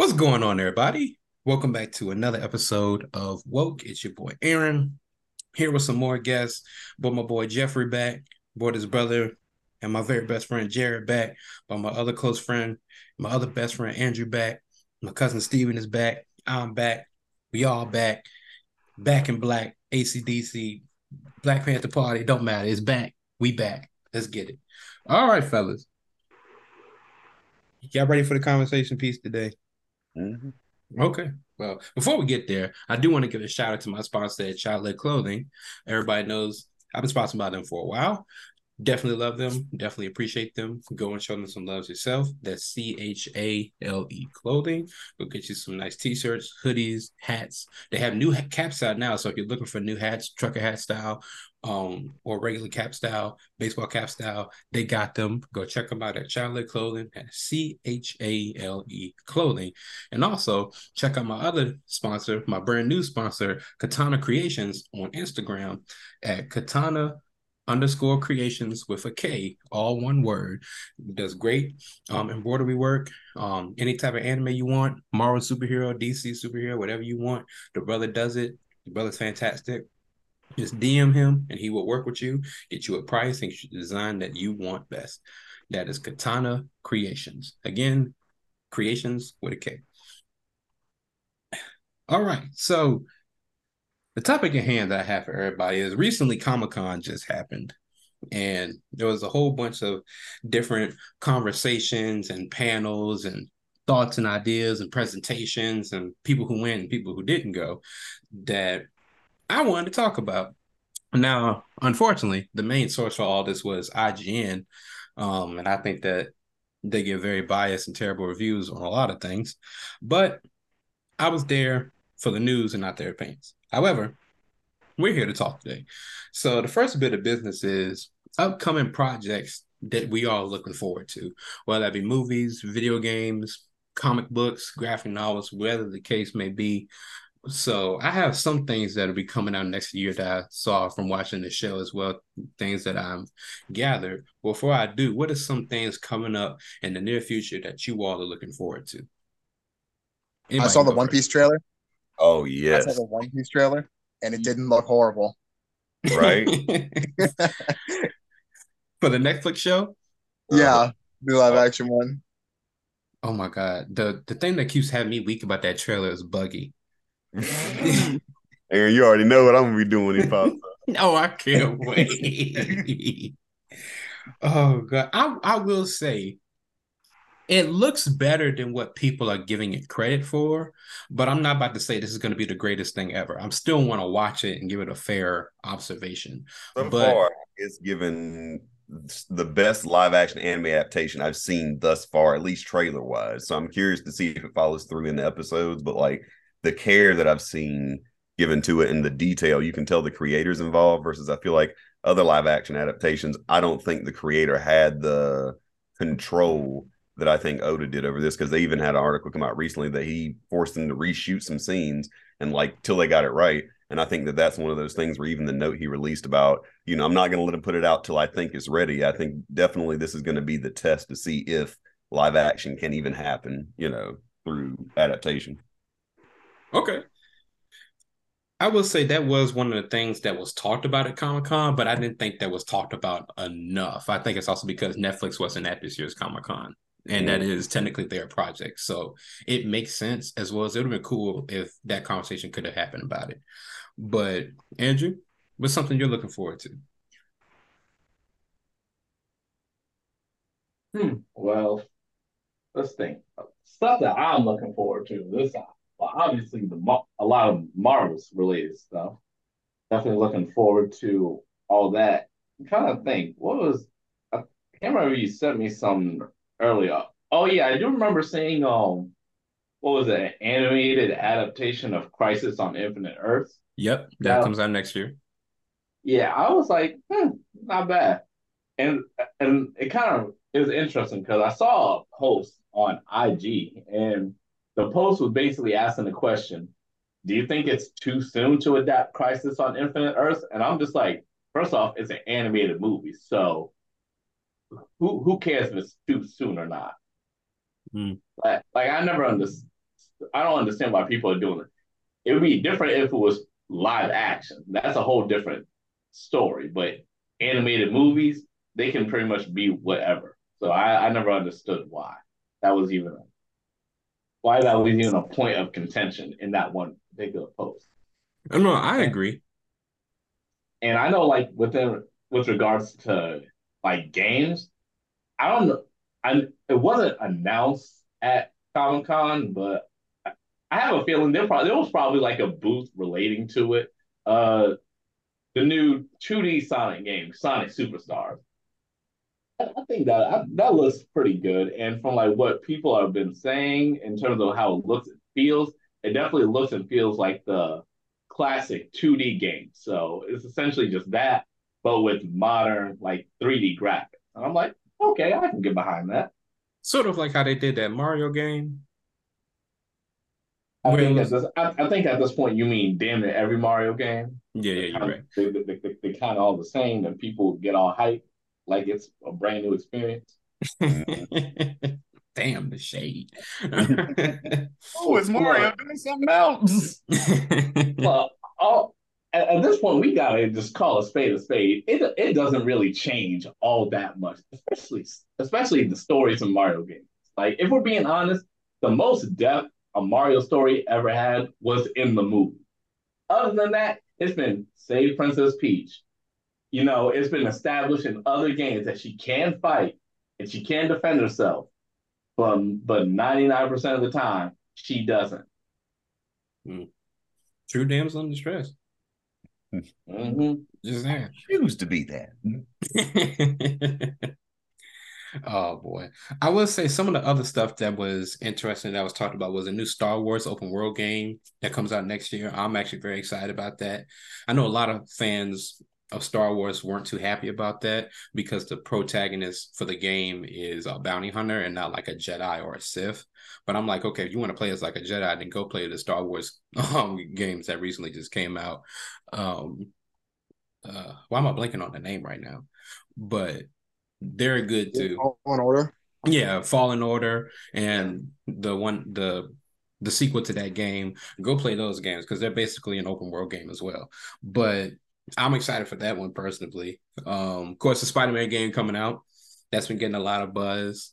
What's going on, everybody? Welcome back to another episode of Woke. It's your boy Aaron here with some more guests. Brought my boy Jeffrey back, brought his brother and my very best friend Jared back, brought my other close friend, my other best friend Andrew back, my cousin Steven is back, I'm back, we all back, back in black, ACDC, Black Panther Party, don't matter, it's back, we back. Let's get it. All right, fellas. Y'all ready for the conversation piece today? Mm-hmm. Okay. Well, before we get there, I do want to give a shout out to my sponsor at Chale Clothing. Everybody knows I've been sponsored by them for a while. Definitely love them. Definitely appreciate them. Go and show them some love yourself. That's C H A L E clothing. Go get you some nice t shirts, hoodies, hats. They have new caps out now. So if you're looking for new hats, trucker hat style, um, or regular cap style, baseball cap style, they got them. Go check them out at Chale Clothing at C H A L E Clothing. And also check out my other sponsor, my brand new sponsor, Katana Creations on Instagram at Katana underscore creations with a K, all one word. Does great um, embroidery work, um, any type of anime you want, Marvel superhero, DC superhero, whatever you want. The brother does it. The brother's fantastic. Just DM him and he will work with you, get you a price and design that you want best. That is Katana Creations. Again, creations with a K. All right. So the topic at hand that I have for everybody is recently Comic Con just happened. And there was a whole bunch of different conversations and panels and thoughts and ideas and presentations and people who went and people who didn't go that I wanted to talk about. Now, unfortunately, the main source for all this was IGN. Um, and I think that they give very biased and terrible reviews on a lot of things. But I was there for the news and not their opinions. However, we're here to talk today. So the first bit of business is upcoming projects that we are looking forward to, whether that be movies, video games, comic books, graphic novels, whatever the case may be. So I have some things that'll be coming out next year that I saw from watching the show as well, things that I'm gathered. Before I do, what are some things coming up in the near future that you all are looking forward to? Anybody I saw the One first? Piece trailer. Oh yes. I saw the One Piece trailer, and it didn't look mm. horrible. Right. For the Netflix show. Yeah, uh-huh. the live oh. action one. Oh my god the the thing that keeps having me weak about that trailer is Buggy. Aaron, you already know what I'm gonna be doing when he pops up. no, I can't wait. oh god, I I will say it looks better than what people are giving it credit for, but I'm not about to say this is going to be the greatest thing ever. I'm still want to watch it and give it a fair observation. So but, far, it's given the best live action anime adaptation I've seen thus far, at least trailer wise. So I'm curious to see if it follows through in the episodes. But like the care that I've seen given to it and the detail, you can tell the creators involved. Versus, I feel like other live action adaptations, I don't think the creator had the control that I think Oda did over this because they even had an article come out recently that he forced them to reshoot some scenes and like till they got it right. And I think that that's one of those things where even the note he released about, you know, I'm not going to let him put it out till I think it's ready. I think definitely this is going to be the test to see if live action can even happen, you know, through adaptation. Okay. I will say that was one of the things that was talked about at Comic Con, but I didn't think that was talked about enough. I think it's also because Netflix wasn't at this year's Comic Con and that is technically their project. So it makes sense as well as it would have been cool if that conversation could have happened about it. But Andrew, what's something you're looking forward to? Hmm. Well, let's think. Stuff that I'm looking forward to this well, obviously the a lot of Marvel's related stuff. Definitely looking forward to all that. I'm trying to think. What was I can't remember you sent me some earlier. Oh yeah, I do remember seeing um what was it, an animated adaptation of Crisis on Infinite Earths. Yep, that comes out next year. Yeah, I was like, hmm, not bad. And and it kind of it was interesting because I saw a post on IG and the post was basically asking the question, do you think it's too soon to adapt Crisis on Infinite Earths? And I'm just like, first off, it's an animated movie, so who who cares if it's too soon or not? Mm. Like, like I never understand. I don't understand why people are doing it. It would be different if it was live action. That's a whole different story. But animated movies, they can pretty much be whatever. So I, I never understood why that was even why that was even a point of contention in that one particular post. No, I agree. And I know, like within with regards to like games, I don't know. I it wasn't announced at Comic Con, but I have a feeling there probably there was probably like a booth relating to it. Uh, the new 2D Sonic game, Sonic Superstars. I think that that looks pretty good, and from like what people have been saying in terms of how it looks, and feels, it definitely looks and feels like the classic 2D game. So it's essentially just that, but with modern like 3D graphics. And I'm like, okay, I can get behind that. Sort of like how they did that Mario game. I think, was... at this, I, I, think at this point you mean damn it every Mario game. Yeah, yeah, you're right. They, they, they, they kind of all the same, and people get all hyped like it's a brand new experience. Damn the shade. oh, it's Mario doing something else. well, all, at, at, this point, we gotta just call a spade a spade. It it doesn't really change all that much, especially especially the stories of Mario games. Like if we're being honest, the most depth a Mario story ever had was in the movie. Other than that, it's been Save Princess Peach. You know, it's been established in other games that she can fight and she can defend herself, but but ninety nine percent of the time she doesn't. Hmm. True damsel in distress. Mm-hmm. Just saying. Choose to be that. Oh boy. I will say some of the other stuff that was interesting that was talked about was a new Star Wars open world game that comes out next year. I'm actually very excited about that. I know a lot of fans of Star Wars weren't too happy about that because the protagonist for the game is a bounty hunter and not like a Jedi or a Sith. But I'm like, okay, if you want to play as like a Jedi, then go play the Star Wars um, games that recently just came out. Um, uh, why am I blanking on the name right now? But they're good too. Fallen Order. Yeah, Fallen Order and the one the the sequel to that game. Go play those games because they're basically an open world game as well. But I'm excited for that one personally. Um, of course, the Spider Man game coming out. That's been getting a lot of buzz.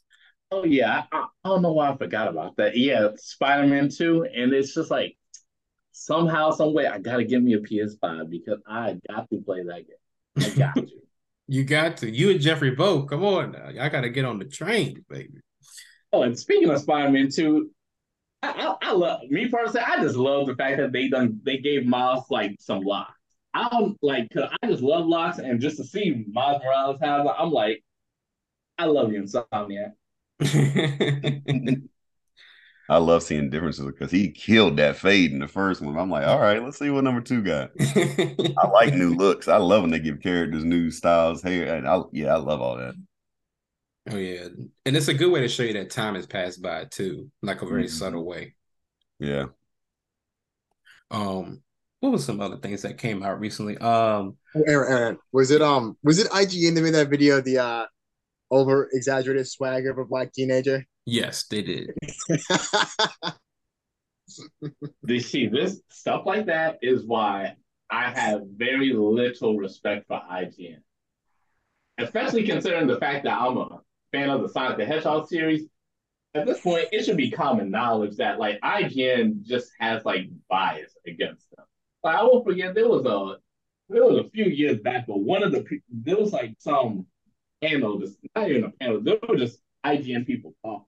Oh yeah, I, I don't know why I forgot about that. Yeah, Spider Man Two, and it's just like somehow, some way, I gotta give me a PS5 because I got to play that game. I got to. You got to. You and Jeffrey both. Come on now. I got to get on the train, baby. Oh, and speaking of Spider Man 2, I, I, I, love me personally. I just love the fact that they done they gave Miles like some locks. I don't like. Because I just love locks, and just to see Miles Morales have, I'm like, I love you, Insomniac. I love seeing differences because he killed that fade in the first one. I'm like, all right, let's see what number two got. I like new looks. I love when they give characters new styles, hair, and I yeah, I love all that. Oh yeah, and it's a good way to show you that time has passed by too, like a very mm-hmm. subtle way. Yeah. Um, what was some other things that came out recently? Um, Aaron, Aaron, was it um, was it IGN that made that video the uh over exaggerated swagger of a black teenager? Yes, they did. they see this stuff like that is why I have very little respect for IGN, especially considering the fact that I'm a fan of the Sonic the Hedgehog series. At this point, it should be common knowledge that like IGN just has like bias against them. Like I won't forget there was a there was a few years back, but one of the there was like some panel, just not even a panel, there were just IGN people talking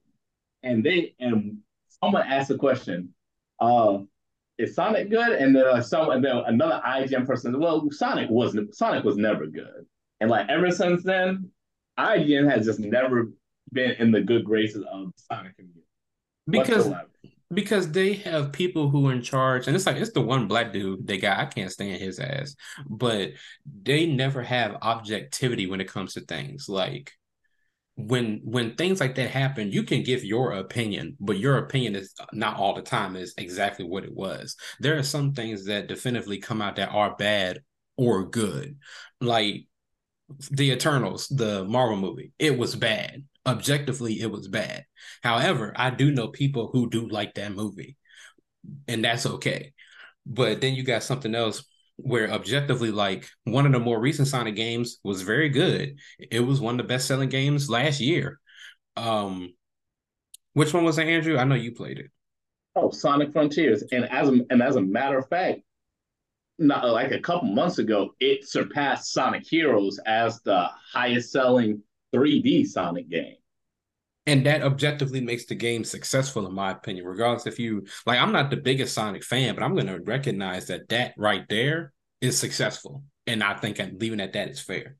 and they and someone asked a question, uh, is Sonic good? And then uh, some and then another IGN person, said, well, Sonic wasn't Sonic was never good. And like ever since then, IGN has just never been in the good graces of the Sonic community. Because whatsoever. Because they have people who are in charge, and it's like it's the one black dude they got. I can't stand his ass, but they never have objectivity when it comes to things. Like when when things like that happen you can give your opinion but your opinion is not all the time is exactly what it was there are some things that definitively come out that are bad or good like the eternals the marvel movie it was bad objectively it was bad however i do know people who do like that movie and that's okay. But then you got something else where objectively, like one of the more recent Sonic games was very good. It was one of the best selling games last year. Um, which one was it, Andrew? I know you played it. Oh, Sonic Frontiers, and as a, and as a matter of fact, not like a couple months ago, it surpassed Sonic Heroes as the highest selling 3D Sonic game. And that objectively makes the game successful, in my opinion. Regardless if you like, I'm not the biggest Sonic fan, but I'm going to recognize that that right there is successful, and I think leaving at that is fair.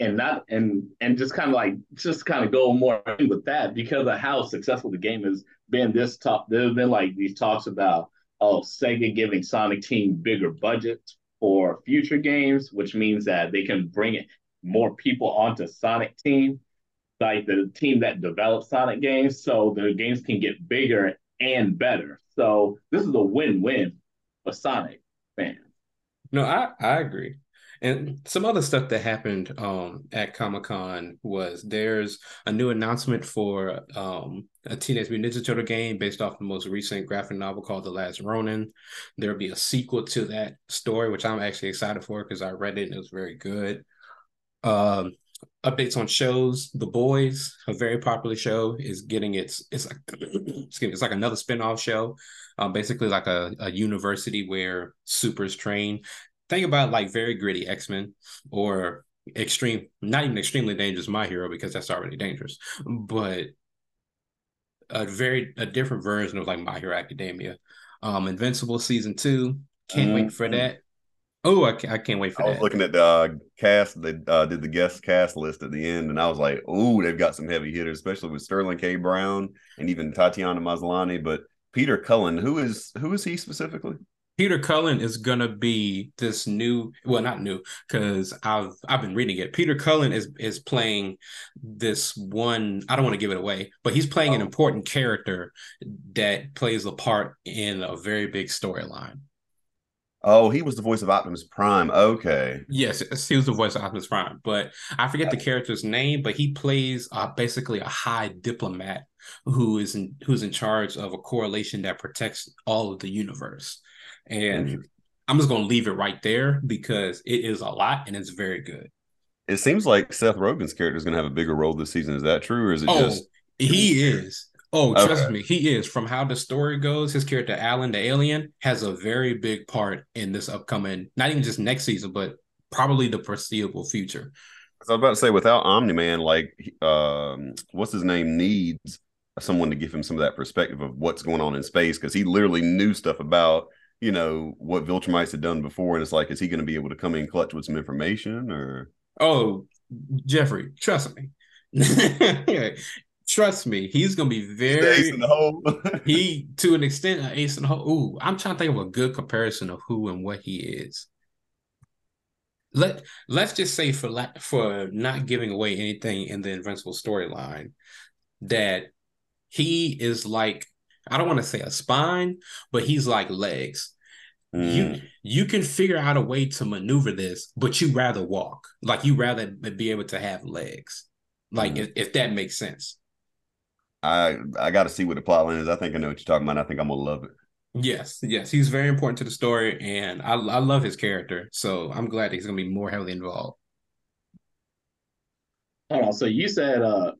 And not and and just kind of like just kind of go more with that because of how successful the game has been. This talk there's been like these talks about oh Sega giving Sonic Team bigger budgets for future games, which means that they can bring it more people onto Sonic Team, like the team that develops Sonic games, so the games can get bigger and better. So this is a win-win for Sonic fans. No, I, I agree. And some other stuff that happened um, at Comic Con was there's a new announcement for um, a Teenage Mutant Ninja Turtle game based off the most recent graphic novel called The Last Ronin. There'll be a sequel to that story, which I'm actually excited for because I read it and it was very good. Um, updates on shows. The Boys, a very popular show, is getting its it's like excuse me, it's like another spin-off show. Um, basically like a, a university where supers train. Think about like very gritty X-Men or extreme, not even extremely dangerous my hero because that's already dangerous, but a very a different version of like My Hero Academia. Um, Invincible season two. Can't mm-hmm. wait for that. Oh, I, I can't wait for I that. was looking at the uh, cast. They uh, did the guest cast list at the end, and I was like, "Oh, they've got some heavy hitters, especially with Sterling K. Brown and even Tatiana Maslany." But Peter Cullen, who is who is he specifically? Peter Cullen is gonna be this new, well, not new, because I've I've been reading it. Peter Cullen is is playing this one. I don't want to give it away, but he's playing oh. an important character that plays a part in a very big storyline. Oh, he was the voice of Optimus Prime. Okay. Yes, he was the voice of Optimus Prime, but I forget the character's name. But he plays uh, basically a high diplomat who is in, who's in charge of a correlation that protects all of the universe. And mm-hmm. I'm just going to leave it right there because it is a lot and it's very good. It seems like Seth Rogen's character is going to have a bigger role this season. Is that true, or is it oh, just he is? Oh, trust okay. me, he is. From how the story goes, his character Alan the alien has a very big part in this upcoming, not even just next season, but probably the foreseeable future. I was about to say, without Omni Man, like, um, what's his name needs someone to give him some of that perspective of what's going on in space because he literally knew stuff about you know what Viltrumites had done before, and it's like, is he going to be able to come in clutch with some information or? Oh, Jeffrey, trust me. Trust me, he's gonna be very he to an extent an ace in the hole. Ooh, I'm trying to think of a good comparison of who and what he is. Let let's just say for la- for not giving away anything in the Invincible storyline, that he is like I don't want to say a spine, but he's like legs. Mm. You you can figure out a way to maneuver this, but you rather walk. Like you rather be able to have legs. Like mm. if, if that makes sense. I I got to see what the plot line is. I think I know what you're talking about. I think I'm gonna love it. Yes, yes, he's very important to the story, and I I love his character. So I'm glad that he's gonna be more heavily involved. Hold on. So you said uh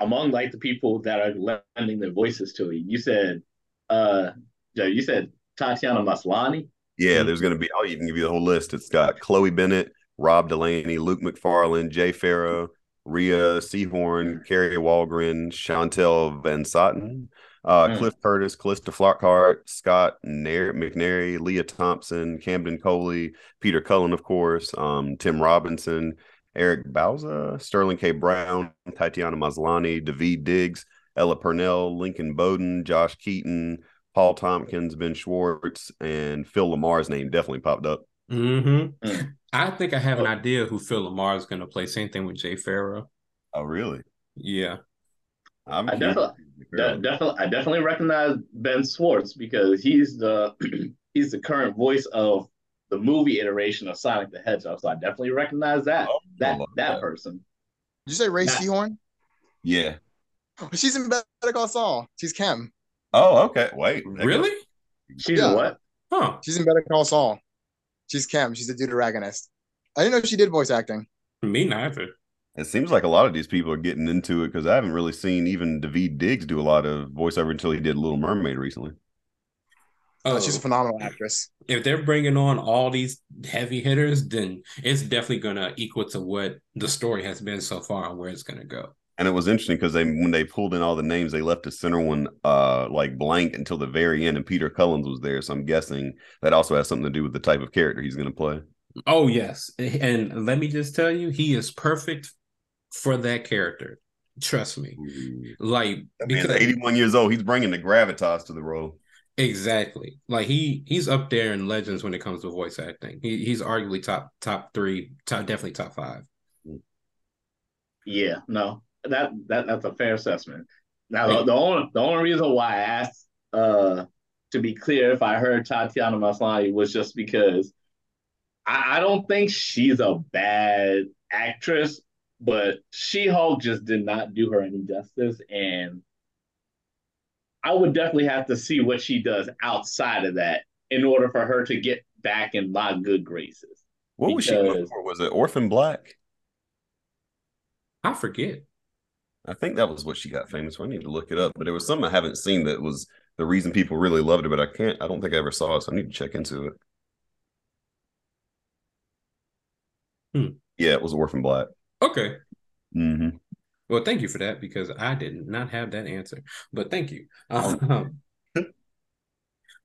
among like the people that are lending their voices to it, you said uh you said Tatiana Maslany. Yeah, there's gonna be. I'll even give you the whole list. It's got Chloe Bennett, Rob Delaney, Luke Macfarlane, Jay Pharoah, Rhea Seehorn, Kari Wahlgren, Chantel Van Sotten, uh, mm. Cliff Curtis, Calista Flockhart, Scott Nair- McNairy, Lea Thompson, Camden Coley, Peter Cullen, of course, um, Tim Robinson, Eric Bauza, Sterling K. Brown, Tatiana Maslany, Daveed Diggs, Ella Purnell, Lincoln Bowden, Josh Keaton, Paul Tompkins, Ben Schwartz, and Phil LaMarr's name definitely popped up. Mm-hmm. Mm. I think I have an oh. idea who Phil LaMarr is going to play. Same thing with Jay Pharoah. Oh, really? Yeah. I'm I definitely, de- definitely, I definitely recognize Ben Schwartz because he's the he's the current voice of the movie iteration of Sonic the Hedgehog. So I definitely recognize that oh, that that, that person. Did you say Rhea Seehorn? Yeah. She's in Better Call Saul. She's Kim. Oh, okay. Wait. Really? She's Yeah. what? Huh. She's in Better Call Saul. She's Kim. She's the deuteragonist. I didn't know she did voice acting. Me neither. It seems like a lot of these people are getting into it because I haven't really seen even Daveed Diggs do a lot of voiceover until he did Little Mermaid recently. Oh, she's a phenomenal actress. if they're bringing on all these heavy hitters, then it's definitely gonna equal to what the story has been so far and where it's gonna go. And it was interesting because they when they pulled in all the names, they left the center one uh like blank until the very end, and Peter Cullens was there. So I'm guessing that also has something to do with the type of character he's going to play. Oh yes, and let me just tell you, he is perfect for that character. Trust me. Like That man's because 81 years old. He's bringing the gravitas to the role. exactly, like he he's up there in legends when it comes to voice acting. He he's arguably top top three, top definitely top five. Yeah, no, that that that's a fair assessment. Now, the, the only the only reason why I asked, uh, to be clear, if I heard Tatiana Maslany was just because I, I don't think she's a bad actress, but She Hulk just did not do her any justice, and I would definitely have to see what she does outside of that in order for her to get back in my good graces. What was she known for? Was it Orphan Black? I forget. I think that was what she got famous for. I need to look it up, but there was something I haven't seen that was the reason people really loved it, but I can't. I don't think I ever saw it, so I need to check into it. Hmm. Yeah, it was Orphan Black. Okay. Mm-hmm. Well, thank you for that because I did not have that answer. But thank you. Oh. Um,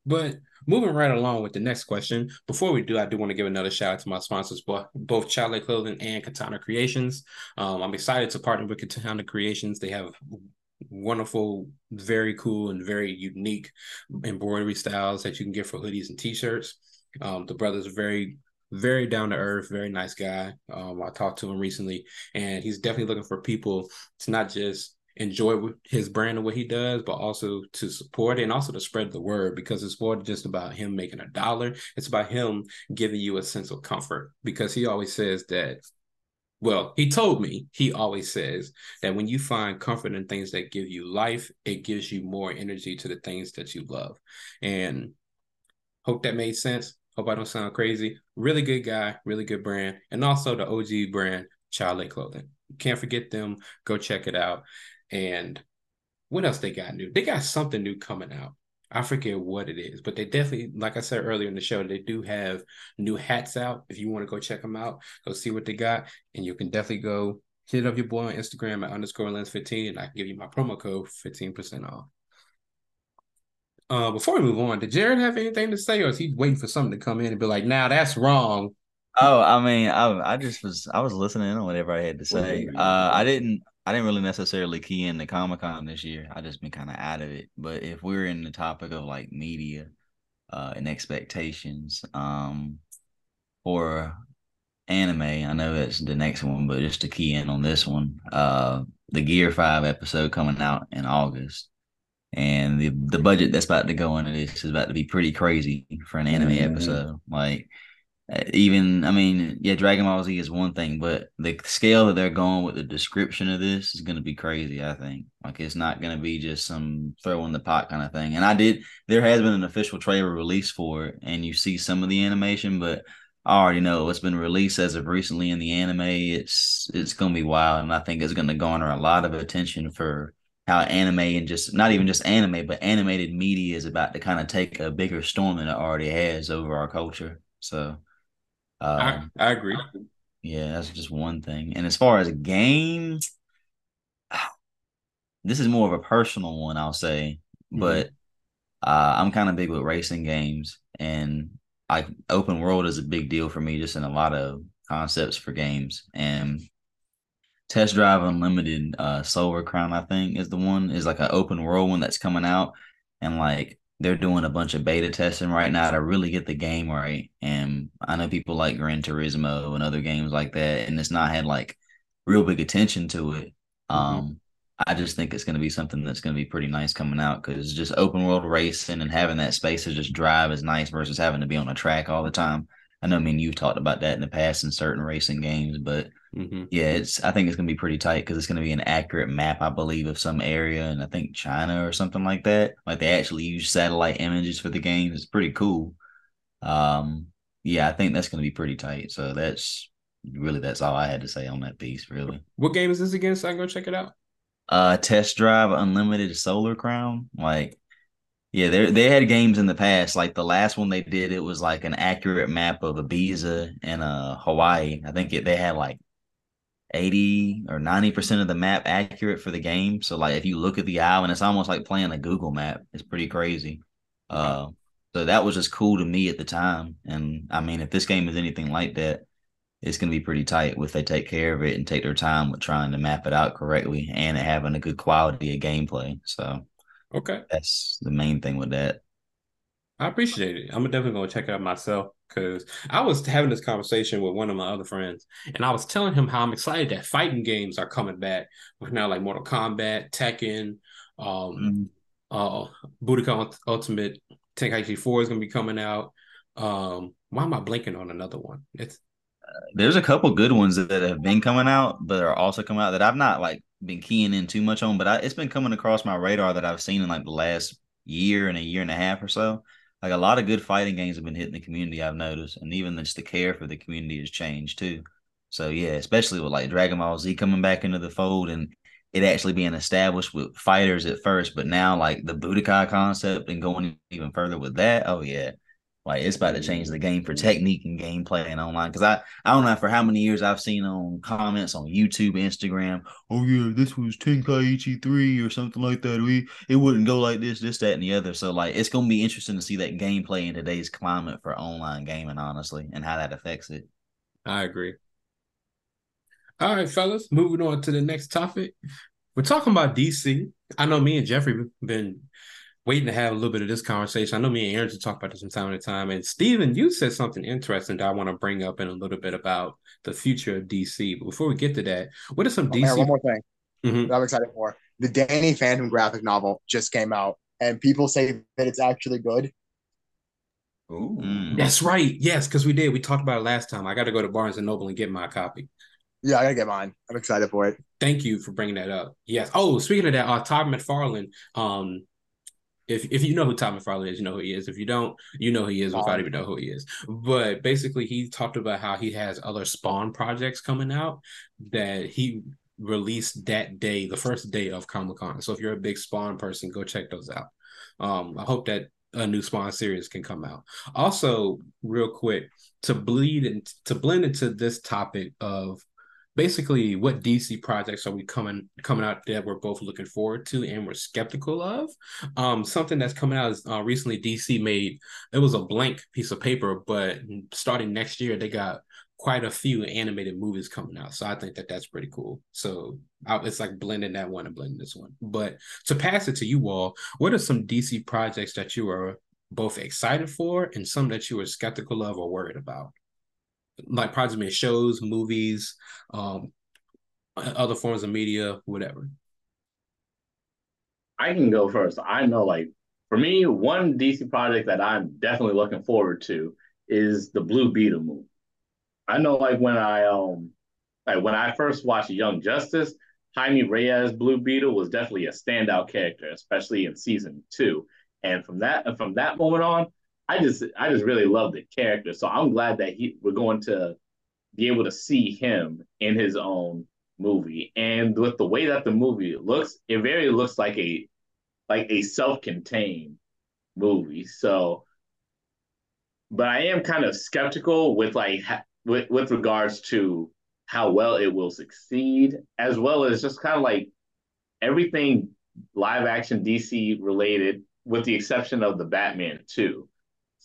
but moving right along with the next question. Before we do, I do want to give another shout out to my sponsors, both Chalet Clothing and Katana Creations. Um, I'm excited to partner with Katana Creations. They have wonderful, very cool, and very unique embroidery styles that you can get for hoodies and t-shirts. Um, the brother's very very down to earth, very nice guy. Um, I talked to him recently, and he's definitely looking for people to not just enjoy his brand and what he does, but also to support and also to spread the word because it's more than just about him making a dollar. It's about him giving you a sense of comfort because he always says that. Well, he told me he always says that when you find comfort in things that give you life, it gives you more energy to the things that you love. And hope that made sense. Hope I don't sound crazy. Really good guy, really good brand, and also the OG brand, Chale Clothing. Can't forget them. Go check it out. And what else they got new? They got something new coming out. I forget what it is, but they definitely, like I said earlier in the show, they do have new hats out. If you want to go check them out, go see what they got, and you can definitely go hit up your boy on Instagram at underscore lens 15, and I can give you my promo code 15% off. Uh, before we move on, did Jared have anything to say, or is he waiting for something to come in and be like, "Nah, that's wrong"? Oh, I mean, I I just was I was listening in on whatever I had to say. Uh, I didn't I didn't really necessarily key in the Comic Con this year. I just been kind of out of it. But if we're in the topic of like media, uh, and expectations, um, for anime, I know that's the next one, but just to key in on this one, uh, the Gear Five episode coming out in August. And the the budget that's about to go into this is about to be pretty crazy for an anime Mhm. episode. Like even I mean, yeah, Dragon Ball Z is one thing, but the scale that they're going with the description of this is going to be crazy. I think like it's not going to be just some throw in the pot kind of thing. And I did there has been an official trailer released for it, and you see some of the animation, but I already know it's been released as of recently in the anime. It's it's going to be wild, and I think it's going to garner a lot of attention for how anime and just not even just anime, but animated media is about to kind of take a bigger storm than it already has over our culture. So. I, Um, I agree. yeah, that's just one thing. And as far as a game, this is more of a personal one, I'll say. But uh, I'm kind of big with racing games, and like open world is a big deal for me, just in a lot of concepts for games. And Test Drive Unlimited, uh, Solar Crown, I think, is the one is like an open world one that's coming out, and like they're doing a bunch of beta testing right now to really get the game right. And I know people like Gran Turismo and other games like that, and it's not had like real big attention to it. Um, I just think it's going to be something that's going to be pretty nice coming out because just open world racing and having that space to just drive is nice versus having to be on a track all the time. I know, I mean, you've talked about that in the past in certain racing games, but Mm-hmm. Yeah, it's. I think it's gonna be pretty tight because it's gonna be an accurate map, I believe, of some area, and I think China or something like that. Like they actually use satellite images for the game. It's pretty cool. Um, yeah, I think that's gonna be pretty tight. So that's really that's all I had to say on that piece. Really. What game is this again? So I can go check it out. Uh, Test Drive Unlimited Solar Crown. Like, yeah, they they had games in the past. Like the last one they did, it was like an accurate map of Ibiza and uh Hawaii. I think it, they had like 80 or 90% of the map accurate for the game. So like if you look at the island, it's almost like playing a Google map. It's pretty crazy. Uh so that was just cool to me at the time. And I mean, if this game is anything like that, it's gonna be pretty tight if they take care of it and take their time with trying to map it out correctly and having a good quality of gameplay. So Okay. that's the main thing with that. I appreciate it. I'm definitely gonna check it out myself because I was having this conversation with one of my other friends, and I was telling him how I'm excited that fighting games are coming back with now like Mortal Kombat, Tekken, um, uh, Budokai Ultimate Tenkaichi 4 is gonna be coming out. Um, why am I blinking on another one? It's There's a couple good ones that have been coming out, but are also coming out that I've not like been keying in too much on, but I, it's been coming across my radar that I've seen in like the last year and a year and a half or so. Like a lot of good fighting games have been hitting the community, I've noticed, and even just the care for the community has changed too. So yeah, especially with like Dragon Ball Z coming back into the fold and it actually being established with fighters at first, but now like the Budokai concept and going even further with that, oh yeah, like it's about to change the game for technique and gameplay and online. Because I I don't know for how many years I've seen on comments on YouTube, Instagram. Oh yeah, this was Tenkaichi three or something like that. We it wouldn't go like this, this, that, and the other. So like it's gonna be interesting to see that gameplay in today's climate for online gaming, honestly, and how that affects it. I agree. All right, fellas, moving on to the next topic. We're talking about DC. I know me and Jeffrey been waiting to have a little bit of this conversation. I know me and Aaron to talk about this from time to time. And Stephen, you said something interesting that I want to bring up in a little bit about the future of DC. But before we get to that, what are some Oh, DC? man, one more thing Mhm. that I'm excited for. The Danny Phantom graphic novel just came out, and people say that it's actually good. Ooh. Mm. That's right. Yes, because we did. We talked about it last time. I got to go to Barnes and Noble and get my copy. Yeah, I gotta get mine. I'm excited for it. Thank you for bringing that up. Yes. Oh, speaking of that, uh, Todd McFarlane. Um, if if you know who Todd McFarlane is, you know who he is. If you don't, you know who he is without Um, even know who he is. But basically, he talked about how he has other Spawn projects coming out that he released that day, the first day of Comic Con. So if you're a big Spawn person, go check those out. Um, I hope that a new Spawn series can come out. Also, real quick, to bleed and to blend into this topic of basically what DC projects are we coming coming out that we're both looking forward to and we're skeptical of. Um, something that's coming out is uh, recently DC made it was a blank piece of paper, but starting next year they got quite a few animated movies coming out. So I think that that's pretty cool. So I, it's like blending that one and blending this one. But to pass it to you all, what are some DC projects that you are both excited for and some that you are skeptical of or worried about? Like projects being shows, movies, um, other forms of media, whatever. I can go first. I know, like, for me, one DC project that I'm definitely looking forward to is the Blue Beetle movie. I know, like, when I um, like when I first watched Young Justice, Jaime Reyes Blue Beetle was definitely a standout character, especially in season two. And from that, from that moment on, I just, I just really love the character. So I'm glad that he, we're going to be able to see him in his own movie. And with the way that the movie looks, it very looks like a like a self-contained movie. So but I am kind of skeptical with like with with regards to how well it will succeed as well as just kind of like everything live action DC related with the exception of the Batman 2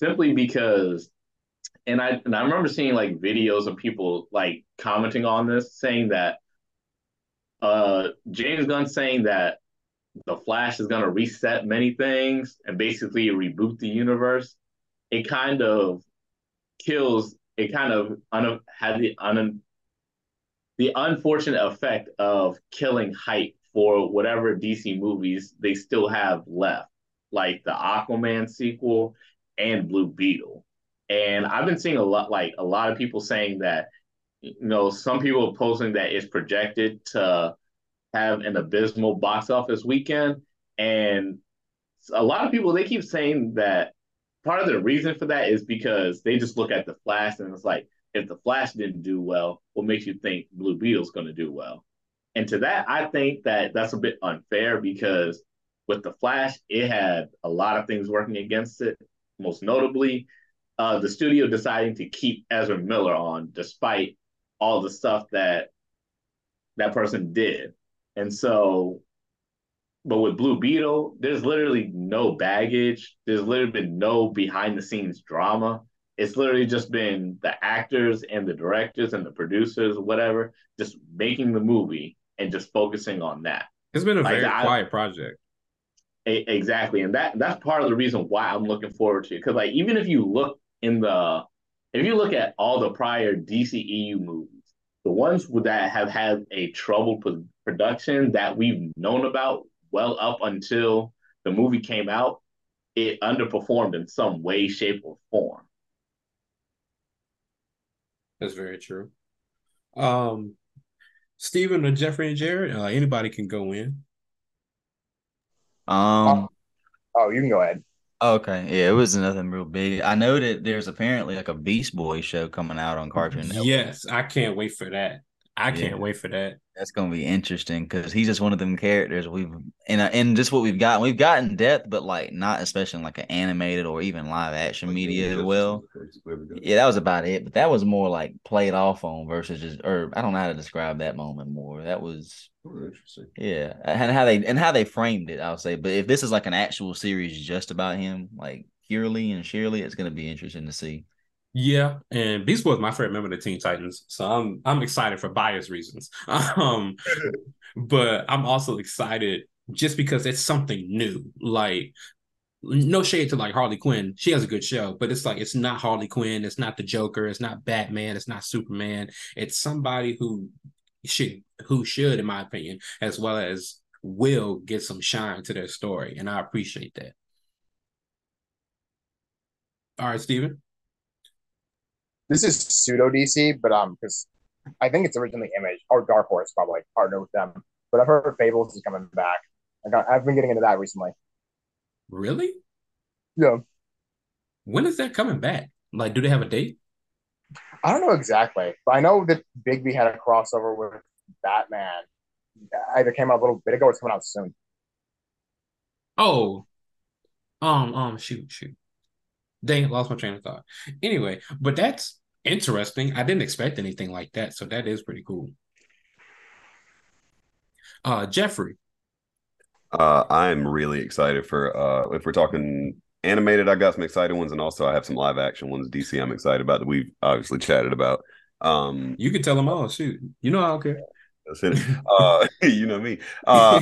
simply because and I and I remember seeing like videos of people like commenting on this saying that uh James Gunn saying that the Flash is going to reset many things and basically reboot the universe. It kind of kills. It kind of un, had the un, the unfortunate effect of killing hype for whatever DC movies they still have left, like the Aquaman sequel and Blue Beetle. And I've been seeing a lot, like a lot of people saying that you know, some people are posting that it's projected to have an abysmal box office weekend. And a lot of people, they keep saying that part of the reason for that is because they just look at the Flash and it's like, if the Flash didn't do well, what makes you think Blue Beetle's going to do well? And to that, I think that that's a bit unfair because with the Flash, it had a lot of things working against it. Most notably, uh, the studio deciding to keep Ezra Miller on despite all the stuff that that person did. And so, but with Blue Beetle, there's literally no baggage. There's literally been no behind the scenes drama. It's literally just been the actors and the directors and the producers, whatever, just making the movie and just focusing on that. It's been a like, very I, quiet project. Exactly, and that that's part of the reason why I'm looking forward to it. Because like even if you look in the, if you look at all the prior DCEU movies, the ones that have had a troubled production that we've known about well up until the movie came out, it underperformed in some way, shape, or form. That's very true. Um, Stephen or Jeffrey and Jared, uh, anybody can go in. Um. Oh, you can go ahead. Okay, yeah, it was nothing real big. I know that there's apparently like a Beast Boy show coming out on Cartoon Network. Yes, I can't wait for that. I can't wait for that. That's gonna be interesting because he's just one of them characters we've and uh, and just what we've got. We've gotten depth, but like not especially like an animated or even live action media as well. Yeah, that was about it. But that was more like played off on versus just or I don't know how to describe that moment more. That was oh, interesting. Yeah, and how they and how they framed it, I'll say. But if this is like an actual series just about him, like purely and sheerly, it's gonna be interesting to see. Yeah, and Beast Boy is my favorite member of the Teen Titans, so I'm I'm excited for bias reasons. Um, but I'm also excited just because it's something new. Like, no shade to like Harley Quinn, she has a good show, but it's like it's not Harley Quinn, it's not the Joker, it's not Batman, it's not Superman. It's somebody who should who should, in my opinion, as well as will get some shine to their story, and I appreciate that. All right, Steven this is pseudo DC, but um, because I think it's originally Image or Dark Horse probably partner with them. But I've heard Fables is coming back. I got, I've been getting into that recently. Really? Yeah. When is that coming back? Like, do they have a date? I don't know exactly, but I know that Bigby had a crossover with Batman. Either came out a little bit ago or it's coming out soon. Oh, um, um, shoot, shoot. Dang, lost my train of thought. Anyway, but that's interesting. I didn't expect anything like that, so that is pretty cool. Uh, Jeffrey. Uh, I'm really excited for uh, if we're talking animated. I got some exciting ones, and also I have some live action ones. DC, I'm excited about that we've obviously chatted about. Um, you can tell them all. Shoot, you know I don't care. Uh, you know me. Uh,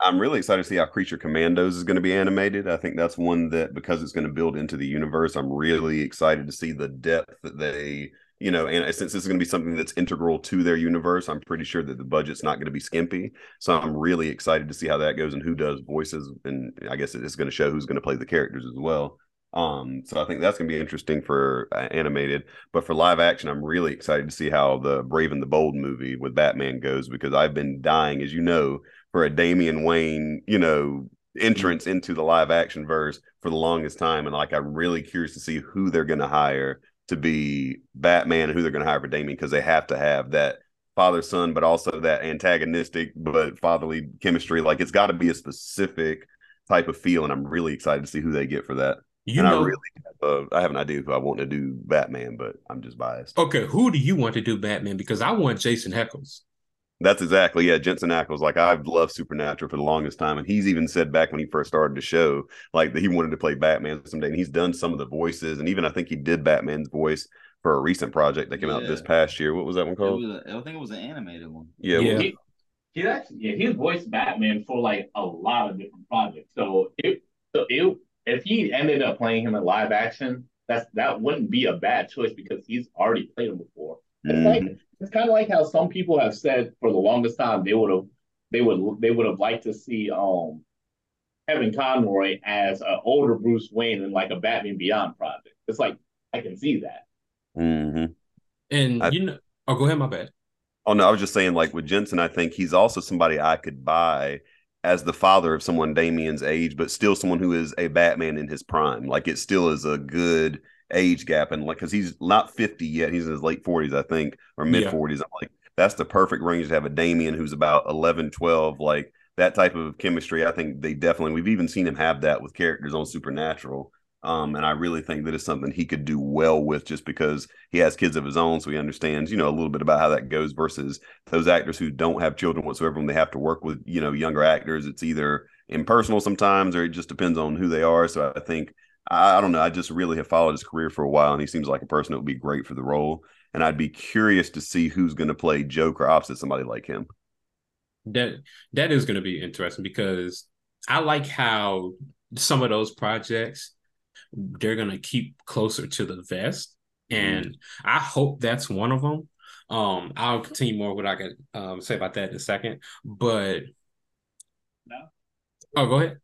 I'm really excited to see how Creature Commandos is going to be animated. I think that's one that because it's going to build into the universe, I'm really excited to see the depth that they, you know, and since this is going to be something that's integral to their universe, I'm pretty sure that the budget's not going to be skimpy. So I'm really excited to see how that goes and who does voices, and I guess it's going to show who's going to play the characters as well. Um, so I think that's going to be interesting for uh, animated, but for live action, I'm really excited to see how the Brave and the Bold movie with Batman goes because I've been dying, as you know, for a Damian Wayne, you know, entrance into the live action verse for the longest time, and like I'm really curious to see who they're going to hire to be Batman and who they're going to hire for Damian because they have to have that father son, but also that antagonistic but fatherly chemistry. Like it's got to be a specific type of feel, and I'm really excited to see who they get for that. You and know, I really have, uh, I have an idea who I want to do Batman, but I'm just biased. Okay, who do you want to do Batman? Because I want Jensen Ackles. That's exactly yeah. Jensen Ackles, like I've loved Supernatural for the longest time, and he's even said back when he first started the show, like that he wanted to play Batman someday, and he's done some of the voices, and even I think he did Batman's voice for a recent project that came yeah. out this past year. What was that one called? A, I think it was an animated one. Yeah, yeah. He, he's actually yeah, he's voiced Batman for like a lot of different projects. So it so it if he ended up playing him in live action, that's that wouldn't be a bad choice because he's already played him before. It's mm-hmm. like it's kind of like how some people have said for the longest time they would have they would they would have liked to see um Kevin Conroy as an older Bruce Wayne in like a Batman Beyond project. It's like I can see that. Mm-hmm. And I, you know, Oh, go ahead. My bad. Oh no, I was just saying, like with Jensen, I think he's also somebody I could buy as the father of someone Damian's age, but still someone who is a Batman in his prime. Like it still is a good age gap, and like because he's not fifty yet, he's in his late forties, I think, or mid forties. Yeah. I'm like, that's the perfect range to have a Damian who's about 11, 12, like that type of chemistry. I think they definitely. We've even seen him have that with characters on Supernatural. Um, and I really think that it's something he could do well with just because he has kids of his own. So he understands, you know, a little bit about how that goes versus those actors who don't have children whatsoever when they have to work with, you know, younger actors. It's either impersonal sometimes or it just depends on who they are. So I think, I, I don't know, I just really have followed his career for a while and he seems like a person that would be great for the role. And I'd be curious to see who's going to play Joker opposite somebody like him. That that is going to be interesting because I like how some of those projects they're gonna keep closer to the vest, and mm. I hope that's one of them. Um, I'll continue more what I can um, say about that in a second, but no. Oh, go ahead.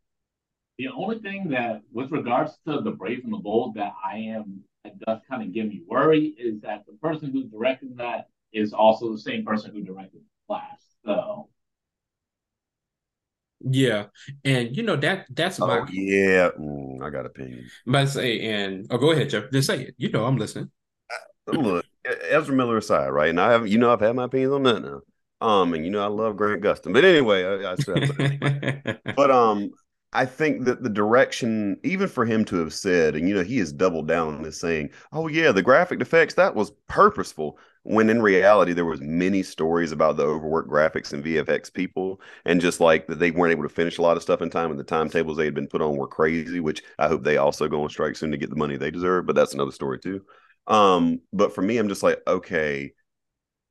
The only thing that, with regards to the Brave and the Bold, that I am that does kind of give me worry is that the person who directed that is also the same person who directed Flash. So yeah, and you know that that's oh, my yeah. Mm, I got opinion. But say and oh, go ahead, Jeff. Just say it. You know, I'm listening. Uh, look, Ezra Miller aside, right? And I have, you know, I've had my opinions on that now. Um, and you know, I love Grant Gustin, but anyway, I, I but um, I think that the direction, even for him to have said, and you know, he has doubled down on this saying, "Oh yeah, the graphic effects that was purposeful." When in reality, there was many stories about the overworked graphics and VFX people, and just like that they weren't able to finish a lot of stuff in time, and the timetables they had been put on were crazy. Which I hope they also go on strike soon to get the money they deserve. But that's another story too. Um, but for me, I'm just like, okay,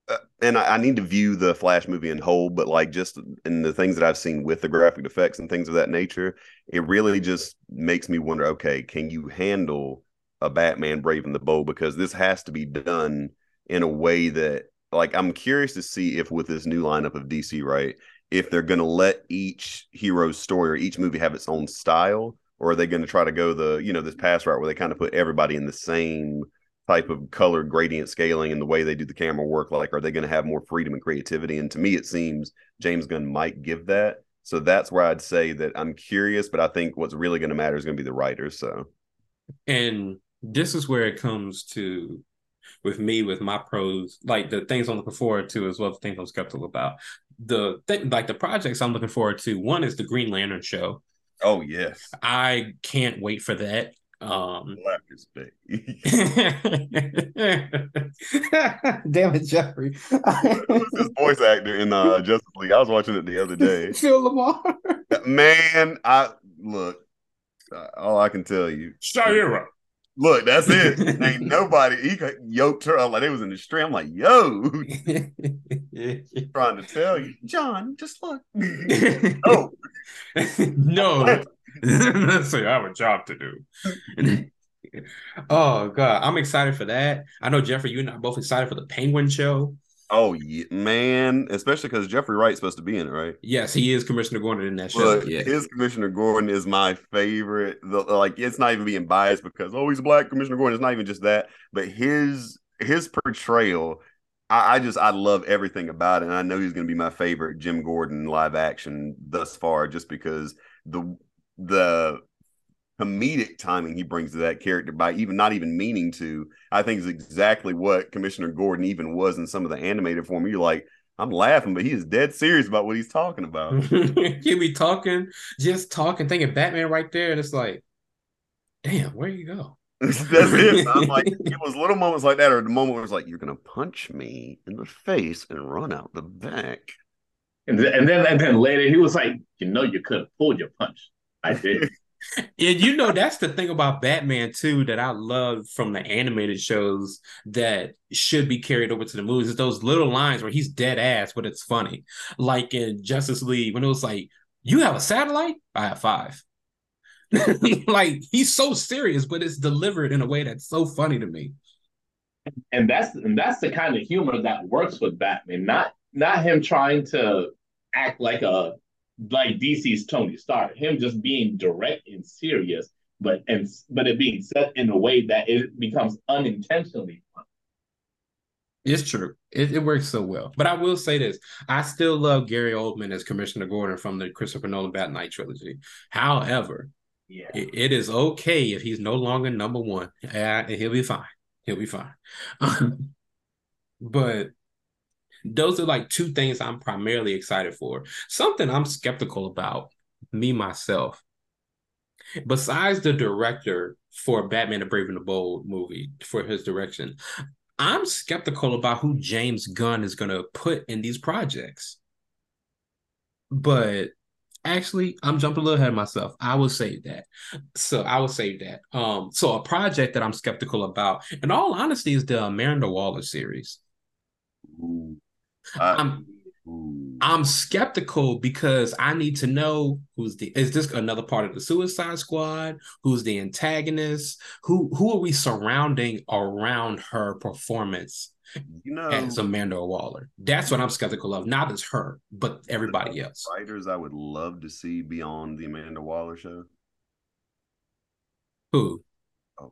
uh, and I, I, need to view the Flash movie in whole, but like just in the things that I've seen with the graphic effects and things of that nature, it really just makes me wonder okay, can you handle a Batman Brave and the Bold? Because this has to be done in a way that, like, I'm curious to see if with this new lineup of DC, right, if they're going to let each hero's story or each movie have its own style, or are they going to try to go the, you know, this pass route where they kind of put everybody in the same type of color gradient scaling and the way they do the camera work like are they going to have more freedom and creativity? And to me it seems james gunn might give that. So that's where i'd say that i'm curious but i think what's really going to matter is going to be the writers so. And this is where it comes to with me with my pros like the things i'm looking forward to as well as things i'm skeptical about the thing like the projects i'm looking forward to one is the green lantern show Oh yes. I can't wait for that. Um, Black is big. Damn it, Jeffrey. Who's this voice actor in uh, Justice League? I was watching it the other day. Phil LaMarr. Man, I look. Uh, all I can tell you. Shayera. Look, that's it. Ain't nobody. He yoked her up like it was in the stream. I'm like, yo, trying to tell you, John. Just look. oh no. so I have a job to do. oh god, I'm excited for that. I know Jeffrey, you and I both excited for the Penguin show. Oh yeah, man, especially because Jeffrey Wright's supposed to be in it, right? Yes, he is Commissioner Gordon in that show. yeah. His Commissioner Gordon is my favorite. The, like, it's not even being biased because oh, he's a black Commissioner Gordon. It's not even just that, but his his portrayal. I, I just I love everything about it, and I know he's going to be my favorite Jim Gordon live action thus far, just because the the comedic timing he brings to that character by even not even meaning to, I think is exactly what Commissioner Gordon even was in some of the animated form. You're like, I'm laughing, but he is dead serious about what he's talking about. He'll be talking, just talking, thinking Batman right there, and it's like, damn, where you go? That's it. I'm like, it was little moments like that, or the moment where it's like, you're gonna punch me in the face and run out the back. And then, and then, and then later, he was like, you know, you could have pulled your punch. I did. And you know that's the thing about Batman too that I love from the animated shows that should be carried over to the movies is those little lines where he's dead ass but it's funny. Like in Justice League when it was like, "You have a satellite? I have five. like he's so serious, but it's delivered in a way that's so funny to me. And that's and that's the kind of humor that works with Batman. Not not him trying to act like a like DC's Tony Stark, him just being direct and serious, but and but it being set in a way that it becomes unintentionally fun. It's true. It, it, works so well. But I will say this: I still love Gary Oldman as Commissioner Gordon from the Christopher Nolan Bat Knight trilogy. However, yeah, it, it is okay if he's no longer number one. Uh, he'll be fine. He'll be fine. but those are like two things I'm primarily excited for. Something I'm skeptical about, me myself. Besides the director for Batman the Brave and the Bold movie for his direction, I'm skeptical about who James Gunn is going to put in these projects. But actually, I'm jumping a little ahead of myself. I will save that. So I will save that. Um, so a project that I'm skeptical about, in all honesty, is the Amanda Waller series. Ooh. Uh, I'm I'm skeptical because I need to know who's the is this another part of the Suicide Squad? Who's the antagonist? Who who are we surrounding around her performance? You know, as Amanda Waller. That's what I'm skeptical of. Not as her, but everybody else. Writers I would love to see beyond the Amanda Waller show. Who? Oh,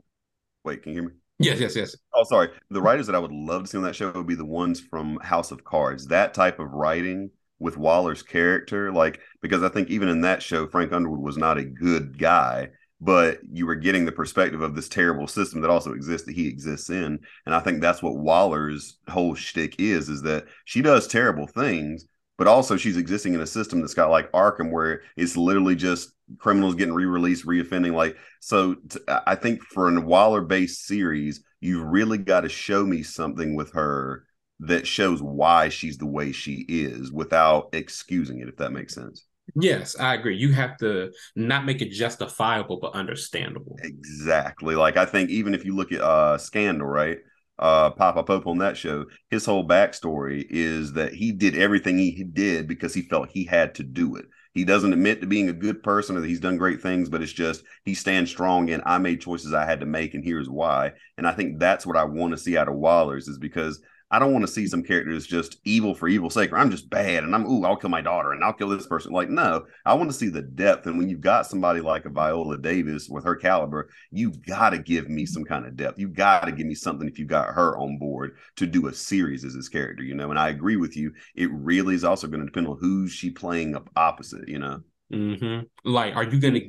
wait, can you hear me? Yes, yes, yes. Oh, sorry. The writers that I would love to see on that show would be the ones from House of Cards. That type of writing with Waller's character, like because I think even in that show, Frank Underwood was not a good guy, but you were getting the perspective of this terrible system that also exists that he exists in. And I think that's what Waller's whole shtick is: is that she does terrible things, but also she's existing in a system that's got like Arkham, where it's literally just criminals getting re-released, reoffending. Like, so t- I think for a Waller-based series, you've really got to show me something with her that shows why she's the way she is without excusing it, if that makes sense. Yes, I agree. You have to not make it justifiable, but understandable. Exactly. Like I think even if you look at uh Scandal, right? uh Papa Pope on that show, his whole backstory is that he did everything he did because he felt he had to do it. He doesn't admit to being a good person or that he's done great things, but it's just he stands strong and I made choices I had to make and here's why. And I think that's what I want to see out of Waller's is because I don't want to see some characters just evil for evil's sake, or I'm just bad and I'm ooh, I'll kill my daughter and I'll kill this person. Like, no, I want to see the depth. And when you've got somebody like a Viola Davis with her caliber, you gotta give me some kind of depth. You gotta give me something if you got her on board to do a series as this character, you know. And I agree with you. It really is also going to depend on who's she playing up opposite, you know. Mm-hmm. Like, are you gonna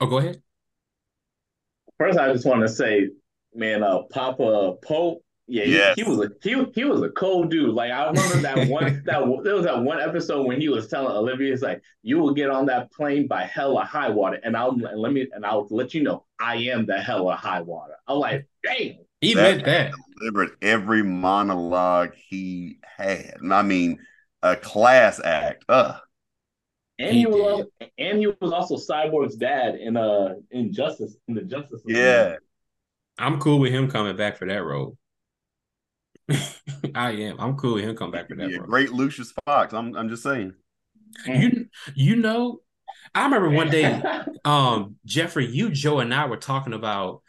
oh go ahead? First, I just want to say, man, uh Papa Pope yeah, yes. he, he, was a he, he was a cold dude. Like I remember that one that there was that one episode when he was telling Olivia, "It's like you will get on that plane by hell or high water, and I'll and let me and I'll let you know I am the hell or high water." I'm like, damn, he that meant that. Delivered every monologue he had. I mean, a class act. Ugh. And he, he was also, and he was also Cyborg's dad in uh in Justice in the Justice. League. Yeah. I'm cool with him coming back for that role. I am. I'm cool. He'll come back for that. great Lucius Fox. I'm. I'm just saying. You. You know. I remember one day, um, Jeffrey, you, Joe, and I were talking about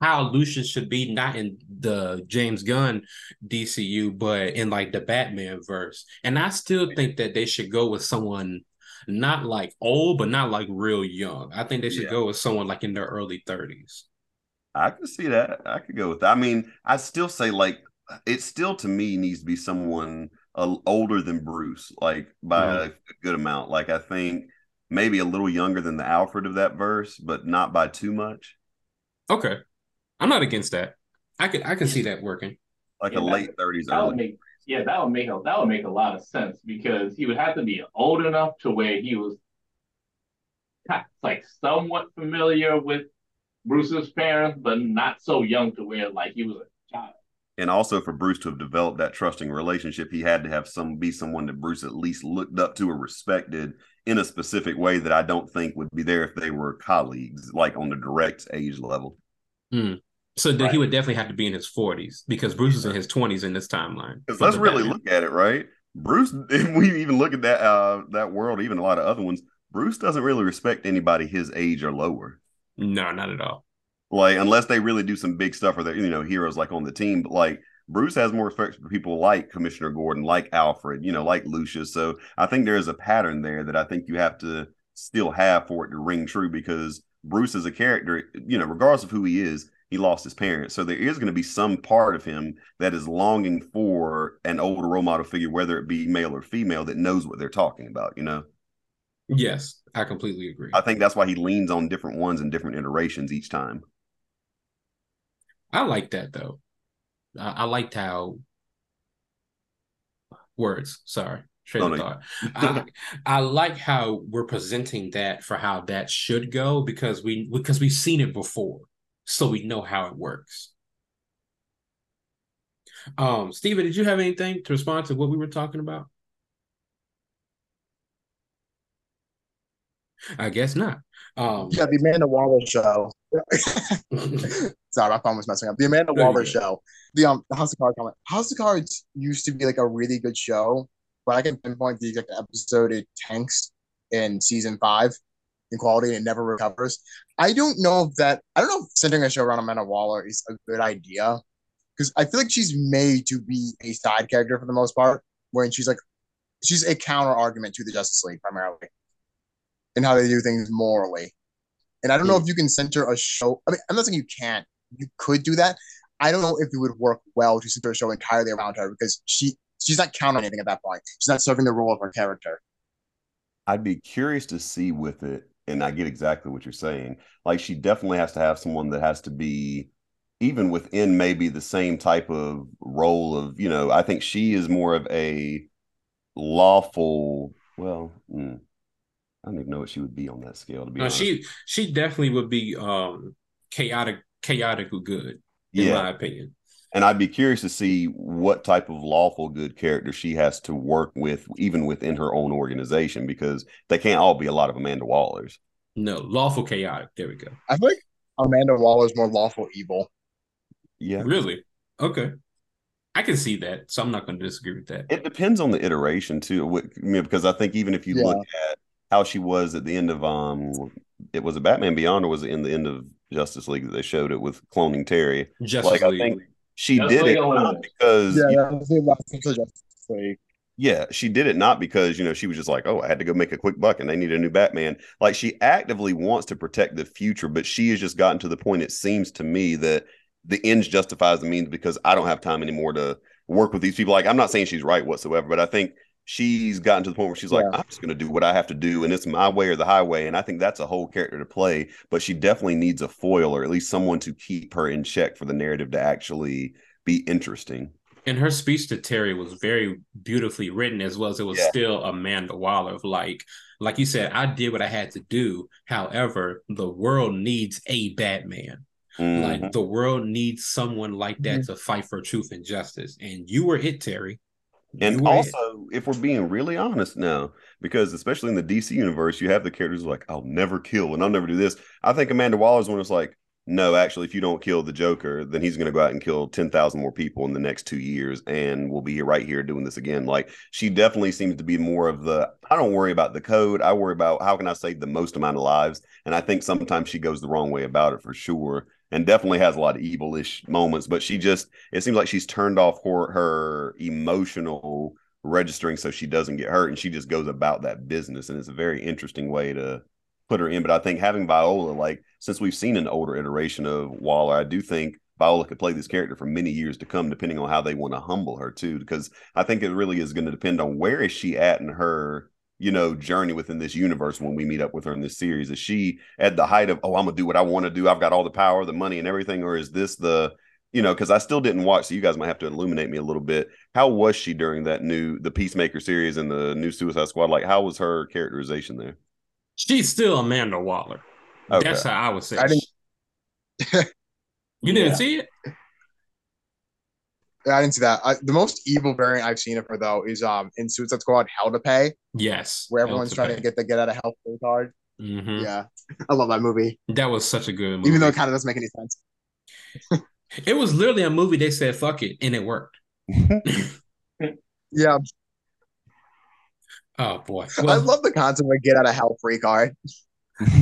how Lucius should be not in the James Gunn DCU, but in like the Batman verse. And I still think that they should go with someone not like old, but not like real young. I think they should yeah. go with someone like in their early 30s. I could see that. I could go with that. I mean, I still say like it still to me needs to be someone uh, older than Bruce, like by mm-hmm. a good amount. Like I think maybe a little younger than the Alfred of that verse, but not by too much. Okay, I'm not against that. I could I can see that working. Like yeah, a late thirties. Yeah, that would make a, that would make a lot of sense because he would have to be old enough to where he was like somewhat familiar with Bruce's parents, but not so young to where like he was a child and also for Bruce to have developed that trusting relationship, he had to have some be someone that Bruce at least looked up to or respected in a specific way that I don't think would be there if they were colleagues, like on the direct age level. Mm. So right. he would definitely have to be in his forties because Bruce is in his twenties in this timeline. Because let's really Batman. look at it, right? Bruce, if we even look at that uh, that world, even a lot of other ones, Bruce doesn't really respect anybody his age or lower. No, not at all. Like unless they really do some big stuff or they're you know heroes like on the team, but like Bruce has more respect for people like Commissioner Gordon, like Alfred, you know, like Lucius. So I think there is a pattern there that I think you have to still have for it to ring true because Bruce is a character, you know, regardless of who he is, he lost his parents. So there is going to be some part of him that is longing for an older role model figure, whether it be male or female, that knows what they're talking about, you know? Yes, I completely agree. I think that's why he leans on different ones and different iterations each time. I like that though. I, I liked how words, sorry, train No, of no. thought. I, I like how we're presenting that for how that should go because we because we've seen it before, so we know how it works. Um, Steven, did you have anything to respond to what we were talking about? I guess not. Um, Yeah, the Amanda Waller show. Sorry, my phone was messing up. The Amanda Waller go. show. The um the House of Cards comment. House of Cards used to be like a really good show, but I can pinpoint the exact episode it tanks in season five in quality and it never recovers. I don't know if that I don't know if centering a show around Amanda Waller is a good idea. Because I feel like she's made to be a side character for the most part, when she's like she's a counter argument to the Justice League primarily. And how they do things morally. And I don't know if you can center a show. I mean, I'm not saying you can't. You could do that. I don't know if it would work well to center a show entirely around her because she she's not countering anything at that point. She's not serving the role of her character. I'd be curious to see with it, and I get exactly what you're saying. Like she definitely has to have someone that has to be even within maybe the same type of role of, you know, I think she is more of a lawful, well, mm, I don't even know what she would be on that scale to be no, honest. she she definitely would be um chaotic, chaotically good, in yeah. my opinion. And I'd be curious to see what type of lawful good character she has to work with, even within her own organization, because they can't all be a lot of Amanda Wallers. No, lawful chaotic. There we go. I feel like Amanda Waller is more lawful evil. Yeah. Really? Okay. I can see that, so I'm not going to disagree with that. It depends on the iteration too, what- I mean, because I think even if you Yeah. look at how she was at the end of um, it was a Batman Beyond, or was it in the end of Justice League that they showed it with cloning Terry? Justice like I League. think she Justice did League it not because Yeah, you that was the last episode of Justice League. Yeah, she did it not because, you know, she was just like, oh, I had to go make a quick buck and they need a new Batman. Like she actively wants to protect the future, but she has just gotten to the point, it seems to me, that the ends justifies the means because I don't have time anymore to work with these people. Like, I'm not saying she's right whatsoever, but I think she's gotten to the point where she's like, Yeah. I'm just going to do what I have to do and it's my way or the highway. And I think that's a whole character to play, but she definitely needs a foil or at least someone to keep her in check for the narrative to actually be interesting. and her speech to Terry was very beautifully written as well as it was Yeah. still Amanda Waller of like like you said I did what I had to do however the world needs a Batman Mhm. like the world needs someone like that to fight for truth and justice and you were it Terry You And it. also, if we're being really honest now, because especially in the DC universe, you have the characters like, I'll never kill and I'll never do this. I think Amanda Waller's one is like, no, actually, if you don't kill the Joker, then he's going to go out and kill 10,000 more people in the next two years. And we'll be right here doing this again. Like, she definitely seems to be more of the, I don't worry about the code. I worry about how can I save the most amount of lives. And I think sometimes she goes the wrong way about it for sure. And definitely has a lot of evilish moments, but she just, it seems like she's turned off her, her emotional registering so she doesn't get hurt and she just goes about that business and it's a very interesting way to put her in. But i think having viola like since we've seen an older iteration of waller i do think viola could play this character for many years to come depending on how they want to humble her too because i think it really is going to depend on where is she at in her you know journey within this universe when we meet up with her in this series is she at the height of oh i'm gonna do what i want to do i've got all the power the money and everything or is this the you know, because I still didn't watch, so you guys might have to illuminate me a little bit. How was she during that new the Peacemaker series and the new Suicide Squad? Like, how was her characterization there? she's still Amanda Waller Okay. that's how I would say I didn't- you didn't Yeah. see it Yeah, I didn't see that. I, the most evil variant I've seen of her though is um in Suicide Squad Hell to Pay, yes where everyone's trying to get the get out of hell free card. hmm Yeah, I love that movie, that was such a good movie even though it kind of doesn't make any sense. it was literally a movie they said fuck it and it worked Yeah, oh boy I love the concept of a get out of hell free card.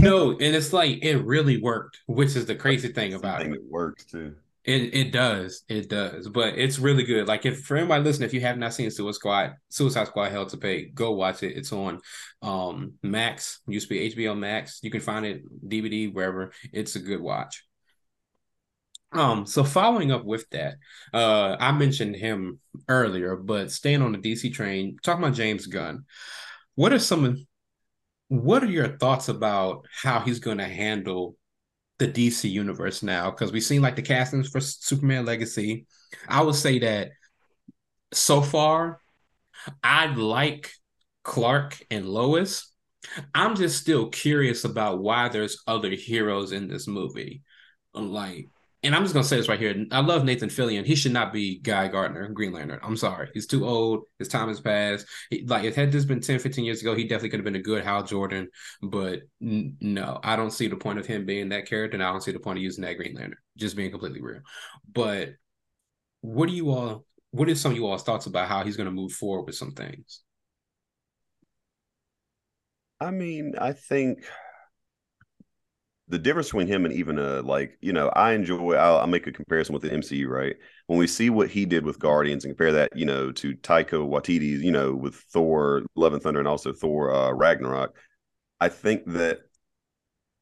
no, and it's like it really worked, which is the crazy thing about thing it. that works too. It it does, it does, but it's really good. Like if for anybody listening, if you have not seen Suicide Squad, Suicide Squad Hell to Pay, go watch it. It's on um Max, used to be HBO Max. You can find it DVD wherever. It's a good watch. Um, so following up with that, uh, I mentioned him earlier, but staying on the DC train, talking about James Gunn, what are some what are your thoughts about how he's going to handle the DC universe now? Because we've seen like the castings for Superman Legacy. I would say that so far, I like Clark and Lois. I'm just still curious about why there's other heroes in this movie. Like and I'm just gonna say this right here. I love Nathan Fillion. He should not be Guy Gardner, Green Lantern. I'm sorry. He's too old. His time has passed. He, like if had this been 10, 15 years ago, he definitely could have been a good Hal Jordan. But n- no, I don't see the point of him being that character, and I don't see the point of using that Green Lantern. Just being completely real. But what do you all? What is some of you all's thoughts about how he's gonna move forward with some things? I mean, I think the difference between him and even a like you know I enjoy I'll, I'll, make a comparison with the MCU right? When we see what he did with Guardians and compare that you know to Taika Waititi's you know with Thor Love and Thunder and also Thor uh, Ragnarok I think that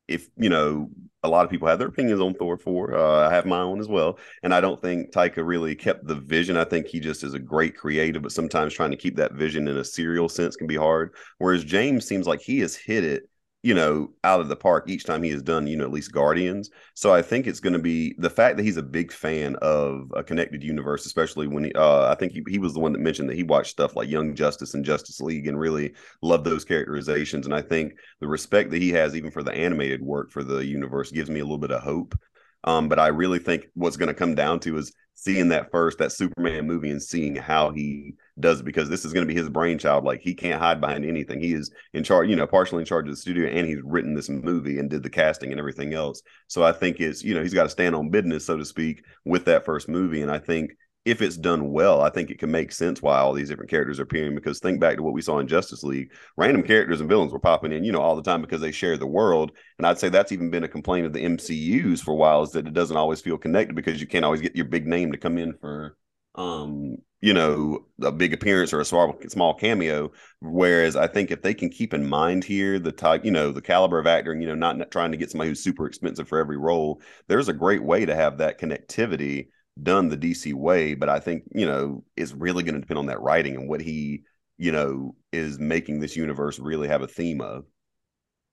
if you know a lot of people have their opinions on Thor 4 uh, I have my own as well and I don't think Taika really kept the vision. I think he just is a great creative but sometimes trying to keep that vision in a serial sense can be hard whereas James seems like he has hit it you know, out of the park each time he has done, you know, at least Guardians. So I think it's going to be the fact that he's a big fan of a connected universe, especially when he, uh, I think he, he was the one that mentioned that he watched stuff like Young Justice and Justice League and really loved those characterizations. And I think the respect that he has, even for the animated work for the universe, gives me a little bit of hope. Um, but I really think what's going to come down to is seeing that first, that Superman movie, and seeing how he does because this is going to be his brainchild. Like he can't hide behind anything. He is in charge, you know, partially in charge of the studio, and he's written this movie and did the casting and everything else. So I think it's, you know, he's got to stand on business, so to speak, with that first movie. And I think if it's done well, I think it can make sense why all these different characters are appearing. Because think back to what we saw in Justice League, random characters and villains were popping in, you know, all the time because they share the world. And I'd say that's even been a complaint of the MCU's for a while is that it doesn't always feel connected because you can't always get your big name to come in for um you know a big appearance or a small small cameo. Whereas i think if they can keep in mind here the type you know the caliber of acting you know not trying to get somebody who's super expensive for every role there's a great way to have that connectivity done the dc way. But i think you know it's really going to depend on that writing and what he you know is making this universe really have a theme of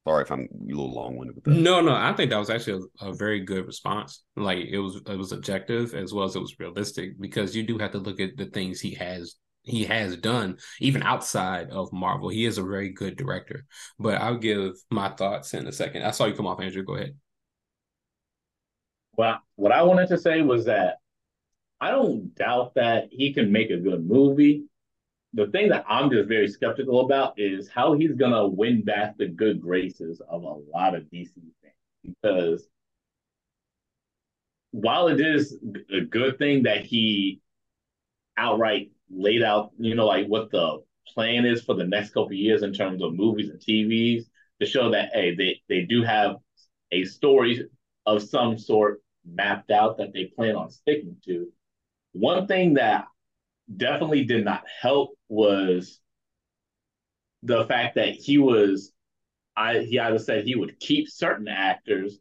Sorry if I'm a little long winded with that. No, no, I think that was actually a, a, very good response. Like it was, it was objective as well as it was realistic because you do have to look at the things he has he has done even outside of Marvel. He is a very good director. But I'll give my thoughts in a second. I saw you come off, Andrew. Go ahead. Well, what I wanted to say was that I don't doubt that he can make a good movie the thing that I'm just very skeptical about is how he's gonna win back the good graces of a lot of DC fans. Because while it is a good thing that he outright laid out, you know, like what the plan is for the next couple years in terms of movies and TVs to show that hey, they they do have a story of some sort mapped out that they plan on sticking to. One thing that definitely did not help was the fact that he was I he either said he would keep certain actors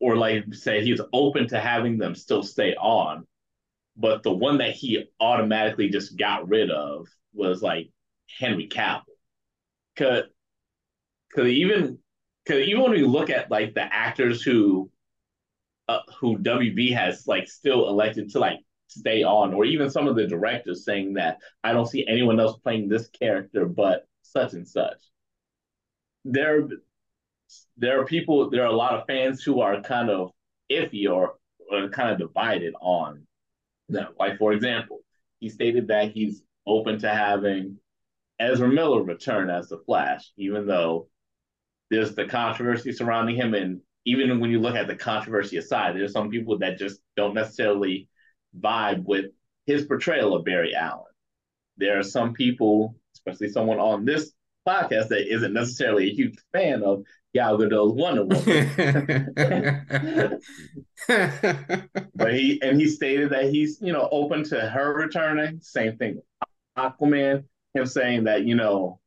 or like say he was open to having them still stay on. But the one that he automatically just got rid of was like Henry Cavill. Cause, cause even cause even when we look at like the actors who uh, who WB has like still elected to like stay on, or even some of the directors saying that I don't see anyone else playing this character but such and such. There, there are people, there are a lot of fans who are kind of iffy or, or kind of divided on that. Like, for example, he stated that he's open to having Ezra Miller return as the Flash, even though there's the controversy surrounding him. And even when you look at the controversy aside, there's some people that just don't necessarily vibe with his portrayal of Barry Allen. There are some people, especially someone on this podcast, that isn't necessarily a huge fan of Gal Gadot's Wonder Woman. but he and he stated that he's you know open to her returning. Same thing, Aquaman. Him saying that you know,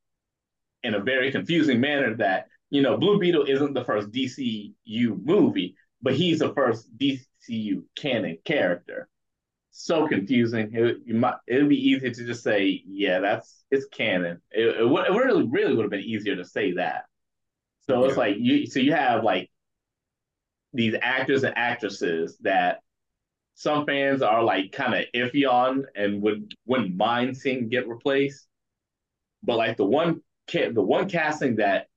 in a very confusing manner, that you know Blue Beetle isn't the first DCU movie, but he's the first DCU canon character. So confusing. It, you might it'd be easy to just say, yeah, that's it's canon. It, it, it really really would have been easier to say that. So yeah. it's like you so you have like these actors and actresses that some fans are like kind of iffy on and would wouldn't mind seeing get replaced. But like the one the one casting that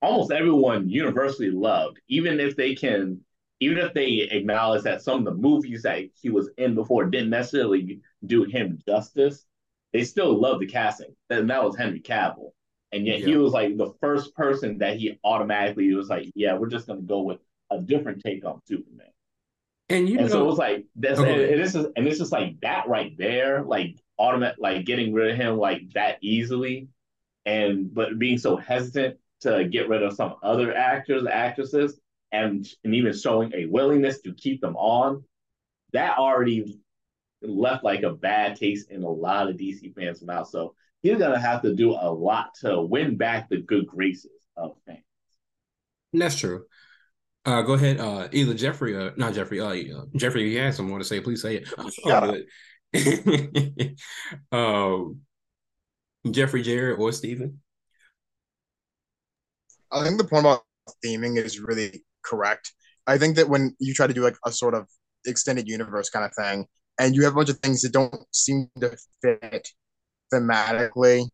almost everyone universally loved, even if they can, even if they acknowledge that some of the movies that he was in before didn't necessarily do him justice, they still love the casting. And that was Henry Cavill. And yet yeah. he was like the first person that he automatically was like, yeah, we're just gonna go with a different take on Superman. And you and know, so it was like that's okay. and, this is and this is like that right there, like automatic like getting rid of him like that easily and but being so hesitant to get rid of some other actors, actresses, and and even showing a willingness to keep them on, that already left like a bad taste in a lot of DC fans' mouth. So he's gonna have to do a lot to win back the good graces of fans. That's true. Uh, go ahead. Uh, either Jeffrey, uh, not Jeffrey. Uh, Jeffrey, you has some more to say. Please say it. um, Jeffrey, Jared, or Steven? I think the point about theming is really correct. I think that when you try to do like a sort of extended universe kind of thing, and you have a bunch of things that don't seem to fit thematically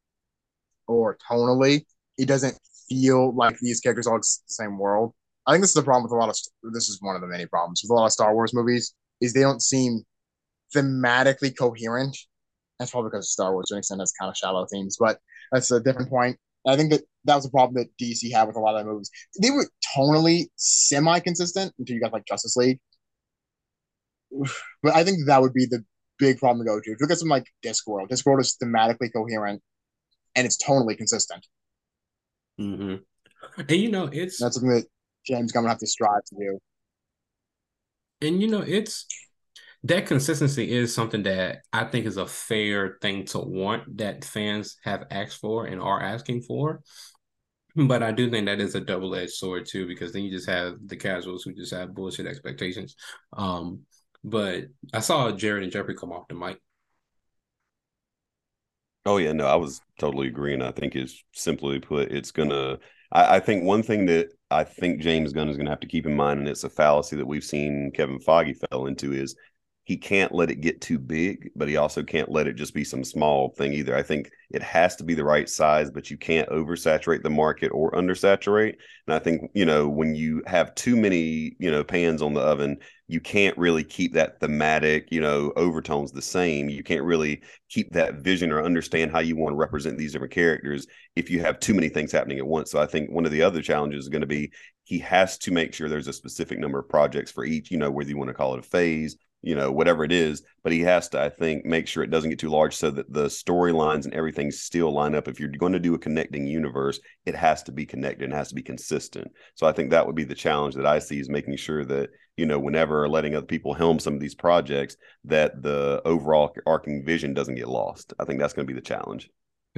or tonally, it doesn't feel like these characters all exist the same world. I think this is the problem with a lot of this is one of the many problems with a lot of Star Wars movies is they don't seem thematically coherent. That's probably because Star Wars to an extent has kind of shallow themes, but that's a different point. I think that that was a problem that DC had with a lot of their movies. They were tonally semi consistent until you got like Justice League. But I think that would be the big problem to go to. If you look at something like Discworld, Discworld is thematically coherent and it's tonally consistent. Mm-hmm. And you know, it's that's something that James Gunn would have to strive to do. And you know, it's that consistency is something that I think is a fair thing to want that fans have asked for and are asking for. But I do think that is a double edged sword too, because then you just have the casuals who just have bullshit expectations. Um, but I saw Jared and Jeffrey come off the mic. Oh yeah, no, I was totally agreeing. I think it's simply put, it's gonna. I, I think one thing that I think James Gunn is gonna have to keep in mind, and it's a fallacy that we've seen Kevin Feige fell into, is he can't let it get too big, but he also can't let it just be some small thing either. I think it has to be the right size, but you can't oversaturate the market or undersaturate. And I think, you know, when you have too many, you know, pans on the oven, you can't really keep that thematic, you know, overtones the same. You can't really keep that vision or understand how you want to represent these different characters if you have too many things happening at once. So I think one of the other challenges is going to be he has to make sure there's a specific number of projects for each, you know, whether you want to call it a phase you know, whatever it is. But he has to, I think, make sure it doesn't get too large so that the storylines and everything still line up. If you're going to do a connecting universe, it has to be connected and has to be consistent. So I think that would be the challenge that I see is making sure that, you know, whenever letting other people helm some of these projects, that the overall arcing vision doesn't get lost. I think that's going to be the challenge.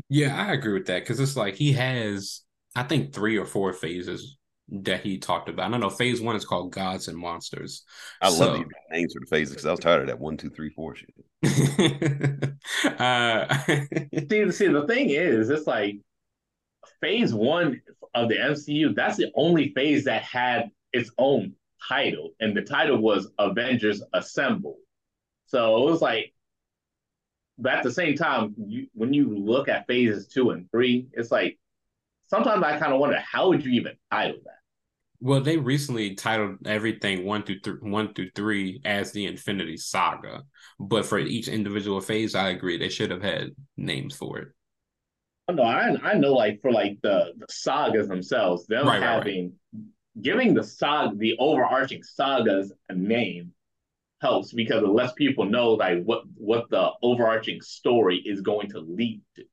Yeah, I agree with that because it's like he has, I think, three or four phases that he talked about. I don't know phase one is called Gods and Monsters. I so, love these names for the phases because I was tired of that one, two, three, four shit. uh, see, see, the thing is, it's like phase one of the MCU. That's the only phase that had its own title, and the title was Avengers Assemble. So it was like, but at the same time, you, when you look at phases two and three, it's like sometimes I kind of wonder how would you even title that? Well, they recently titled everything one through th- one through three as the Infinity Saga, but for each individual phase, I agree they should have had names for it. Oh, no, I I know like for like the, the sagas themselves, them right, having right, right. giving the saga the overarching sagas a name helps because the less people know like what what the overarching story is going to lead to.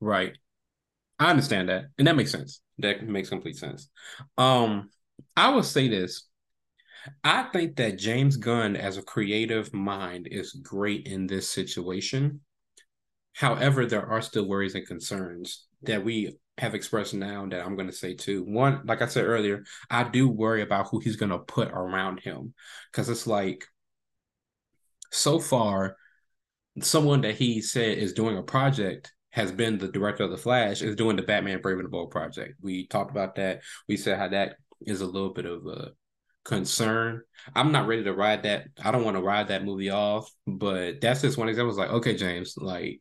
Right. I understand that, and that makes sense. That makes complete sense. Um, I will say this. I think that James Gunn, as a creative mind, is great in this situation. However, there are still worries and concerns that we have expressed now that I'm going to say too. One, like I said earlier, I do worry about who he's going to put around him because it's like so far, someone that he said is doing a project has been the director of the Flash is doing the Batman Brave and the Bold project. We talked about that. We said how that is a little bit of a concern. I'm not ready to ride that. I don't want to ride that movie off, but that's just one example. It's like, okay, James, like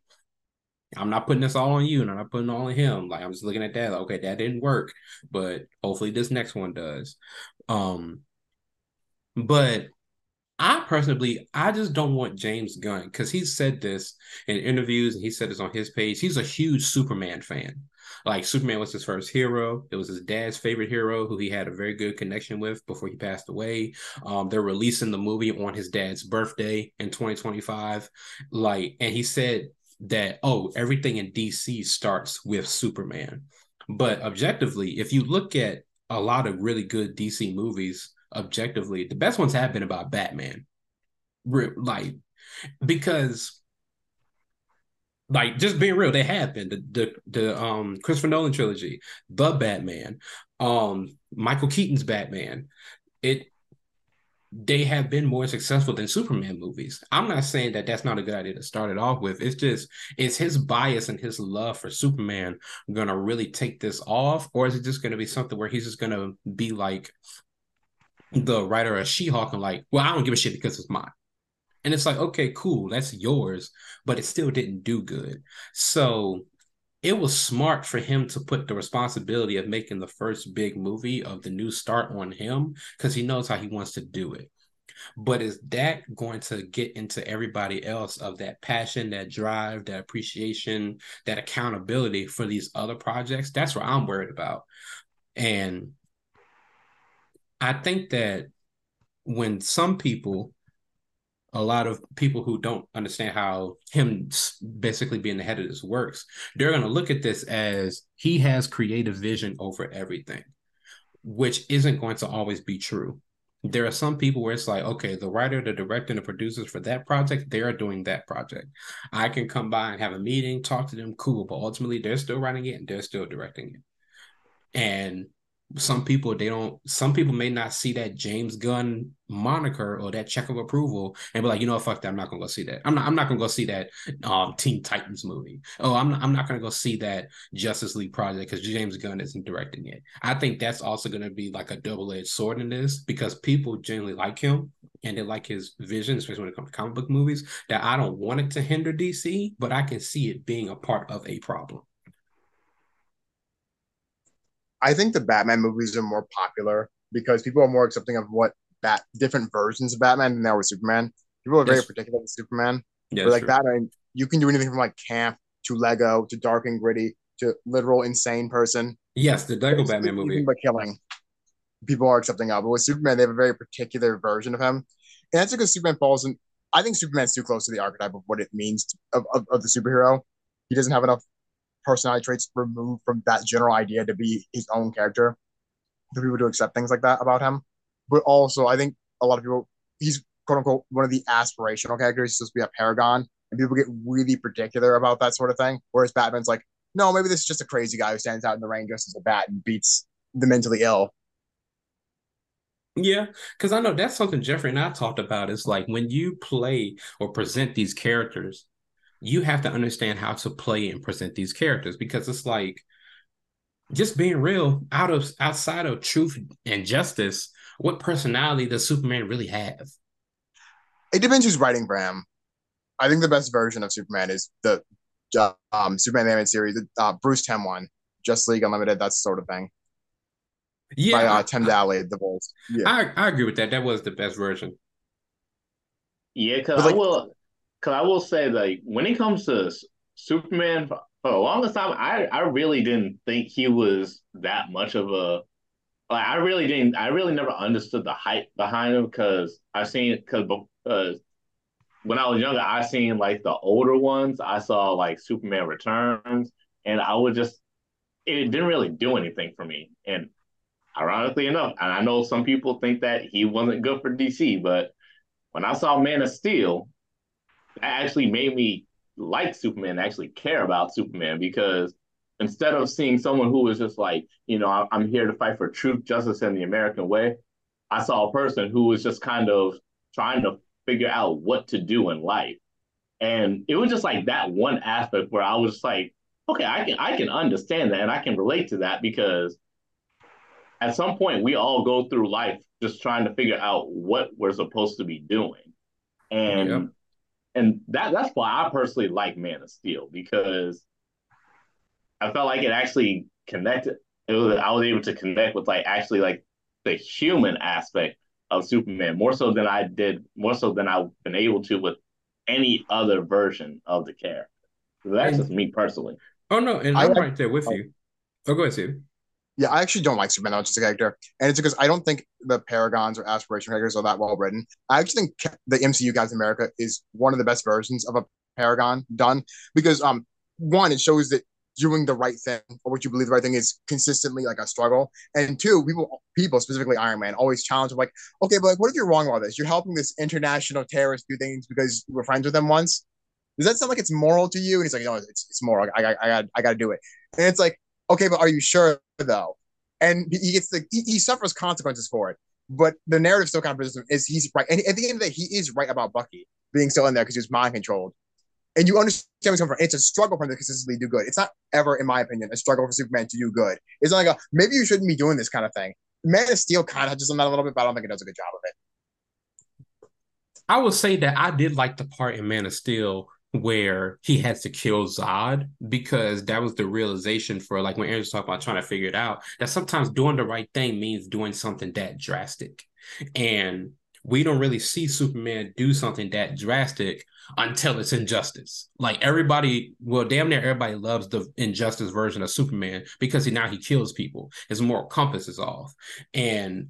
I'm not putting this all on you and I'm not putting all on him. Like I'm just looking at that. Like, okay, that didn't work, but hopefully this next one does. Um, but I personally, I just don't want James Gunn because he said this in interviews and he said this on his page. He's a huge Superman fan. Like Superman was his first hero. It was his dad's favorite hero, who he had a very good connection with before he passed away. Um, they're releasing the movie on his dad's birthday in 2025. Like, and he said that oh, everything in DC starts with Superman. But objectively, if you look at a lot of really good DC movies, objectively, the best ones have been about Batman. Like, because like just being real, they have been the the the um Christopher Nolan trilogy, the Batman, um Michael Keaton's Batman. It they have been more successful than Superman movies. I'm not saying that that's not a good idea to start it off with. It's just is his bias and his love for Superman going to really take this off or is it just going to be something where he's just going to be like the writer of She-Hulk and like, well, I don't give a shit because it's mine. And it's like, okay, cool, that's yours, but it still didn't do good. So it was smart for him to put the responsibility of making the first big movie of the new start on him because he knows how he wants to do it. But is that going to get into everybody else of that passion, that drive, that appreciation, that accountability for these other projects? That's what I'm worried about. And I think that when some people a lot of people who don't understand how him basically being the head of this works, they're going to look at this as he has creative vision over everything, which isn't going to always be true. There are some people where it's like, okay, the writer, the director, and the producers for that project, they are doing that project. I can come by and have a meeting, talk to them, cool, but ultimately they're still writing it and they're still directing it. And some people they don't some people may not see that James Gunn moniker or that check of approval and be like, you know, fuck that, I'm not gonna go see that. I'm not I'm not gonna go see that um Teen Titans movie. Oh, I'm not, I'm not gonna go see that Justice League project because James Gunn isn't directing it. I think that's also gonna be like a double-edged sword in this because people generally like him and they like his vision, especially when it comes to comic book movies, that I don't want it to hinder DC, but I can see it being a part of a problem. I think the Batman movies are more popular because people are more accepting of what bat different versions of Batman than they are with Superman. People are very yes. particular with Superman. Yeah, but like true. Batman, you can do anything from like camp to Lego to dark and gritty to literal insane person. Yes, the Lego it's, Batman movie. But killing. People are accepting of. But with Superman, they have a very particular version of him. And that's because Superman falls in I think Superman's too close to the archetype of what it means to, of, of, of the superhero. He doesn't have enough personality traits removed from that general idea to be his own character for people to accept things like that about him. But also, I think a lot of people, he's quote unquote one of the aspirational characters. He's supposed to be a paragon, and people get really particular about that sort of thing. Whereas Batman's like, no, maybe this is just a crazy guy who stands out in the rain dressed as a bat and beats the mentally ill. Yeah, because I know that's something Jeffrey and I talked about. Is like when you play or present these characters, you have to understand how to play and present these characters because it's like just being real out of outside of truth and justice what personality does superman really have? It depends who's writing for him i think the best version of superman is the um, superman animated series uh, bruce Timm one Justice League Unlimited that sort of thing. Yeah by uh, tim daly the voice. Yeah. I, I agree with that. That was the best version. Yeah because like, i will because I will say like when it comes to Superman, for the longest time, I I really didn't think he was that much of a like I really didn't I really never understood the hype behind him because I seen because uh, when I was younger I seen like the older ones. I saw like Superman Returns and I would just it didn't really do anything for me. And ironically enough and I know some people think that he wasn't good for DC but when I saw Man of Steel actually made me like Superman, actually care about Superman because instead of seeing someone who was just like, you know, I, I'm here to fight for truth, justice, and the American way, I saw a person who was just kind of trying to figure out what to do in life. And it was just like that one aspect where I was just like, okay, I can I can understand that and I can relate to that because at some point we all go through life just trying to figure out what we're supposed to be doing. And. And that that's why I personally like Man of Steel because I felt like it actually connected. It was I was able to connect with like actually like the human aspect of Superman more so than I did more so than I've been able to with any other version of the character. So that's and, just me personally. Oh no, and I'm right there with oh. you. Oh, go ahead, Steve. Yeah, I actually don't like Superman as a character, and it's because I don't think the Paragons or Aspiration characters are that well written. I actually think the MCU Captain America is one of the best versions of a Paragon done because um one it shows that doing the right thing or what you believe the right thing is consistently like a struggle. And two, people, people specifically Iron Man, always challenge like, okay, but like, what if you're wrong about this? You're helping this international terrorist do things because you were friends with them once. Does that sound like it's moral to you? And he's like, no, it's, it's moral. I, I, I, I got to do it. And it's like, okay, but are you sure though? And he gets the he, he suffers consequences for it. But the narrative still kind of is he's right. And at the end of the day, he is right about Bucky being still in there because he was mind controlled and you understand what's coming from. It's a struggle for him to consistently do good. It's not ever, in my opinion, a struggle for Superman to do good. It's not like a maybe you shouldn't be doing this kind of thing. Man of Steel kind of just on that a little bit, but I don't think it does a good job of it. I would say that I did like the part in Man of Steel where he has to kill Zod because that was the realization for like when Aaron's talking about trying to figure it out that sometimes doing the right thing means doing something that drastic. And we don't really see Superman do something that drastic until it's injustice. Like everybody, well, damn near everybody loves the injustice version of Superman because he now he kills people. His moral compass is off. And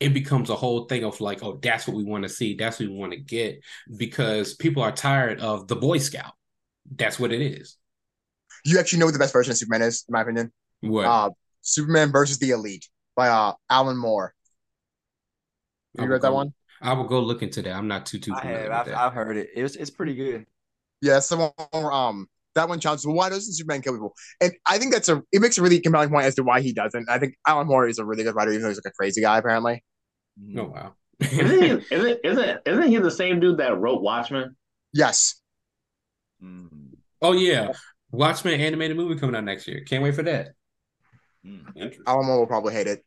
it becomes a whole thing of like, oh, that's what we want to see. That's what we want to get because people are tired of the Boy Scout. That's what it is. You actually know what the best version of Superman is, in my opinion. What? Uh, Superman versus the Elite by uh, Alan Moore. Have you read that one? I will go look into that. I'm not too too. I have. I've, I've, heard it. It's it's pretty good. Yeah, someone um that one challenges. Well, why doesn't Superman kill people? And I think that's a it makes a really compelling point as to why he doesn't. I think Alan Moore is a really good writer, even though he's like a crazy guy apparently. Oh wow. isn't, he, isn't isn't isn't he the same dude that wrote Watchmen? Yes. Mm. Oh yeah, Watchmen animated movie coming out next year. Can't wait for that. Mm, Alan Moore will probably hate it.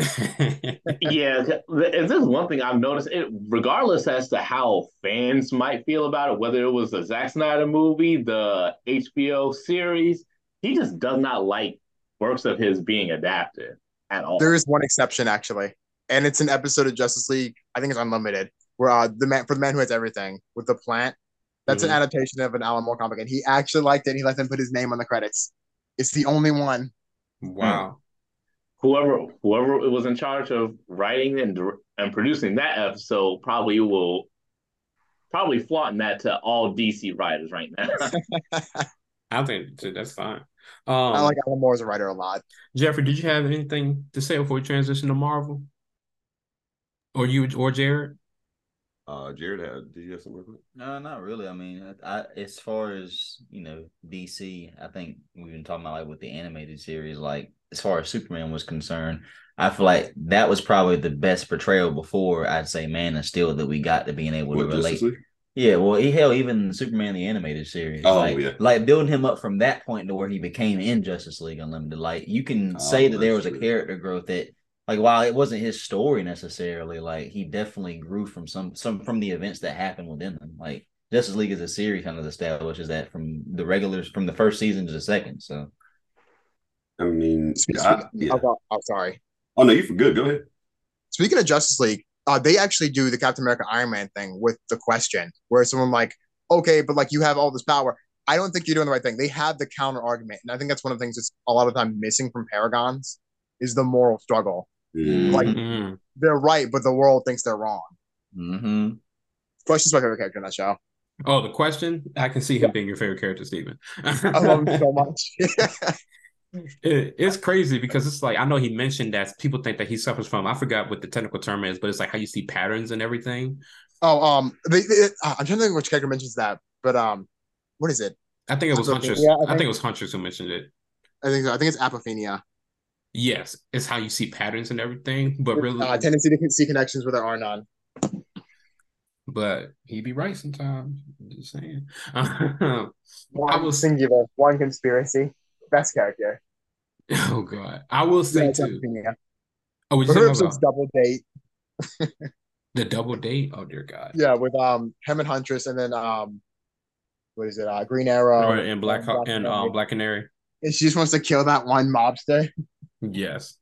yeah, is this one thing I've noticed? It, regardless as to how fans might feel about it, whether it was the Zack Snyder movie, the HBO series, he just does not like works of his being adapted at all. There is one exception actually, and it's an episode of Justice League. I think it's Unlimited, where uh, the man for the man who has everything with the plant. That's mm-hmm. an adaptation of an Alan Moore comic, and he actually liked it. he let them put his name on the credits. It's the only one. Wow whoever whoever was in charge of writing and and producing that episode probably will probably flaunting that to all DC writers right now. I think that's fine. Um, I like Alan Moore as a writer a lot. Jeffrey, did you have anything to say before we transition to Marvel? Or you or Jared? Uh, Jared had. Did you have something? No, not really. I mean, I, as far as you know, DC. I think we've been talking about like with the animated series, like as far as Superman was concerned, I feel like that was probably the best portrayal before I'd say Man of Steel that we got to being able what, to relate. Yeah, well, he hell even Superman the animated series. Oh like, yeah, like building him up from that point to where he became in Justice League Unlimited. Like you can oh, say that there was true. a character growth that, like, while it wasn't his story necessarily, like he definitely grew from some some from the events that happened within them. Like Justice League is a series kind of establishes that from the regulars from the first season to the second. So I mean, speaking, I, yeah. oh, oh, sorry. Oh no, you're good. Go ahead. Speaking of Justice League, uh, they actually do the Captain America Iron Man thing with the question, where someone like, okay, but like you have all this power. I don't think you're doing the right thing. They have the counter argument, and I think that's one of the things that's a lot of time missing from Paragons is the moral struggle. Mm-hmm. Like they're right, but the world thinks they're wrong. Mm-hmm. Question's my favorite character in that show. Oh, the question? I can see him yeah. being your favorite character, Steven. I love him so much. It, it's crazy because it's like I know he mentioned that people think that he suffers from I forgot what the technical term is, but it's like how you see patterns and everything. Oh, um, they, they, uh, I'm trying to think which character mentions that, but um, what is it? I think it was Huntress. Yeah, I I, think, think- it was Huntress who mentioned it. I think so. I think it's apophenia. Yes, it's how you see patterns and everything, but really, Uh, tendency to see connections where there are none. but he'd be right sometimes. I'm just saying. I One singular, one conspiracy. Best character. oh god, I will say Yeah, it's too. apophenia. Oh, we just Her about double date. the double date. Oh dear God. Yeah, with um him and Huntress, and then um, what is it? Uh, Green Arrow Or in Black Hawk and um Black Canary. And she just wants to kill that one mobster. Yes.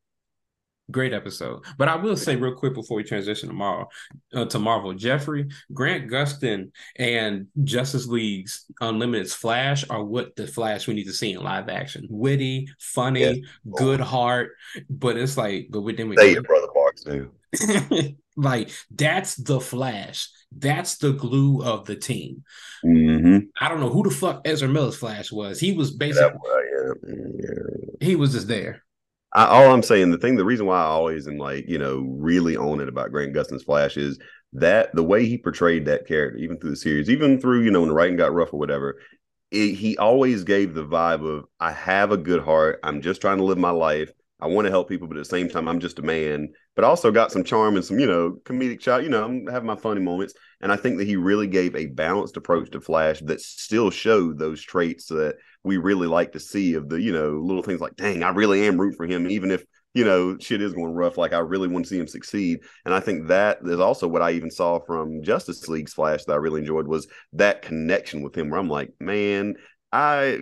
Great episode. But I will say real quick before we transition tomorrow uh, to Marvel, Jeffrey, Grant Gustin, and Justice League's Unlimited's Flash are what the Flash we need to see in live action. Witty, funny, Yes. good heart. But it's like, but we Say it, brother Parks too. like that's the Flash. That's the glue of the team. Mm-hmm. I don't know who the fuck Ezra Miller's Flash was. He was basically uh, yeah, yeah. he was just there. I, all I'm saying, the thing, the reason why I always am like, you know, really on it about Grant Gustin's Flash is that the way he portrayed that character, even through the series, even through, you know, when the writing got rough or whatever, it, he always gave the vibe of, I have a good heart. I'm just trying to live my life. I want to help people, but at the same time, I'm just a man, but also got some charm and some, you know, comedic shot. You know, I'm having my funny moments. And I think that he really gave a balanced approach to Flash that still showed those traits that we really like to see of the, you know, little things like, dang, I really am rooting for him, even if, you know, shit is going rough. Like, I really want to see him succeed. And I think that is also what I even saw from Justice League's Flash that I really enjoyed was that connection with him where I'm like, man, I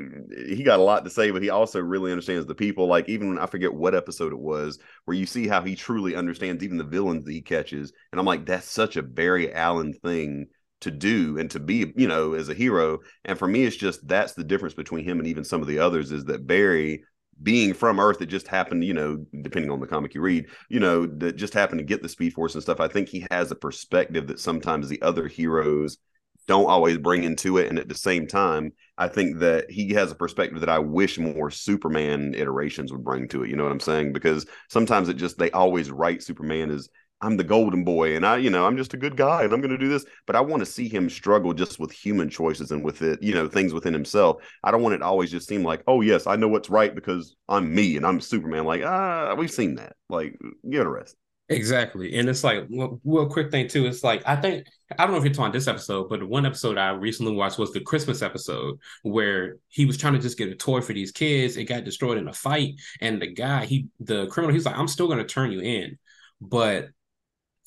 he got a lot to say, but he also really understands the people. Like even when I forget what episode it was, where you see how he truly understands even the villains that he catches, and I'm like, that's such a Barry Allen thing to do and to be, you know, as a hero. And for me, it's just that's the difference between him and even some of the others is that Barry being from Earth, it just happened, you know, depending on the comic you read, you know, that just happened to get the Speed Force and stuff. I think he has a perspective that sometimes the other heroes don't always bring into it. And at the same time, I think that he has a perspective that I wish more Superman iterations would bring to it. You know what I'm saying? Because sometimes it just they always write Superman as I'm the golden boy and I, you know, I'm just a good guy and I'm going to do this. But I want to see him struggle just with human choices and with it, you know, things within himself. I don't want it always just seem like, oh, yes, I know what's right because I'm me and I'm Superman. Like, ah, we've seen that. Like, give it a rest. Exactly. And it's like, well, quick thing too. It's like, I think, I don't know if you're talking this episode, but one episode I recently watched was the Christmas episode where he was trying to just get a toy for these kids. It got destroyed in a fight. And the guy, he, the criminal, he's like, I'm still going to turn you in, but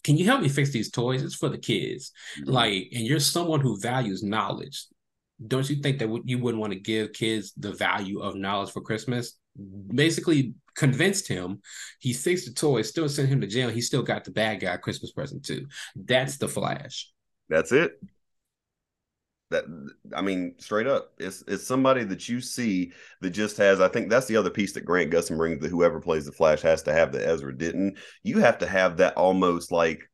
can you help me fix these toys? It's for the kids. Mm-hmm. Like, and you're someone who values knowledge. Don't you think that you wouldn't want to give kids the value of knowledge for Christmas? Basically, convinced him. He fixed the toy, still sent him to jail. He still got the bad guy Christmas present too. That's the Flash. That's it. That I mean, straight up, it's it's somebody that you see that just has. I think that's the other piece that Grant Gustin brings that whoever plays the Flash has to have that Ezra didn't. You have to have that almost like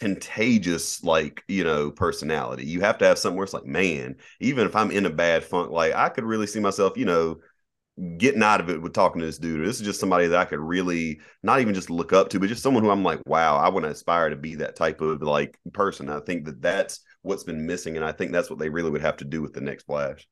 contagious, like you know, personality. You have to have something where it's like, man, even if I'm in a bad funk, like I could really see myself, you know, getting out of it with talking to this dude. This is just somebody that I could really not even just look up to, but just someone who I'm like, wow, I want to aspire to be that type of like person. I think that that's what's been missing, and I think that's what they really would have to do with the next Flash.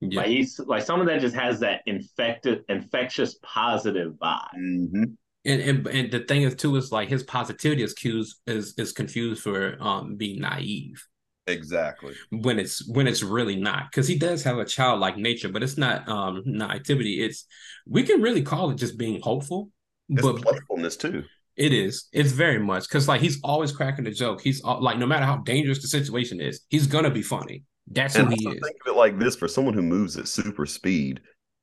Yeah. Like he's like someone that just has that infected, infectious, positive vibe. Mm-hmm. And, and and the thing is too is like his positivity is cues is is confused for um being naive Exactly. when it's when it's really not because he does have a childlike nature but it's not um naivety it's we can really call it just being hopeful It's but playfulness too. It is. It's very much. Because like he's always cracking a joke. He's all, like no matter how dangerous the situation is he's gonna be funny. That's And who he is. think of it like this: for someone who moves at super speed,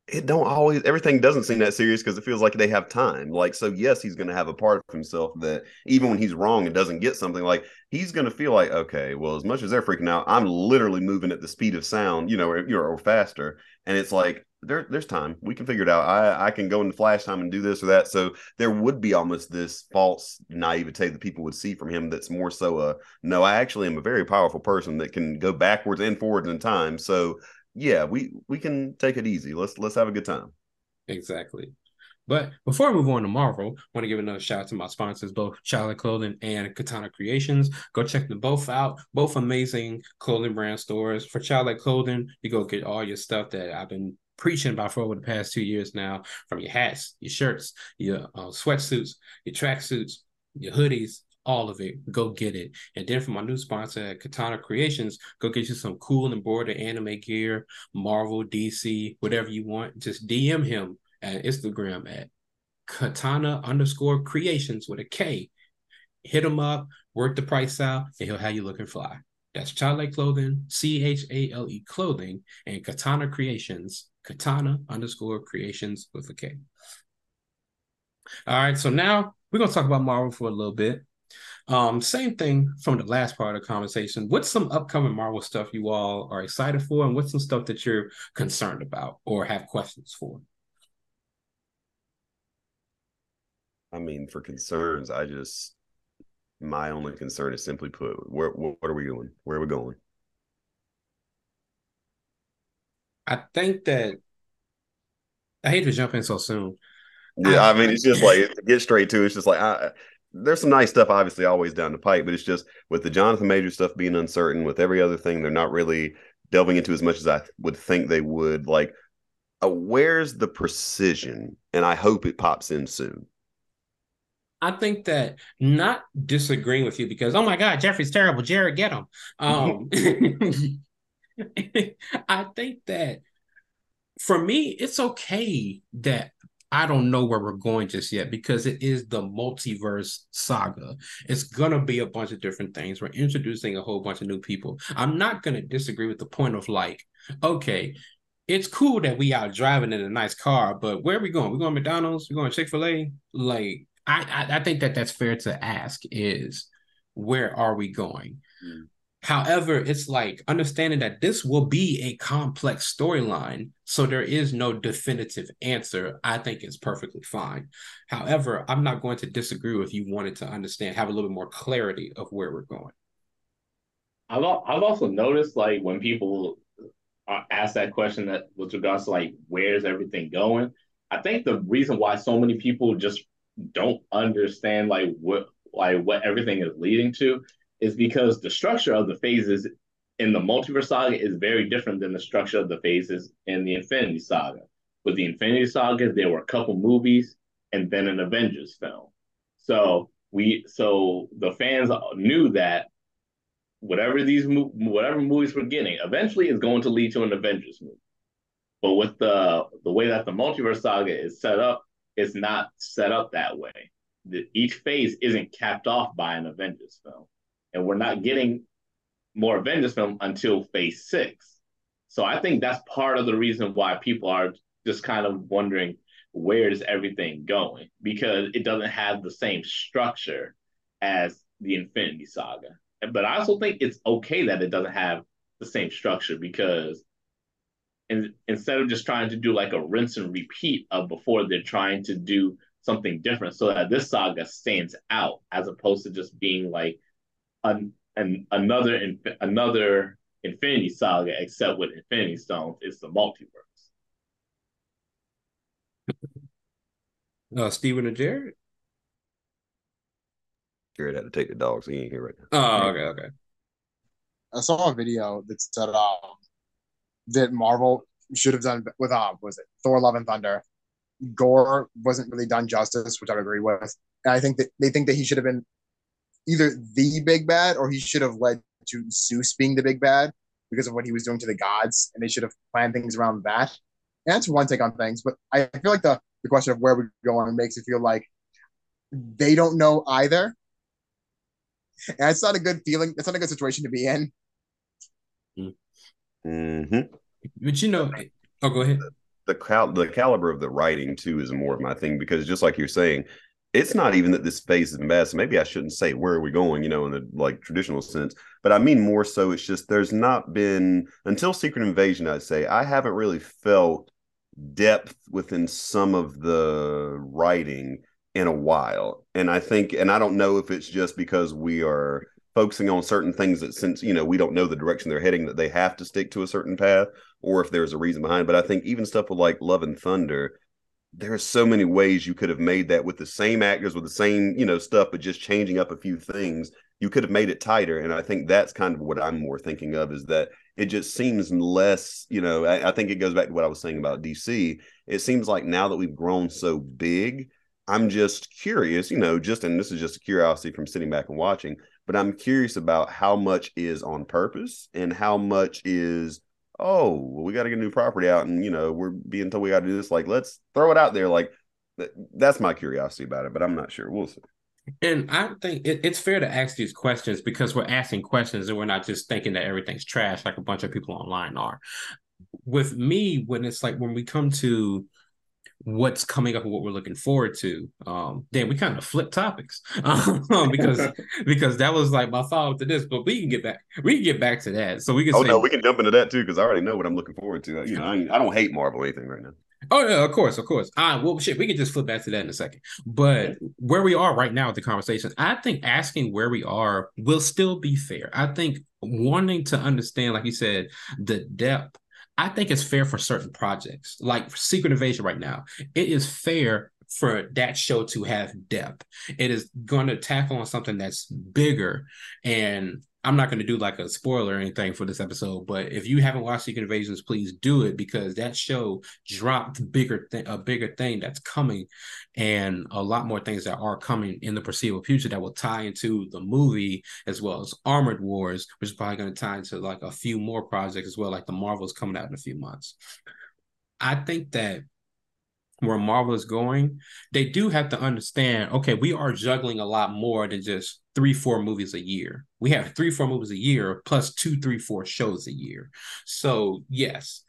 it don't always everything doesn't seem that serious because it feels like they have time. Like, so yes, he's going to have a part of himself that even when he's wrong and doesn't get something, like he's going to feel like, okay, well, as much as they're freaking out, I'm literally moving at the speed of sound, you know, or, or faster, and it's like there, there's time. We can figure it out. I, I can go into flash time and do this or that. So there would be almost this false naivete that people would see from him. That's more so a no. I actually am a very powerful person that can go backwards and forwards in time. So yeah, we we can take it easy. Let's let's have a good time. exactly But before I move on to Marvel, I want to give another shout out to my sponsors, both Chale Clothing and Katana Creations. Go check them both out. Both amazing clothing brand stores. For Chale Clothing, you go get all your stuff that I've been preaching about for over the past two years now, from your hats, your shirts, your uh, sweatsuits, your tracksuits, your hoodies, all of it. Go get it. And then for my new sponsor at Katana Creations, go get you some cool embroidered anime gear, Marvel, DC, whatever you want. Just DM him at Instagram at Katana underscore creations with a K. Hit him up, work the price out, and he'll have you looking fly. That's Chale Clothing, C H A L E Clothing, and Katana Creations, Katana underscore creations with a K. All right, so now we're gonna talk about Marvel for a little bit. Um, same thing from the last part of the conversation. What's some upcoming Marvel stuff you all are excited for, and what's some stuff that you're concerned about or have questions for? I mean, for concerns, I just my only concern is simply put, where what are we doing? Where are we going? I think that I hate to jump in so soon. Yeah, I, I mean, it's just like get straight to. It's just like I, there's some nice stuff, obviously, always down the pipe, but it's just with the Jonathan Major stuff being uncertain, with every other thing, they're not really delving into as much as I would think they would. Like, uh, where's the precision? And I hope it pops in soon. I think that not disagreeing with you because oh my god, Jeffrey's terrible. Jared, get him. Um, I think that for me, it's okay that I don't know where we're going just yet because it is the multiverse saga. It's gonna be a bunch of different things. We're introducing a whole bunch of new people. I'm not gonna disagree with the point of like, okay, it's cool that we out driving in a nice car, but where are we going? We're going McDonald's. We're going Chick Fil A. Like, I, I, I think that that's fair to ask is where are we going? Mm. However, it's like understanding that this will be a complex storyline, so there is no definitive answer. I think is perfectly fine. However, I'm not going to disagree if you wanted to understand, have a little bit more clarity of where we're going. I've I've also noticed like when people uh, ask that question that with regards to like where's everything going, I think the reason why so many people just don't understand like what like what everything is leading to is because the structure of the phases in the multiverse saga is very different than the structure of the phases in the Infinity Saga. With the Infinity Saga, there were a couple movies and then an Avengers film. So we so the fans knew that whatever these whatever movies we're getting eventually is going to lead to an Avengers movie. But with the the way that the multiverse saga is set up, it's not set up that way. The, each phase isn't capped off by an Avengers film, and we're not getting more Avengers film until phase six. So I think that's part of the reason why people are just kind of wondering where is everything going because it doesn't have the same structure as the Infinity Saga. But I also think it's okay that it doesn't have the same structure because in, instead of just trying to do like a rinse and repeat of before, they're trying to do something different so that this saga stands out as opposed to just being like an, an another another Infinity Saga, except with Infinity Stones, it's the multiverse. Uh, Stephen and Jared. Jared had to take the dogs. so he ain't here right now. Oh, okay, okay. I saw a video that said um, that Marvel should have done with um was it Thor Love and Thunder. Gorr wasn't really done justice, which I agree with. And I think that they think that he should have been either the big bad or he should have led to Zeus being the big bad because of what he was doing to the gods, and they should have planned things around that. And that's one take on things, but I feel like the, the question of where we're going makes it feel like they don't know either. And that's not a good feeling. That's not a good situation to be in. Mm-hmm. But you know, oh, go ahead. The cal- the caliber of the writing too is more of my thing because just like you're saying, it's not even that this phase is bad. Maybe I shouldn't say where are we going, you know, in the like traditional sense. But I mean more so it's just there's not been until Secret Invasion, I'd say, I haven't really felt depth within some of the writing in a while. And I think and I don't know if it's just because we are focusing on certain things that since you know we don't know the direction they're heading that they have to stick to a certain path or if there's a reason behind but i think even stuff with like love and thunder there are so many ways you could have made that with the same actors with the same you know stuff but just changing up a few things you could have made it tighter. And i think that's kind of what i'm more thinking of is that it just seems less you know I, I, think it goes back to what i was saying about dc it seems like now that we've grown so big i'm just curious you know just and this is just a curiosity from sitting back and watching but i'm curious about how much is on purpose and how much is oh, well, we got to get a new property out, and you know, we're being told we got to do this. Like, let's throw it out there. Like, that's my curiosity about it, but I'm not sure. We'll see. And I think it, it's fair to ask these questions because we're asking questions and we're not just thinking that everything's trash like a bunch of people online are. With me, when it's like when we come to what's coming up and what we're looking forward to. Um, then we kind of flip topics um, because because that was like my follow up to this, but we can get back we can get back to that. So we can. Oh say, no, we can jump into that too because I already know what I'm looking forward to. You know, I, I don't hate Marvel or anything right now. Oh yeah, of course, of course. Ah, well, shit, we can just flip back to that in a second. But where we are right now with the conversation, I think asking where we are will still be fair. I think wanting to understand, like you said, the depth I think it's fair for certain projects, like Secret Invasion right now. It is fair for that show to have depth. It is going to tackle on something that's bigger and I'm not going to do like a spoiler or anything for this episode, but if you haven't watched Secret Invasions, please do it because that show dropped bigger th- a bigger thing that's coming, and a lot more things that are coming in the foreseeable future that will tie into the movie as well as Armored Wars, which is probably going to tie into like a few more projects as well, like the Marvels coming out in a few months. I think that where Marvel is going, they do have to understand okay, we are juggling a lot more than just three, four movies a year. We have three, four movies a year plus two, three, four shows a year. So, yes,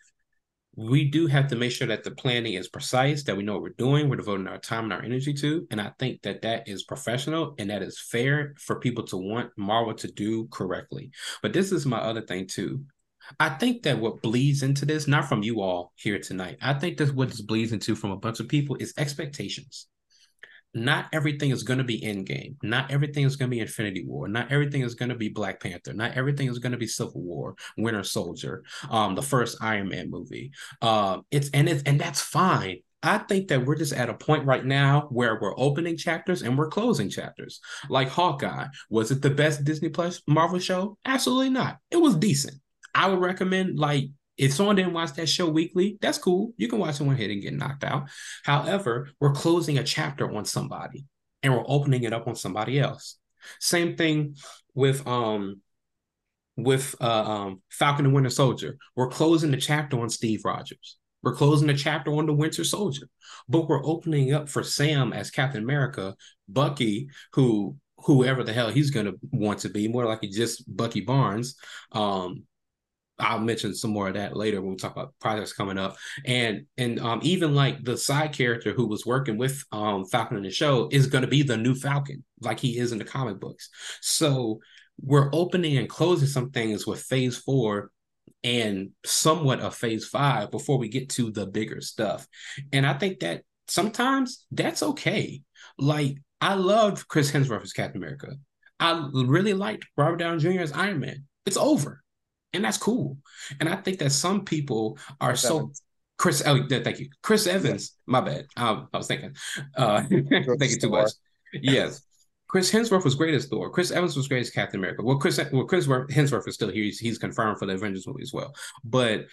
we do have to make sure that the planning is precise, that we know what we're doing, we're devoting our time and our energy to. And I think that that is professional and that is fair for people to want Marvel to do correctly. But this is my other thing, too. I think that what bleeds into this, not from you all here tonight, I think that's what this bleeds into from a bunch of people is expectations. Not everything is going to be Endgame. Not everything is going to be Infinity War. Not everything is going to be Black Panther. Not everything is going to be Civil War, Winter Soldier, um, the first Iron Man movie. Uh, it's and it's and that's fine. I think that we're just at a point right now where we're opening chapters and we're closing chapters. Like Hawkeye, was it the best Disney Plus Marvel show? Absolutely not. It was decent. I would recommend like if someone didn't watch that show weekly, that's cool. You can watch someone hit and get knocked out. However, we're closing a chapter on somebody and we're opening it up on somebody else. Same thing with um with uh, um, Falcon and Winter Soldier. We're closing the chapter on Steve Rogers. We're closing the chapter on the Winter Soldier, but we're opening up for Sam as Captain America, Bucky, who whoever the hell he's gonna want to be, more like just Bucky Barnes, um, I'll mention some more of that later when we talk about projects coming up. And and um, even like the side character who was working with um, Falcon in the show is going to be the new Falcon, like he is in the comic books. So we're opening and closing some things with Phase Four and somewhat of Phase Five before we get to the bigger stuff. And I think that sometimes that's okay. Like I loved Chris Hemsworth as Captain America. I really liked Robert Downey Jr. as Iron Man. It's over and that's cool. And I think that some people are Chris so Evans. Chris. Oh, thank you, Chris Evans. My bad. I, I was thinking. Uh, thank you too much. Yes. Chris Hemsworth was great as Thor. Chris Evans was great as Captain America. Well, Chris well, Chris Hemsworth is still here. He's, he's confirmed for the Avengers movie as well. But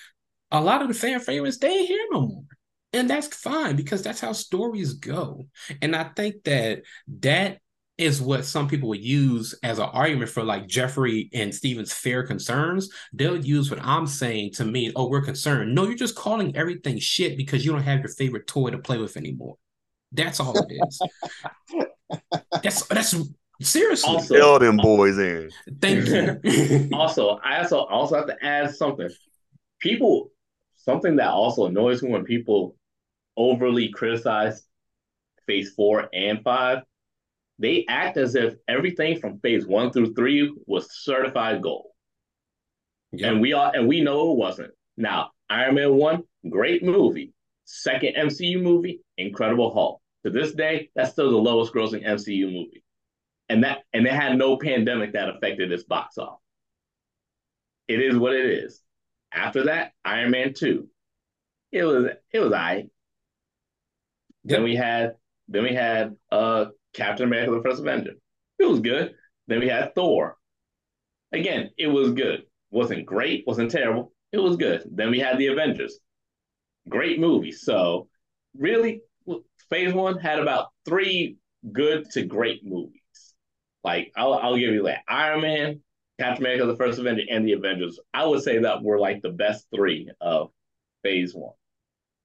a lot of the fan favorites, they ain't here no more. And that's fine because that's how stories go. And I think that that is what some people would use as an argument for like Jeffrey and Steven's fair concerns. They'll use what I'm saying to mean, oh, we're concerned. No, you're just calling everything shit because you don't have your favorite toy to play with anymore. That's all it is. that's that's seriously. Also, Tell them boys in. Thank you. also, I also also have to add something. People, something that also annoys me when people overly criticize Phase Four and Five they act as if everything from phase one through three was certified gold. Yep. And we all and we know it wasn't. Now, Iron Man 1, great movie. Second MCU movie, Incredible Hulk. To this day, that's still the lowest grossing MCU movie. And that and it had no pandemic that affected its box office. It is what it is. After that, Iron Man 2. It was it was I. Then we had then we had uh Captain America: The First Avenger. It was good. Then we had Thor. Again, it was good. wasn't great. wasn't terrible. It was good. Then we had the Avengers. Great movie. So really, Phase One had about three good to great movies. Like I'll, I'll give you that Iron Man, Captain America: The First Avenger, and the Avengers. I would say that were like the best three of Phase One.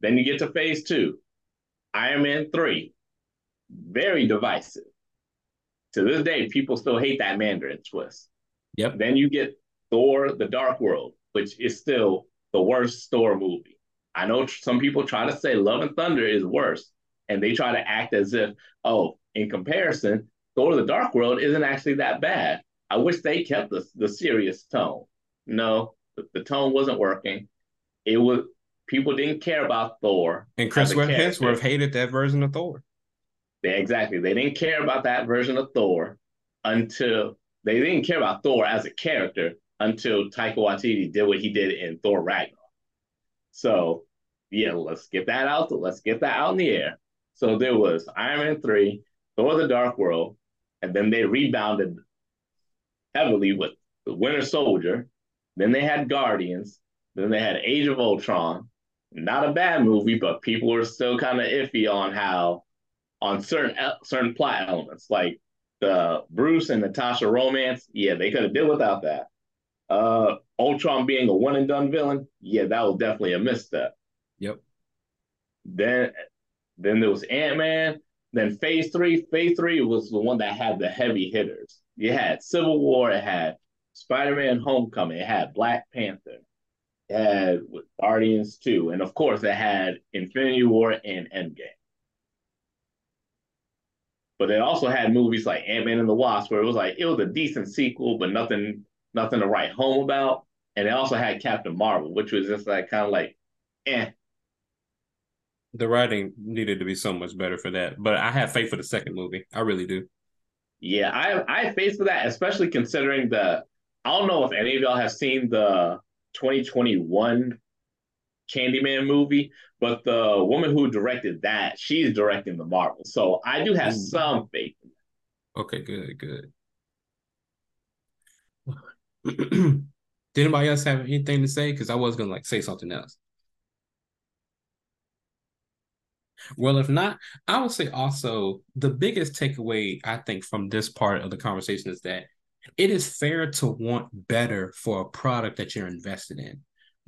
Then you get to Phase Two, Iron Man Three, very divisive. To this day, people still hate that Mandarin twist. Yep. Then you get Thor: The Dark World, which is still the worst Thor movie. I know some people try to say Love and Thunder is worse, and they try to act as if, oh, in comparison, Thor: The Dark World isn't actually that bad. I wish they kept the the serious tone. No, the, the tone wasn't working. It was people didn't care about Thor. And Chris Hemsworth hated that version of Thor. They, exactly. They didn't care about that version of Thor until they didn't care about Thor as a character until Taika Waititi did what he did in Thor Ragnarok. So yeah, let's get that out. Let's get that out in the air. So there was Iron Man 3, Thor the Dark World, and then they rebounded heavily with the Winter Soldier. Then they had Guardians. Then they had Age of Ultron. Not a bad movie, but people were still kind of iffy on how, on certain certain plot elements, like the Bruce and Natasha romance. Yeah, they could have did without that. Uh, Ultron being a one and done villain. Yeah, that was definitely a misstep. Yep. Then, then there was Ant Man. Then Phase Three. Phase Three was the one that had the heavy hitters. You had Civil War. It had Spider Man Homecoming. It had Black Panther. It had Guardians 2. And of course, it had Infinity War and Endgame. But it also had movies like Ant Man and the Wasp, where it was like it was a decent sequel, but nothing, nothing to write home about. And it also had Captain Marvel, which was just like kind of like, eh, the writing needed to be so much better for that. But I have faith for the second movie. I really do. Yeah, I I have faith for that, especially considering the I don't know if any of y'all have seen the 2021 Candyman movie, but the woman who directed that, she's directing the Marvel. So I do have Ooh. some faith in that. Okay, good, good. Did anybody else have anything to say? Because I was gonna like say something else. Well, if not, I would say also the biggest takeaway I think from this part of the conversation is that it is fair to want better for a product that you're invested in.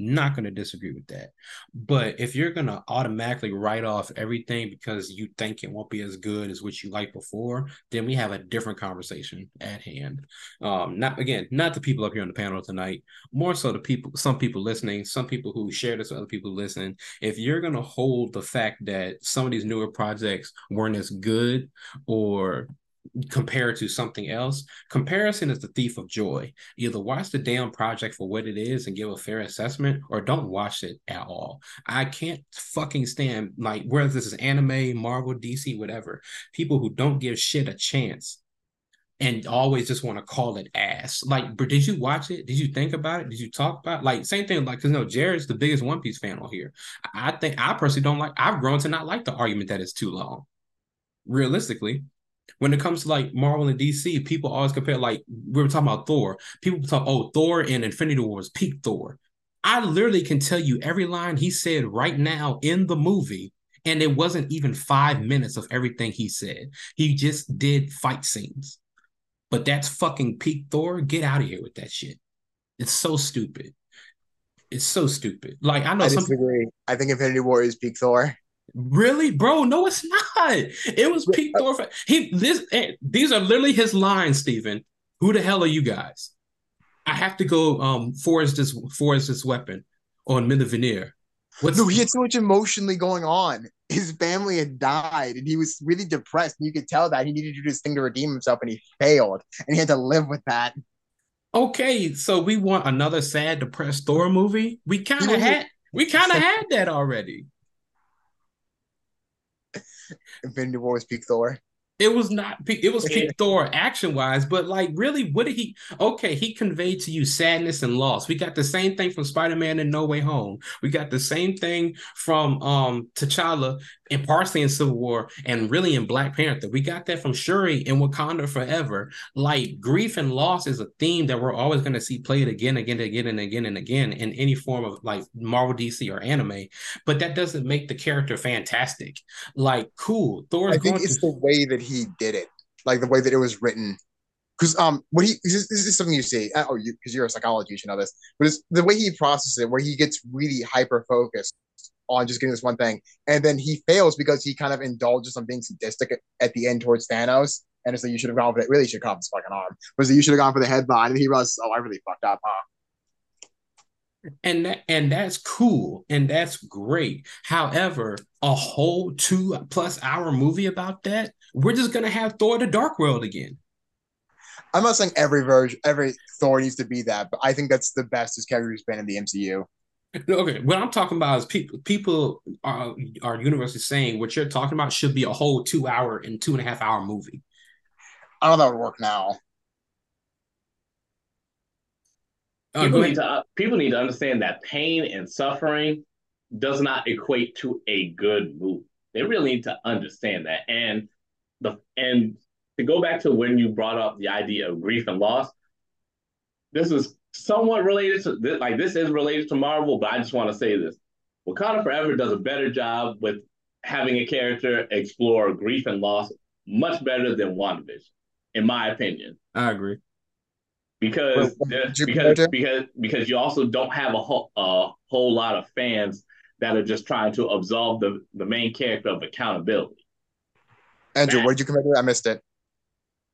Not going to disagree with that. But if you're going to automatically write off everything because you think it won't be as good as what you liked before, then we have a different conversation at hand. Um, not again, not the people up here on the panel tonight, more so the people, some people listening, some people who share this with other people listening. If you're going to hold the fact that some of these newer projects weren't as good or compare to something else. Comparison is the thief of joy. Either watch the damn project for what it is and give a fair assessment, or don't watch it at all. I can't fucking stand like whether this is anime, Marvel, DC, whatever. People who don't give shit a chance and always just want to call it ass. Like, but did you watch it? Did you think about it? Did you talk about it? like same thing? Like, cause no, Jared's the biggest One Piece fan on here. I think I personally don't like. I've grown to not like the argument that it's too long. Realistically, when it comes to like Marvel and DC, people always compare like we were talking about Thor. People talk, oh, Thor and Infinity War was peak Thor. I literally can tell you every line he said right now in the movie, and it wasn't even five minutes of everything he said. He just did fight scenes. But that's fucking peak Thor. Get out of here with that shit. It's so stupid. It's so stupid. Like I know I disagree. Some... I think Infinity War is peak Thor. Really, bro? No, it's not. It was peak Thor. He this eh, these are literally his lines, Stephen. Who the hell are you guys? I have to go um forge this forge this weapon on Mjolnir. What's no, he had so much emotionally going on. His family had died, and he was really depressed. And you could tell that he needed to do this thing to redeem himself, and he failed, and he had to live with that. Okay, so we want another sad, depressed Thor movie. We kind of had, we kind of had that already. Infinity War was peak Thor. It was not. It was peak Thor action wise, but like, really, what did he? Okay, he conveyed to you sadness and loss. We got the same thing from Spider Man and No Way Home. We got the same thing from um T'Challa and partially in Civil War, and really in Black Panther. We got that from Shuri in Wakanda Forever. Like grief and loss is a theme that we're always going to see played again, again, again, and again and again in any form of like Marvel, DC, or anime. But that doesn't make the character fantastic. Like, cool. Thor. I think it's the way that he he did it, like the way that it was written. Because um, what he this, this is something you see. Oh, you because you're a psychologist, you know this. But it's the way he processes it, where he gets really hyper focused on just getting this one thing, and then he fails because he kind of indulges on being sadistic at, at the end towards Thanos. And it's like you should have gone for it. Really, should have gone for his fucking arm. Was that you should have gone for the headline, and he was, oh, I really fucked up, huh? and that and that's cool and that's great however a whole two plus hour movie about that we're just gonna have thor the dark world again. I'm not saying every version every thor needs to be that but i think that's the best his character's been in the mcu okay what i'm talking about is people people are are universally saying what you're talking about should be a whole two hour and two and a half hour movie. I don't know that would work now. Oh, people, need to, uh, people need to understand that pain and suffering does not equate to a good movie. They really need to understand that. And the and to go back to when you brought up the idea of grief and loss, this is somewhat related to this, like this is related to Marvel, but I just want to say this. Wakanda Forever does a better job with having a character explore grief and loss much better than WandaVision, in my opinion. I agree because uh, because because because you also don't have a whole a whole lot of fans that are just trying to absolve the the main character of accountability. Andrew, that, what did you compare to? I missed it.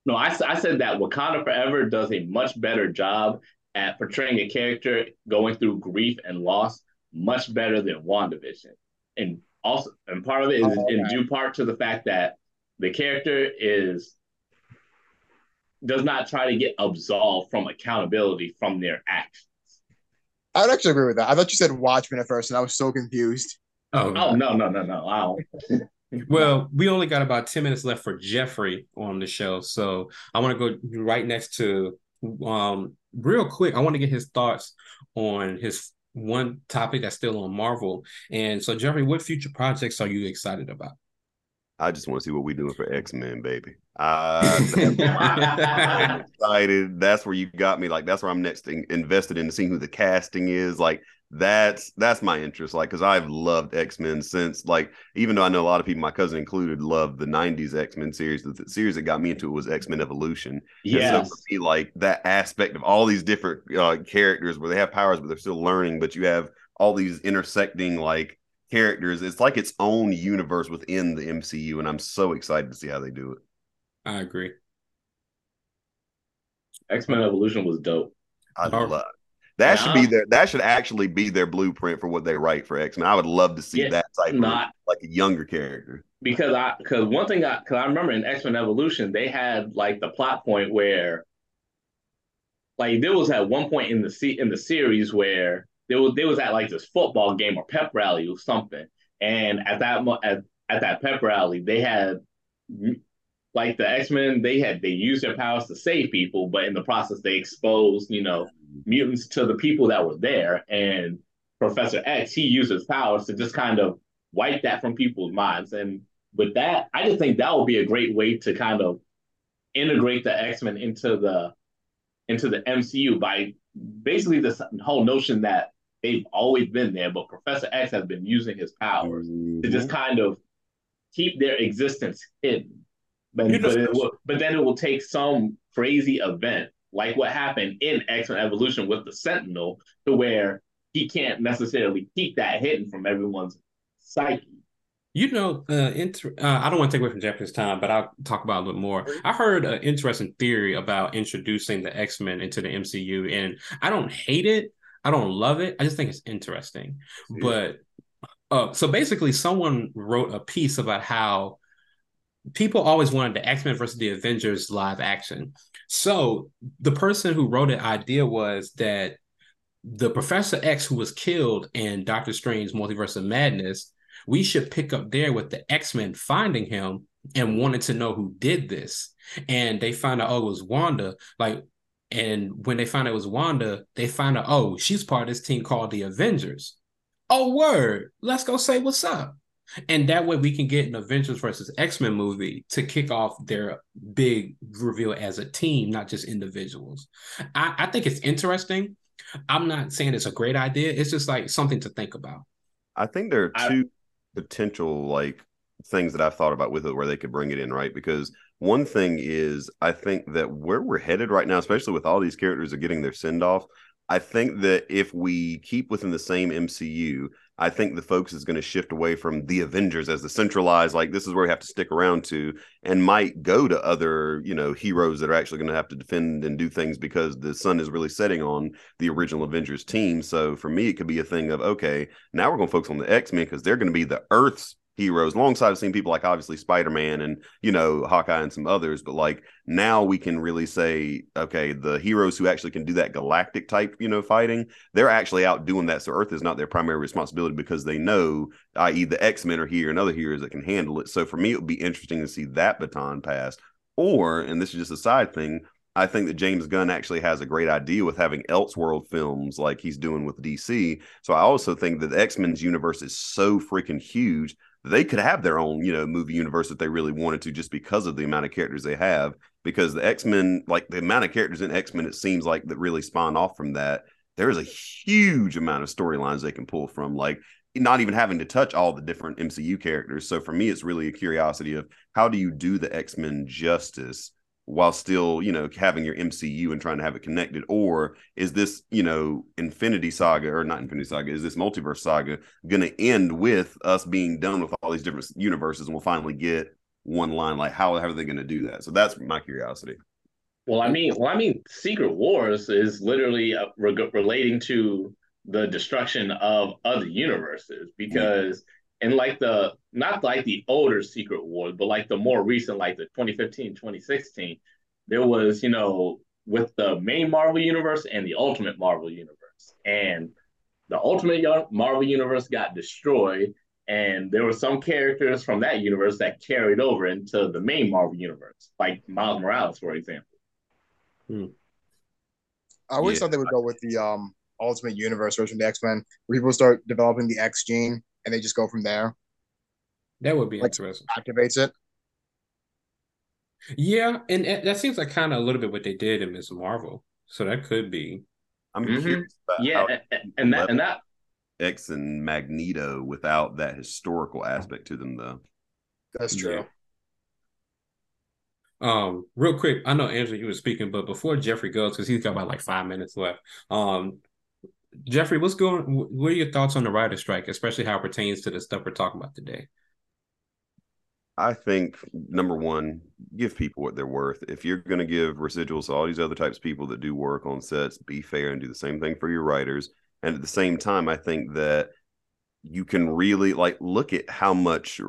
No, I, I said that Wakanda Forever does a much better job at portraying a character going through grief and loss much better than WandaVision. And also and part of it is oh, okay. in due part to the fact that the character is does not try to get absolved from accountability from their actions. I would actually agree with that. I thought you said Watchmen at first, and I was so confused. Oh, oh no, no, no, no. Wow. well, we only got about 10 minutes left for Jeffrey on the show. So I want to go right next to um real quick. I want to get his thoughts on his one topic that's still on Marvel. And so Jeffrey, what future projects are you excited about? I just want to see what we're doing for X Men, baby. Uh, I'm excited. That's where you got me. Like that's where I'm next in, invested in seeing who the casting is. Like that's that's my interest. Like because I've loved X Men since like even though I know a lot of people, my cousin included, loved the '90s X Men series. The, series that got me into it was X Men Evolution. Yeah. So me, like that aspect of all these different uh, characters where they have powers but they're still learning, but you have all these intersecting like characters. It's like its own universe within the MCU, and I'm so excited to see how they do it. I agree. X Men Evolution was dope. I love that. Should be their. That should actually be their blueprint for what they write for X Men. I would love to see yeah, that type not, of like a younger character. Because I because one thing I because I remember in X Men Evolution they had like the plot point where like there was at one point in the in the series where there was there was at like this football game or pep rally or something, and at that at, at that pep rally they had like the X Men they had they used their powers to save people, but in the process they exposed you know mutants to the people that were there, and Professor X he used his powers to just kind of wipe that from people's minds, and with that I just think that would be a great way to kind of integrate the X Men into the into the MCU by basically this whole notion that they've always been there, but Professor X has been using his powers mm-hmm. to just kind of keep their existence hidden. But, but, will, but, then it will take some crazy event like what happened in X Men Evolution with the Sentinel to where he can't necessarily keep that hidden from everyone's psyche. You know, uh, inter- uh, I don't want to take away from Jeffrey's time, but I'll talk about a little more. I heard an interesting theory about introducing the X Men into the MCU, and I don't hate it, I don't love it. I just think it's interesting. Yeah. But uh, so basically, someone wrote a piece about how people always wanted the X Men versus the Avengers live action. So the person who wrote the idea was that the Professor X who was killed in Doctor Strange Multiverse of Madness, we should pick up there with the X Men finding him and wanted to know who did this. And they find out, oh, it was Wanda. Like, and when they find out it was Wanda, they find out, oh, she's part of this team called the Avengers. Oh, word. Let's go say what's up. And that way we can get an Avengers versus X-Men movie to kick off their big reveal as a team, not just individuals. I, I think it's interesting. I'm not saying it's a great idea. It's just like something to think about. I think there are two I, potential like things that I've thought about with it where they could bring it in, right? Because one thing is I think that where we're headed right now, especially with all these characters are getting their send off, I think that if we keep within the same MCU, I think the focus is going to shift away from the Avengers as the centralized, like this is where we have to stick around to, and might go to other, you know, heroes that are actually going to have to defend and do things because the sun is really setting on the original Avengers team. So for me, it could be a thing of okay, now we're going to focus on the X Men because they're going to be the Earth's heroes alongside of seeing people like obviously spider-man and you know hawkeye and some others but like now we can really say okay the heroes who actually can do that galactic type you know fighting they're actually out doing that. So earth is not their primary responsibility because they know i.e the x-men are here and other heroes that can handle it. So for me it would be interesting to see that baton pass. Or and this is just a side thing I think that James Gunn actually has a great idea with having Elseworld films like he's doing with DC. So I also think that the X Men's universe is so freaking huge they could have their own, you know, movie universe if they really wanted to, just because of the amount of characters they have. Because the X Men, like the amount of characters in X Men, it seems like that really spawn off from that. There is a huge amount of storylines they can pull from, like not even having to touch all the different MCU characters. So for me, it's really a curiosity of how do you do the X Men justice while still, you know, having your MCU and trying to have it connected? Or is this, you know, Infinity Saga or not Infinity Saga, is this multiverse saga going to end with us being done with all these different universes and we'll finally get one line? Like, how, how are they going to do that? So that's my curiosity. Well, I mean, well, I mean, Secret Wars is literally uh, re- relating to the destruction of other universes because in like the not like the older Secret Wars, but like the more recent, like the 2015, 2016, there was, you know, with the main Marvel universe and the Ultimate Marvel universe. And the Ultimate Marvel universe got destroyed, and there were some characters from that universe that carried over into the main Marvel universe, like Miles Morales, for example. Hmm. I always yeah. thought they would go with the um Ultimate Universe version of the X Men, where people start developing the X gene and they just go from there. That would be like, interesting. Activates it. Yeah, and that seems like kind of a little bit what they did in Ms. Marvel. So that could be. I'm mm-hmm. curious yeah, and, and that and that X and Magneto without that historical aspect to them, though. That's true. Yeah. Um, real quick, I know Andrew, you were speaking, but before Jeffrey goes, because he's got about like five minutes left. Um, Jeffrey, what's going? What are your thoughts on the writer strike, especially how it pertains to the stuff we're talking about today? I think number one, give people what they're worth. If you're going to give residuals to all these other types of people that do work on sets, be fair and do the same thing for your writers. And at the same time, I think that you can really like look at how much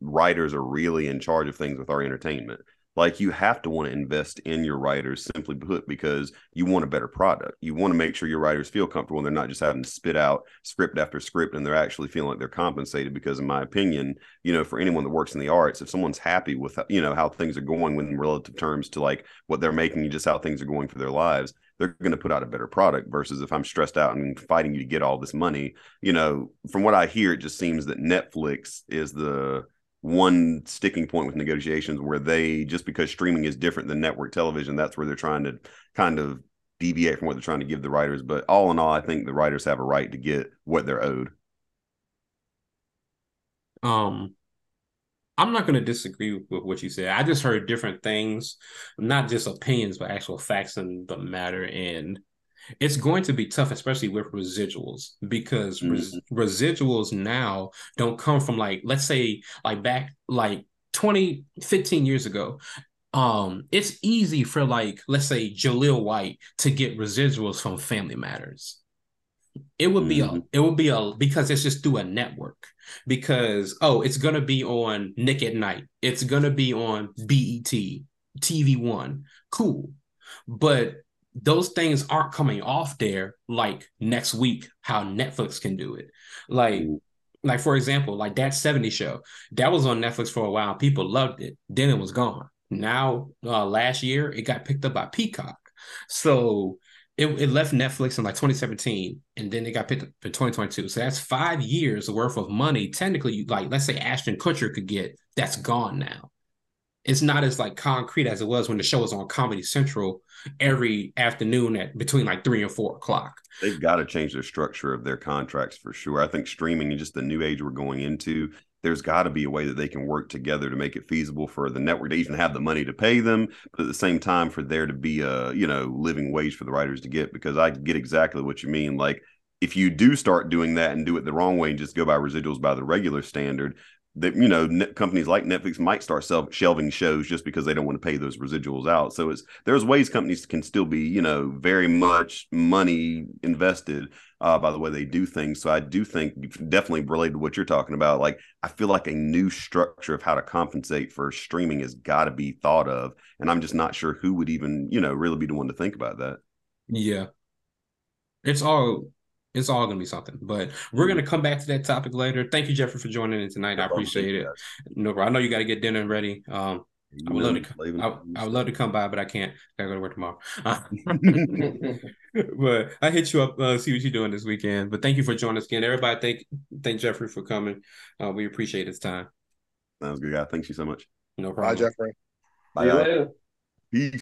writers are really in charge of things with our entertainment like you have to want to invest in your writers simply put because you want a better product. You want to make sure your writers feel comfortable and they're not just having to spit out script after script and they're actually feeling like they're compensated because in my opinion you know for anyone that works in the arts if someone's happy with you know how things are going in relative terms to like what they're making just how things are going for their lives they're going to put out a better product versus if i'm stressed out and fighting you to get all this money. You know from what i hear it just seems that netflix is the one sticking point with negotiations where they just because streaming is different than network television that's where they're trying to kind of deviate from what they're trying to give the writers. But all in all i think the writers have a right to get what they're owed. Um i'm not going to disagree with what you said. I just heard different things not just opinions but actual facts in the matter. And it's going to be tough, especially with residuals, because mm-hmm. res- residuals now don't come from like, let's say, like back like 20, 15 years ago. Um, it's easy for like, let's say, Jaleel White to get residuals from Family Matters. It would be mm-hmm. a, it would be a because it's just through a network. Because oh, it's gonna be on Nick at Night. It's gonna be on BET, TV One. Cool, but those things aren't coming off there like next week how Netflix can do it. Like like for example, like that 70 show that was on Netflix for a while. People loved it. Then it was gone. Now, uh, last year, it got picked up by Peacock. So it, it left Netflix in like 2017 and then it got picked up in 2022. So that's five years worth of money. Technically, like let's say Ashton Kutcher could get, that's gone now. It's not as like concrete as it was when the show was on Comedy Central every afternoon at between like three and four o'clock. They've got to change their structure of their contracts for sure. I think streaming and just the new age we're going into, there's got to be a way that they can work together to make it feasible for the network to even have the money to pay them, but at the same time for there to be a you know living wage for the writers to get. Because I get exactly what you mean. Like if you do start doing that and do it the wrong way and just go by residuals by the regular standard, that you know companies like Netflix might start shelving shows just because they don't want to pay those residuals out. So it's there's ways companies can still be you know very much money invested uh, by the way they do things. So I do think definitely related to what you're talking about. Like I feel like a new structure of how to compensate for streaming has got to be thought of, and I'm just not sure who would even you know really be the one to think about that. Yeah, it's all it's all gonna be something. But we're gonna come back to that topic later. Thank you, Jeffrey, for joining in tonight. I appreciate it. No, I know you got to get dinner ready. Um, I would love to. I, I, would love to come by, but I can't. I gotta go to work tomorrow. but I hit you up, uh, see what you're doing this weekend. But thank you for joining us again, everybody. Thank thank Jeffrey for coming. Uh, we appreciate his time. Sounds good, guy. Thank you so much. No problem. Bye, Jeffrey. Bye. Peace.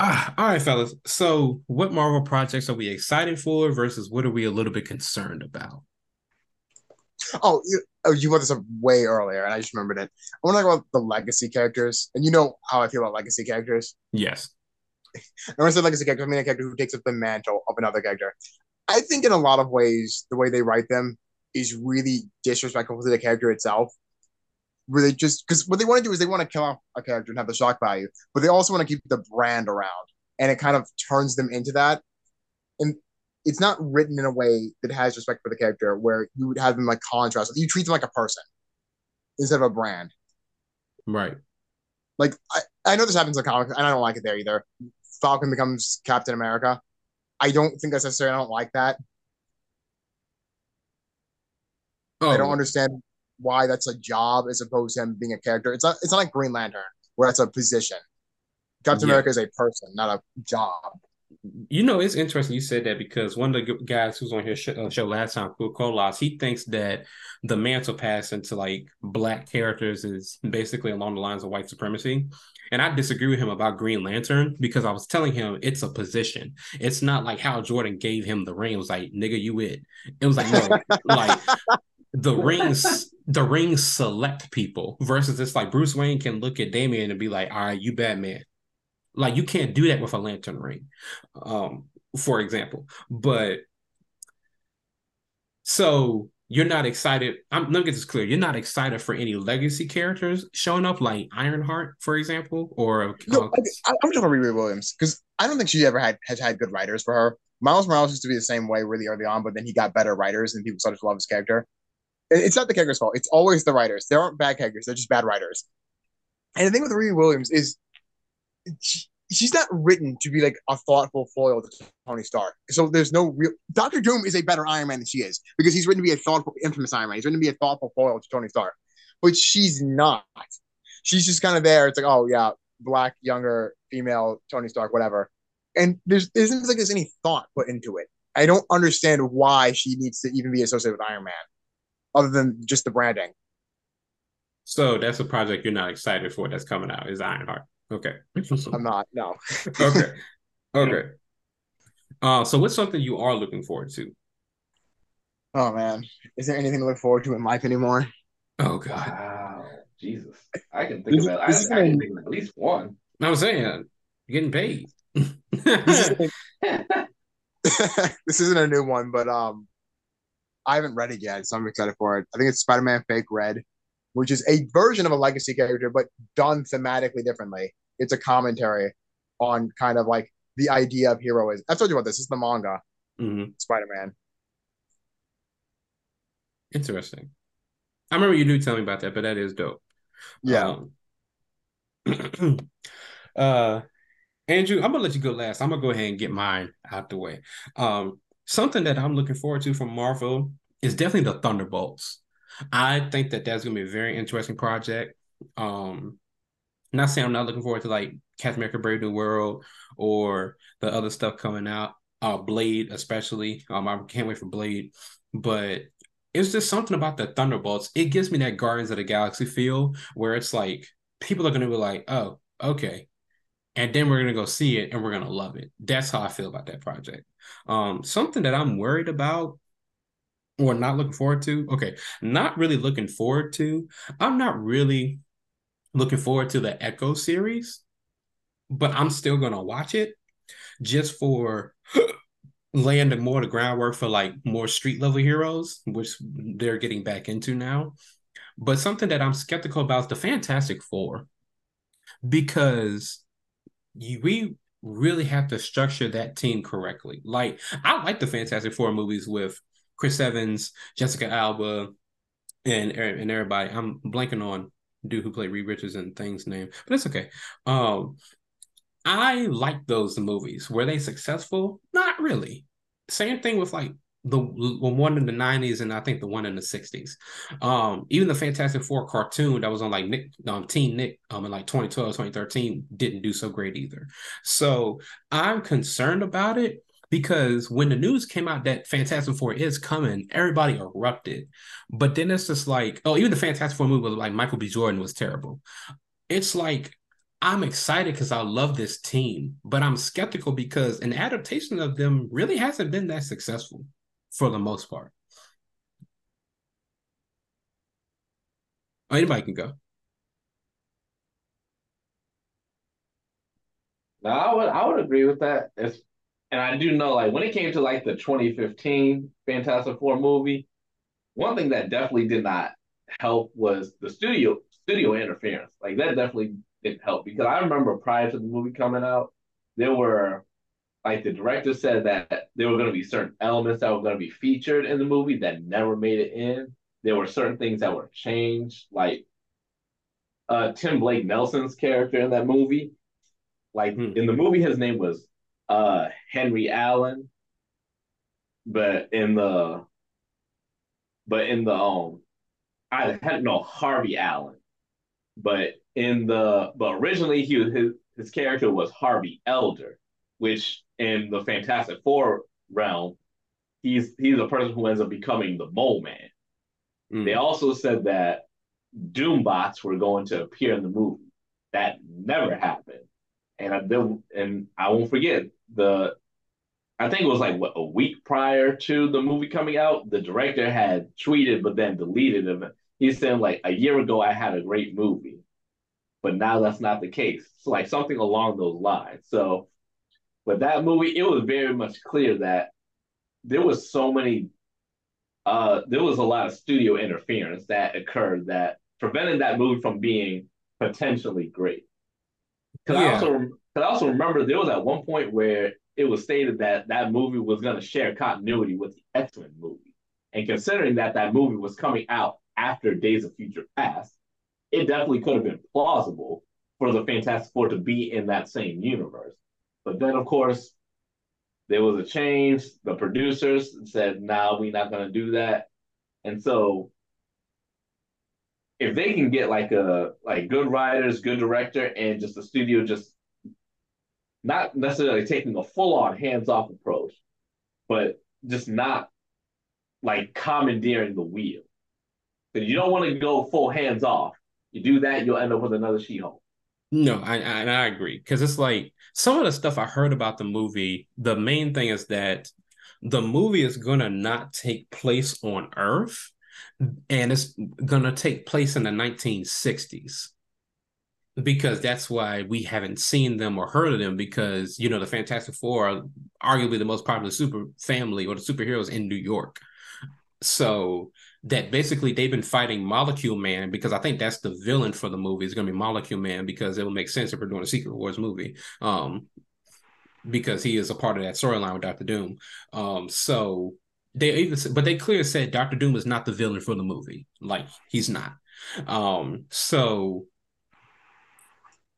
Ah, all right, fellas. So, what Marvel projects are we excited for versus what are we a little bit concerned about? Oh, you, oh, you brought this up way earlier, and I just remembered it. I want to talk about the legacy characters, and you know how I feel about legacy characters. Yes. And when I say legacy character, I mean a character who takes up the mantle of another character. I think in a lot of ways, the way they write them is really disrespectful to the character itself. Where they just because what they want to do is they want to kill off a character and have the shock value, but they also want to keep the brand around, and it kind of turns them into that. And it's not written in a way that has respect for the character, where you would have them like contrast. You treat them like a person instead of a brand. Right. Like I, I know this happens in comics, and I don't like it there either. Falcon becomes Captain America. I don't think that's necessary. I don't like that. Oh, I don't oh. understand why that's a job as opposed to him being a character. It's not. It's not like Green Lantern where that's a position. Captain Yeah. America is a person, not a job. You know, it's interesting you said that because one of the guys who's on his show, uh, show last time, Cool Colas, he thinks that the mantle pass into like black characters is basically along the lines of white supremacy. And I disagree with him about Green Lantern because I was telling him it's a position. It's not like Hal Jordan gave him the ring. It was like, nigga, you it. It was like, no, like the rings, the rings select people versus it's like Bruce Wayne can look at Damian and be like, all right, you Batman. Like you can't do that with a lantern ring, um, for example. But so you're not excited. I'm let me get this clear. You're not excited for any legacy characters showing up, like Ironheart, for example, or No, I, I'm talking about Riri Williams because I don't think she ever had has had good writers for her. Miles Morales used to be the same way really early on, but then he got better writers and people started to love his character. It- It's not the character's fault. It's always the writers. There aren't bad characters. They're just bad writers. And the thing with Riri Williams is she, she's not written to be like a thoughtful foil to Tony Stark. So there's no real Doctor Doom is a better Iron Man than she is because he's written to be a thoughtful, infamous Iron Man. He's written to be a thoughtful foil to Tony Stark, but she's not. She's just kind of there. It's like, oh yeah, black, younger, female, Tony Stark, whatever. And there's there isn't like there's any thought put into it. I don't understand why she needs to even be associated with Iron Man, other than just the branding. so that's a project you're not excited for that's coming out is Ironheart. Okay. I'm not. No. okay. Okay. Uh, so what's something you are looking forward to? Oh man, is there anything to look forward to in life anymore? Oh God. Wow, Jesus! I can think This of is- it. I, I can think of at least one. I'm saying you're getting paid. This isn't, this isn't a new one, but um, I haven't read it yet, so I'm excited for it. I think it's Spider-Man Fake Red, which is a version of a legacy character, but done thematically differently. It's a commentary on kind of like the idea of heroism. I've told you about this. It's the manga Mhm. Spider-Man. Interesting. I remember you do tell me about that, but that is dope. Yeah. Um, uh, Andrew, I'm gonna let you go last. I'm gonna go ahead and get mine out the way. Um, something that I'm looking forward to from Marvel is definitely the Thunderbolts. I think that that's going to be a very interesting project. Um, not saying I'm not looking forward to like Captain America: Brave New World or the other stuff coming out. Uh, Blade, especially. Um, I can't wait for Blade, but it's just something about the Thunderbolts. It gives me that Guardians of the Galaxy feel where it's like people are going to be like, oh, okay. And then we're to go see it and we're to love it. That's how I feel about that project. Um, something that I'm worried about or not looking forward to. Okay, not really looking forward to. I'm not really looking forward to the Echo series, but I'm still to watch it just for laying the more the groundwork for like more street level heroes, which they're getting back into now. But something that I'm skeptical about is the Fantastic Four, because you, we really have to structure that team correctly. Like I like the Fantastic Four movies with Chris Evans, Jessica Alba, and and everybody. I'm blanking on dude who played Reed Richards and things name, but it's okay. Um, I like those movies. Were they successful? Not really. Same thing with like the, one in the 90s and I think the one in the 60s. Um, even the Fantastic Four cartoon that was on like Nick um Teen Nick um in like 2012, 2013 didn't do so great either. So I'm concerned about it because when the news came out that Fantastic Four is coming, everybody erupted. But then it's just like, oh, even the Fantastic Four movie with like Michael B. Jordan was terrible. It's like I'm excited because I love this team, but I'm skeptical because an adaptation of them really hasn't been that successful for the most part. Oh, anybody can go. No, I would I would agree with that. It's, and I do know like when it came to like the 2015 Fantastic Four movie, one thing that definitely did not help was the studio studio interference. Like that definitely didn't help because I remember prior to the movie coming out, there were like the director said that there were going to be certain elements that were going to be featured in the movie that never made it in. There were certain things that were changed, like uh, Tim Blake Nelson's character in that movie. Like hmm. in the movie, his name was uh, Henry Allen, but in the but in the um, I had no Harvey Allen, but in the but originally he was his his character was Harvey Elder, which in the Fantastic Four realm, he's he's a person who ends up becoming the Mole Man. Mm. They also said that Doombots were going to appear in the movie. That never happened, and I and I won't forget the. I think it was like what a week prior to the movie coming out, the director had tweeted but then deleted him. He said like a year ago I had a great movie but now that's not the case. So like something along those lines. So, but that movie, it was very much clear that there was so many, uh, there was a lot of studio interference that occurred that prevented that movie from being potentially great. Because yeah. I also, cause I also remember there was at one point where it was stated that that movie was going to share continuity with the X Men movie, and considering that that movie was coming out after Days of Future Past, it definitely could have been plausible for the Fantastic Four to be in that same universe. But then, of course, there was a change. The producers said, "No, nah, we're not going to do that." And so, if they can get like a like good writers, good director, and just the studio just not necessarily taking a full on hands off approach, but just not like commandeering the wheel. But you don't want to go full hands off you do that, you'll end up with another She-Hulk. No, I, I I agree because it's like some of the stuff I heard about the movie. The main thing is that the movie is gonna not take place on Earth, and it's gonna take place in the 1960s because that's why we haven't seen them or heard of them because you know the Fantastic Four are arguably the most popular super family or the superheroes in New York. So that basically they've been fighting Molecule Man because I think that's the villain for the movie is going to be Molecule Man because it will make sense if we're doing a Secret Wars movie. Um, because he is a part of that storyline with Doctor Doom. Um, so they even but they clearly said Doctor Doom is not the villain for the movie. Like he's not. Um, so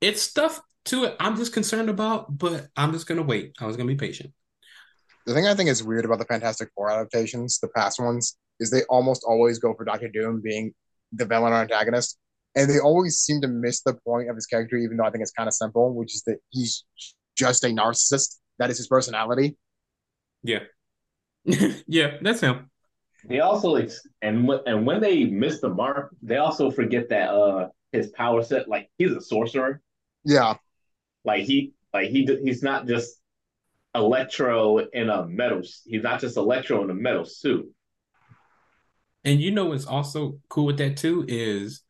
it's stuff to it I'm just concerned about, but I'm just gonna wait. I was gonna be patient. The thing I think is weird about the Fantastic Four adaptations, the past ones, is they almost always go for Doctor Doom being the villain or antagonist, and they always seem to miss the point of his character, even though I think it's kind of simple, which is that he's just a narcissist. That is his personality. Yeah, yeah, that's him. They also like, and and when they miss the mark, they also forget that uh his power set, like he's a sorcerer. Yeah, like he like he he's not just Electro in a metal. He's not just Electro in a metal suit. And you know what's also cool with that too is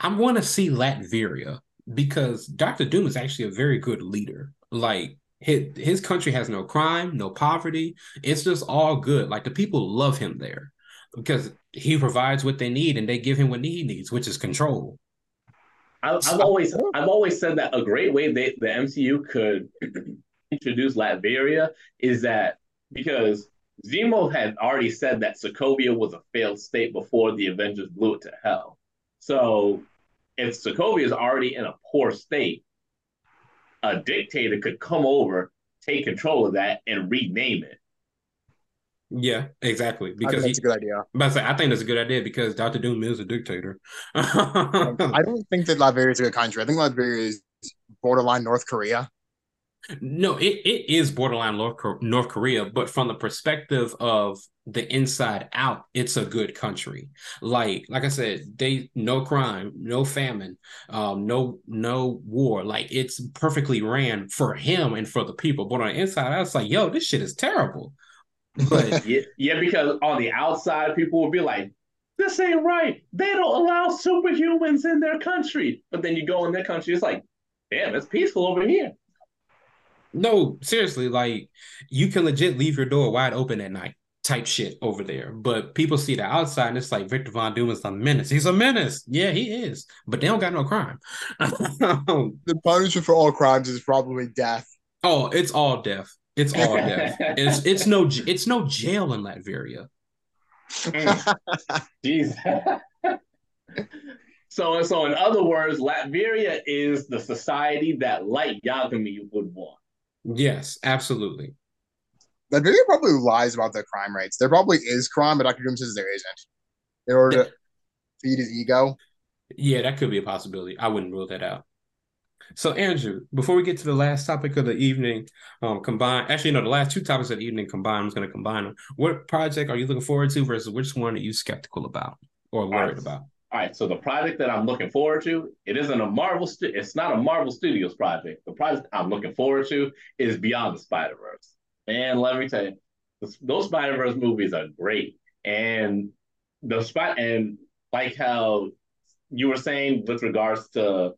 I want to see Latveria because Doctor Doom is actually a very good leader. Like his his country has no crime, no poverty. It's just all good. Like the people love him there because he provides what they need and they give him what he needs, which is control. I, have always I've always said that a great way they, the MCU could introduce Latveria is that because Zemo had already said that Sokovia was a failed state before the Avengers blew it to hell. So if Sokovia is already in a poor state, a dictator could come over, take control of that, and rename it. Yeah, exactly. Because that's he, a good idea. But I, say, I think that's a good idea because Doctor Doom is a dictator. I don't think that Latveria is a good country. I think Latveria is borderline North Korea. No, it, it is borderline North, Korea, but from the perspective of the inside out, it's a good country. Like like I said, they no crime, no famine, um, no no war. Like it's perfectly ran for him and for the people. But on the inside, I was like, yo, this shit is terrible. But yeah, yeah, because on the outside, people will be like, this ain't right. They don't allow superhumans in their country. But then you go in their country, it's like, damn, it's peaceful over here. No, seriously, like you can legit leave your door wide open at night type shit over there. But people see the outside and it's like Victor Von Doom is a menace. He's a menace. Yeah, he is. But they don't got no crime. the punishment for all crimes is probably death. Oh, it's all death. It's all death. It's it's no it's no jail in Latveria. Mm. Jeez. so so in other words, Latveria is the society that Light Yagami would want. Yes, absolutely. That video probably lies about the crime rates. There probably is crime, but Dr. Doom says there isn't. In order yeah. to feed his ego. Yeah, that could be a possibility. I wouldn't rule that out. So, Andrew, before we get to the last topic of the evening, um, combine actually, no, the last two topics of the evening combined. I'm going to combine them. What project are you looking forward to versus which one are you skeptical about or worried about? All right, so the project that I'm looking forward to, it isn't a Marvel. Stu- it's not a Marvel Studios project. The project I'm looking forward to is Beyond the Spider Verse. And let me tell you, those Spider Verse movies are great. And the spot and like how you were saying with regards to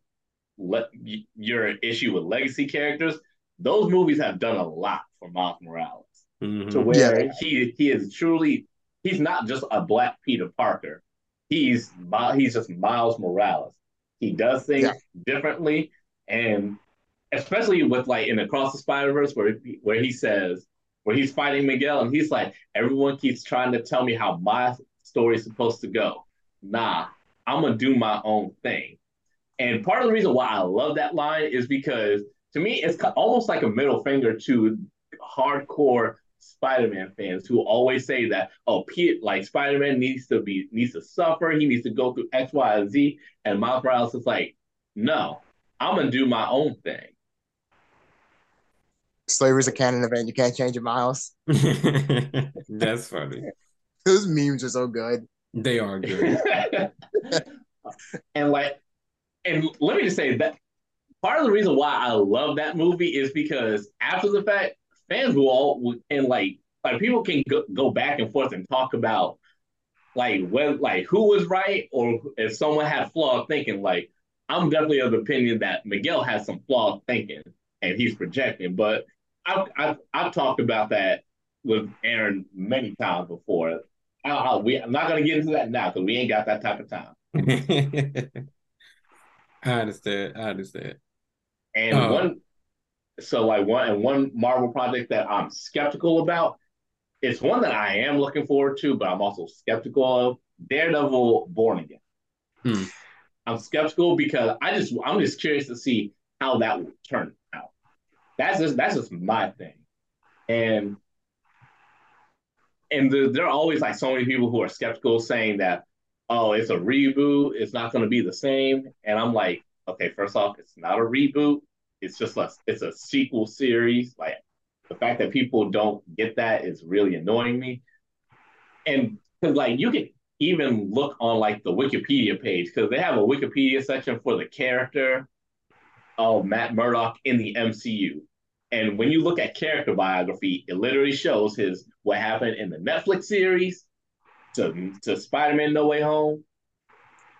le- your issue with legacy characters, those movies have done a lot for Miles Morales mm-hmm. to where yeah. he he is truly he's not just a Black Peter Parker he's he's just Miles Morales. He does things yeah. differently, and especially with like in Across the Spider Verse, where where he says where he's fighting Miguel, and he's like, everyone keeps trying to tell me how my story is supposed to go. Nah, I'm gonna do my own thing. And part of the reason why I love that line is because to me, it's almost like a middle finger to hardcore Spider-Man fans who always say that, oh, Pete, like Spider-Man needs to be needs to suffer, he needs to go through X, Y, and Z, and Miles Morales is like, no, I'm gonna do my own thing. Slavery's a canon event. You can't change it, Miles. That's funny. Those memes are so good. They are good. and like, and let me just say that part of the reason why I love that movie is because after the fact, fans will all and like like people can go, go back and forth and talk about like when like who was right or if someone had flawed thinking. Like I'm definitely of the opinion that Miguel has some flawed thinking and he's projecting. But I've I've, I've talked about that with Aaron many times before. I, I, we, I'm not gonna get into that now because we ain't got that type of time. I understand. I understand. And uh, one so like one and one Marvel project that I'm skeptical about. It's one that I am looking forward to, but I'm also skeptical of Daredevil Born Again. Hmm. I'm skeptical because I just I'm just curious to see how that will turn out. That's just that's just my thing. And and the, there are always like so many people who are skeptical saying that, oh, it's a reboot, it's not going to be the same. And I'm like, okay, first off, it's not a reboot. It's just a, it's a sequel series. Like the fact that people don't get that is really annoying me. And because like you can even look on like the Wikipedia page because they have a Wikipedia section for the character of Matt Murdock in the MCU. And when you look at character biography, it literally shows his what happened in the Netflix series to, to Spider-Man No Way Home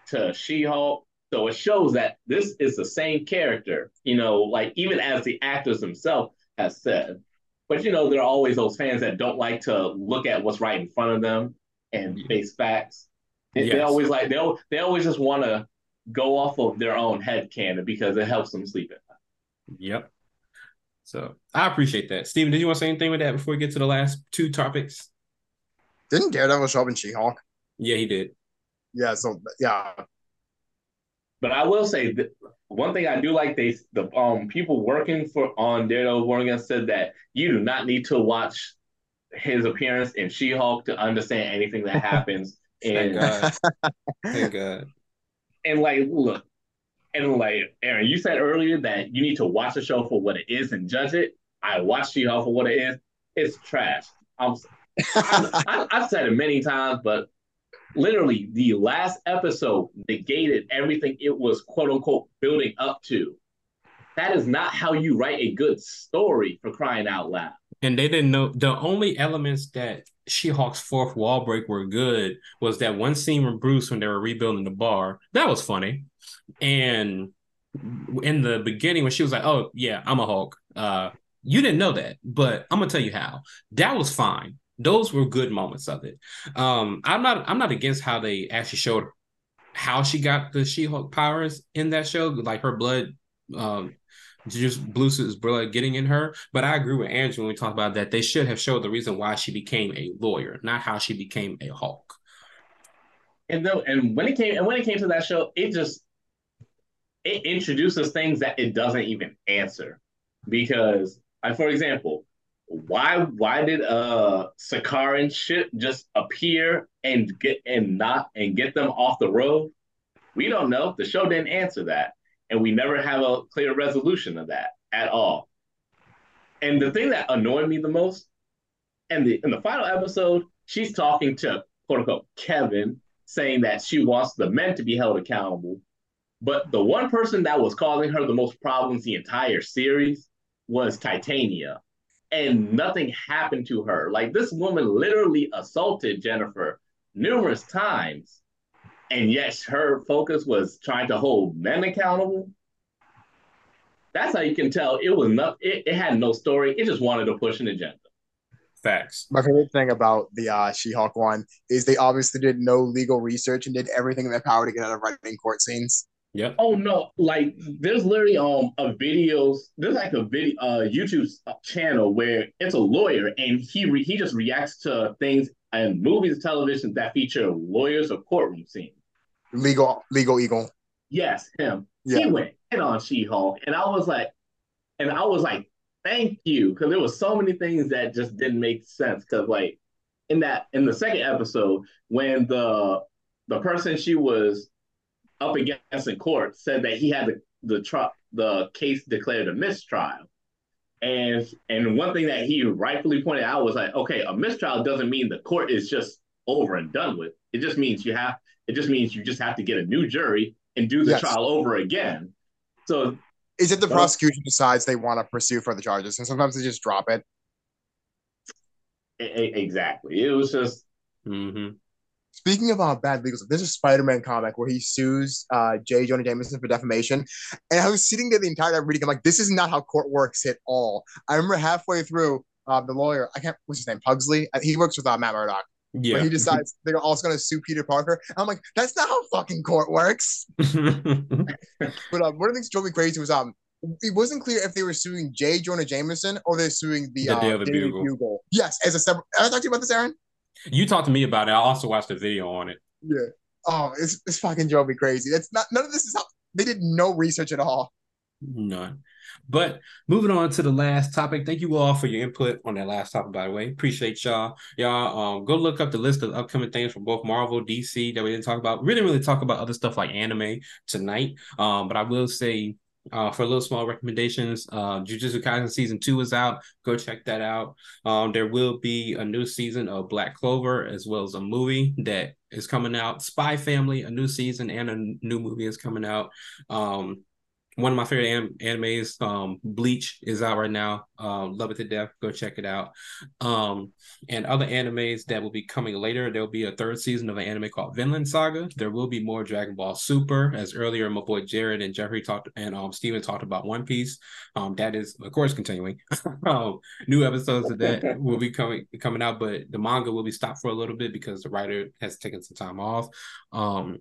to She-Hulk. So it shows that this is the same character, you know, like even as the actors themselves have said. But you know, there are always those fans that don't like to look at what's right in front of them and face facts. Yes. They always like they they always just want to go off of their own head canon because it helps them sleep at night. Yep. So I appreciate that. Steven, did you want to say anything with that before we get to the last two topics? Didn't Daredevil show up in She-Hulk? Yeah, he did. Yeah, so yeah. But I will say that one thing I do like they the um people working for on Daredevil Born said that you do not need to watch his appearance in She-Hulk to understand anything that happens. Thank God. Thank God. And like, look, and like Aaron, you said earlier that you need to watch the show for what it is and judge it. I watched She-Hulk for what it is. It's trash. I'm, I, I've said it many times, but literally the last episode negated everything it was quote unquote building up to. That is not how you write a good story for crying out loud. And they didn't know the only elements that She-Hulk's fourth wall break were good was that one scene with Bruce when they were rebuilding the bar. That was funny. And in the beginning when she was like, "Oh yeah, I'm a Hulk," uh, you didn't know that, but I'm gonna tell you how. That was fine. Those were good moments of it. Um, I'm not. I'm not against how they actually showed how she got the She-Hulk powers in that show, like her blood. Um, just Bruce's blood getting in her. But I agree with Andrew when we talk about that. They should have showed the reason why she became a lawyer, not how she became a Hulk. And though, and when it came, and when it came to that show, it just it introduces things that it doesn't even answer. Because, like, for example, why why did uh Sakaran ship just appear and get and not and get them off the road? We don't know. The show didn't answer that. And we never have a clear resolution of that at all. And the thing that annoyed me the most, and the in the final episode, she's talking to quote unquote Kevin, saying that she wants the men to be held accountable but the one person that was causing her the most problems the entire series was Titania. And nothing happened to her. Like this woman literally assaulted Jennifer numerous times. And yet her focus was trying to hold men accountable. That's how you can tell it was not it, it had no story. It just wanted to push an agenda. Facts. My favorite thing about the uh, She-Hulk one is they obviously did no legal research and did everything in their power to get out of writing court scenes. Yeah. Oh no! Like there's literally um a videos. There's like a video uh YouTube channel where it's a lawyer and he re- he just reacts to things and movies and television that feature lawyers or courtroom scenes. Legal legal eagle. Yes, him. Yeah. He went in on She-Hulk, and I was like, and I was like, thank you, because there was so many things that just didn't make sense. Because like in that in the second episode when the the person she was up against in court said that he had the the tr- the case declared a mistrial. And and one thing that he rightfully pointed out was like, okay, a mistrial doesn't mean the court is just over and done with. It just means you have it just means you just have to get a new jury and do the yes. trial over again. So is it the prosecution decides they want to pursue further charges and sometimes they just drop it? Exactly. It was just mm-hmm. Speaking of uh, bad legal stuff, there's a Spider-Man comic where he sues uh, J. Jonah Jameson for defamation, and I was sitting there the entire time reading. I'm like, this is not how court works at all. I remember halfway through, uh, the lawyer, I can't, what's his name, Pugsley. Uh, he works with uh, Matt Murdock. Yeah. But he decides they're also going to sue Peter Parker. I'm like, that's not how fucking court works. but um, one of the things that drove me crazy was um, it wasn't clear if they were suing J. Jonah Jameson or they're suing the, the uh, Daily Bugle. Bugle. Yes, as a separate. I talked to you about this, Aaron. You talked to me about it. I also watched a video on it. Yeah. Oh, it's it's fucking drove me crazy. It's not none of this is how they did no research at all. None. But moving on to the last topic. Thank you all for your input on that last topic, by the way. Appreciate y'all. Y'all um, go look up the list of upcoming things from both Marvel, DC that we didn't talk about. We didn't really talk about other stuff like anime tonight. Um, but I will say uh, for a little small recommendations, uh, Jujutsu Kaisen season two is out. Go check that out. Um, there will be a new season of Black Clover as well as a movie that is coming out. Spy Family, a new season and a new movie is coming out. Um, one of my favorite anim- animes, um, Bleach, is out right now. Um, love it to death. Go check it out. Um, and other animes that will be coming later. There will be a third season of an anime called Vinland Saga. There will be more Dragon Ball Super, as earlier my boy Jared and Jeffrey talked and um Steven talked about One Piece. Um, that is of course continuing. um, new episodes of that will be coming coming out, but the manga will be stopped for a little bit because the writer has taken some time off. Um,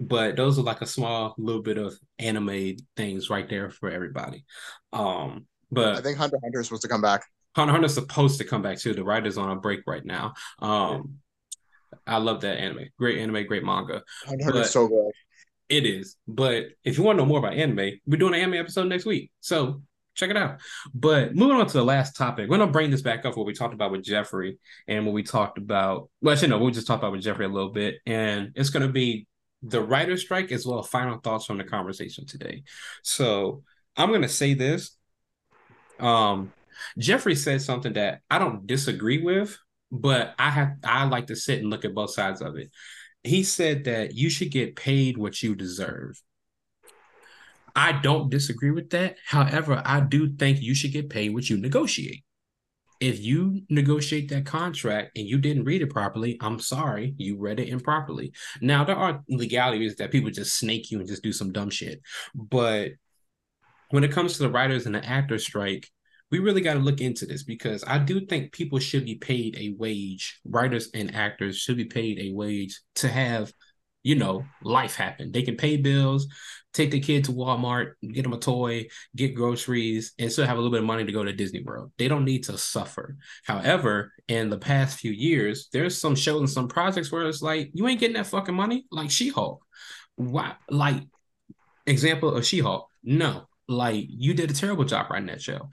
but those are like a small little bit of anime things right there for everybody. Um, but I think Hunter Hunter is supposed to come back. Hunter Hunter is supposed to come back too. The writer's on a break right now. Um, I love that anime. Great anime, great manga. Hunter Hunter is so good. It is. But if you want to know more about anime, we're doing an anime episode next week. So check it out. But moving on to the last topic, we're gonna bring this back up what we talked about with Jeffrey and what we talked about. Well, actually, no, we just talked about with Jeffrey a little bit, and it's gonna be the writer's strike as well. Final thoughts from the conversation today. So I'm gonna say this. Um, Jeffrey said something that I don't disagree with, but I have I like to sit and look at both sides of it. He said that you should get paid what you deserve. I don't disagree with that. However, I do think you should get paid what you negotiate. If you negotiate that contract and you didn't read it properly, I'm sorry, you read it improperly. Now, there are legalities that people just snake you and just do some dumb shit. But when it comes to the writers and the actors strike, we really got to look into this because I do think people should be paid a wage. Writers and actors should be paid a wage to have, you know, life happened. They can pay bills, take the kid to Walmart, get them a toy, get groceries, and still have a little bit of money to go to Disney World. They don't need to suffer. However, in the past few years, there's some shows and some projects where it's like you ain't getting that fucking money, like She-Hulk. Why? Like example of She-Hulk. No, like you did a terrible job writing that show.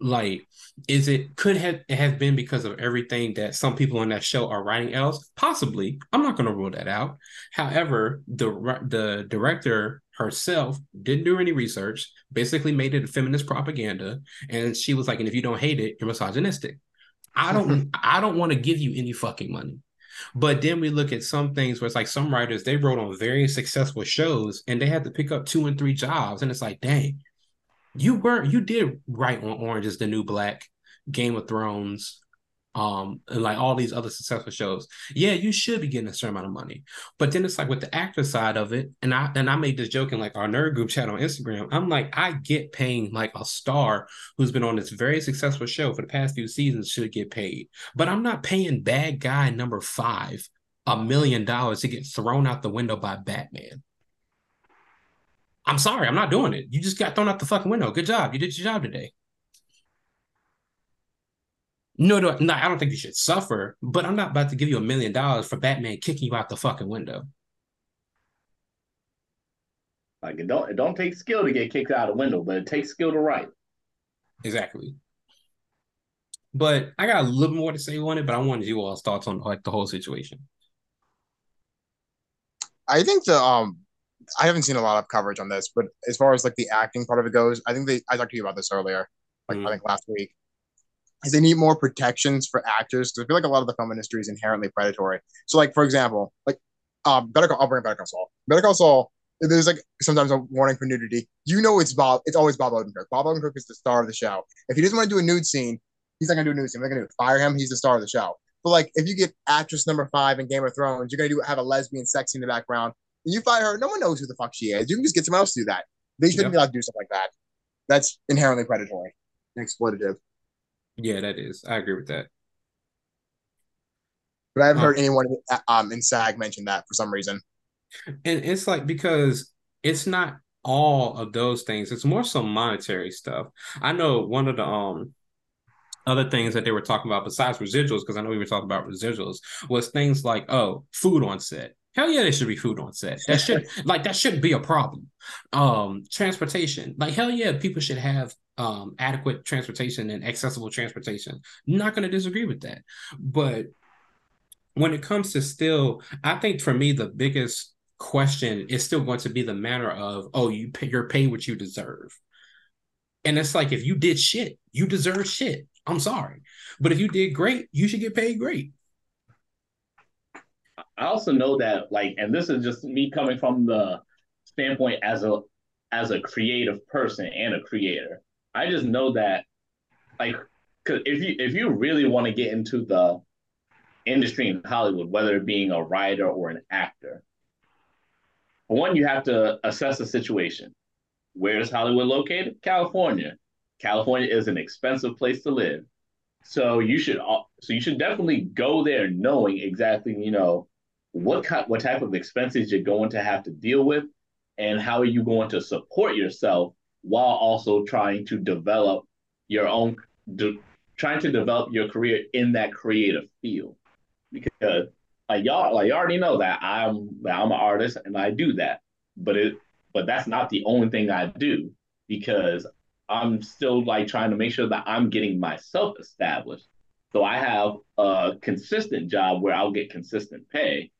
Like, is it could have it have been because of everything that some people on that show are writing else? Possibly. I'm not going to rule that out. However, the the director herself didn't do any research. Basically, made it a feminist propaganda, and she was like, "And if you don't hate it, you're misogynistic." I don't. I don't want to give you any fucking money. But then we look at some things where it's like some writers they wrote on very successful shows and they had to pick up two and three jobs, and it's like, dang, you were you did write on Orange is the New Black, Game of Thrones, um, and like all these other successful shows. Yeah, you should be getting a certain amount of money. But then it's like with the actor side of it, and I and I made this joke in like our nerd group chat on Instagram. I'm like, I get paying like a star who's been on this very successful show for the past few seasons should get paid. But I'm not paying bad guy number five a million dollars to get thrown out the window by Batman. I'm sorry, I'm not doing it. You just got thrown out the fucking window. Good job. You did your job today. No, no, no, I don't think you should suffer, but I'm not about to give you a million dollars for Batman kicking you out the fucking window. Like it don't it don't take skill to get kicked out of the window, but it takes skill to write. Exactly. But I got a little more to say on it, but I wanted you all's thoughts on like the whole situation. I think the um I haven't seen a lot of coverage on this, but as far as like the acting part of it goes, I think they I talked to you about this earlier, like Mm. I think last week. Is they need more protections for actors because I feel like a lot of the film industry is inherently predatory. So, like for example, like um, Better Call, I'll bring Better Call Saul. Better Call Saul. There's like sometimes a warning for nudity. You know it's Bob. It's always Bob Odenkirk. Bob Odenkirk is the star of the show. If he doesn't want to do a nude scene, he's not gonna do a nude scene. They're gonna fire him. He's the star of the show. But like, if you get actress number five in Game of Thrones, you're gonna do have a lesbian sex scene in the background. You fire her, no one knows who the fuck she is. You can just get someone else to do that. They shouldn't Yeah. be allowed to do stuff like that. That's inherently predatory and exploitative. Yeah, that is. I agree with that. But I haven't Oh. heard anyone um, in SAG mention that for some reason. And it's like because it's not all of those things. It's more some monetary stuff. I know one of the um other things that they were talking about besides residuals, because I know we were talking about residuals, was things like oh, food on set. Hell yeah, there should be food on set. That should like that shouldn't be a problem. Um, transportation, like hell yeah, people should have um adequate transportation and accessible transportation. Not going to disagree with that, but when it comes to still, I think for me the biggest question is still going to be the manner of oh you pay, you're paid what you deserve, and it's like if you did shit, you deserve shit. I'm sorry, but if you did great, you should get paid great. I also know that like, and this is just me coming from the standpoint as a as a creative person and a creator. I just know that like cause if you if you really want to get into the industry in Hollywood, whether being a writer or an actor, one, you have to assess the situation. Where is Hollywood located? California. California is an expensive place to live. So you should so you should definitely go there knowing exactly, you know, what kind, what type of expenses you're going to have to deal with and how are you going to support yourself while also trying to develop your own de, trying to develop your career in that creative field. Because like y'all like you already know that I'm I'm an artist and I do that. But it but that's not the only thing I do because I'm still like trying to make sure that I'm getting myself established. So I have a consistent job where I'll get consistent pay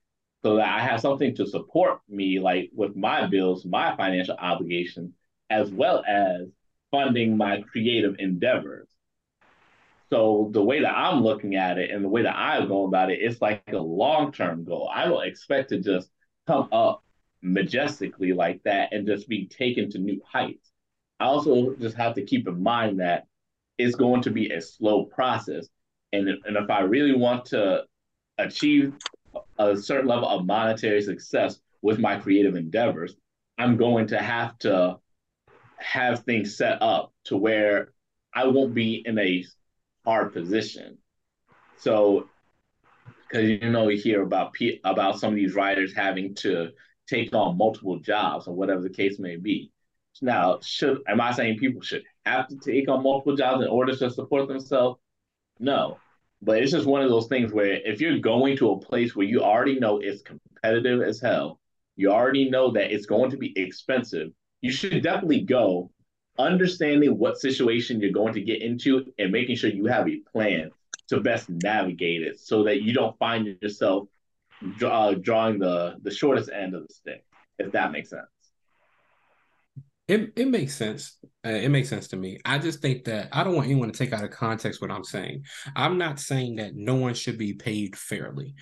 so that I have something to support me, like with my bills, my financial obligations, as well as funding my creative endeavors. So the way that I'm looking at it and the way that I go about it, it's like a long-term goal. I don't expect to just come up majestically like that and just be taken to new heights. I also just have to keep in mind that it's going to be a slow process. And, and if I really want to achieve a certain level of monetary success with my creative endeavors, I'm going to have to have things set up to where I won't be in a hard position. So, because you know, you hear about about some of these writers having to take on multiple jobs or whatever the case may be. Now, should am I saying people should have to take on multiple jobs in order to support themselves? No, but it's just one of those things where if you're going to a place where you already know it's competitive as hell, you already know that it's going to be expensive, you should definitely go understanding what situation you're going to get into and making sure you have a plan to best navigate it so that you don't find yourself uh, drawing the the shortest end of the stick if that makes sense it, it makes sense. Uh, it makes sense to me. I just think that I don't want anyone to take out of context what I'm saying. I'm not saying that no one should be paid fairly,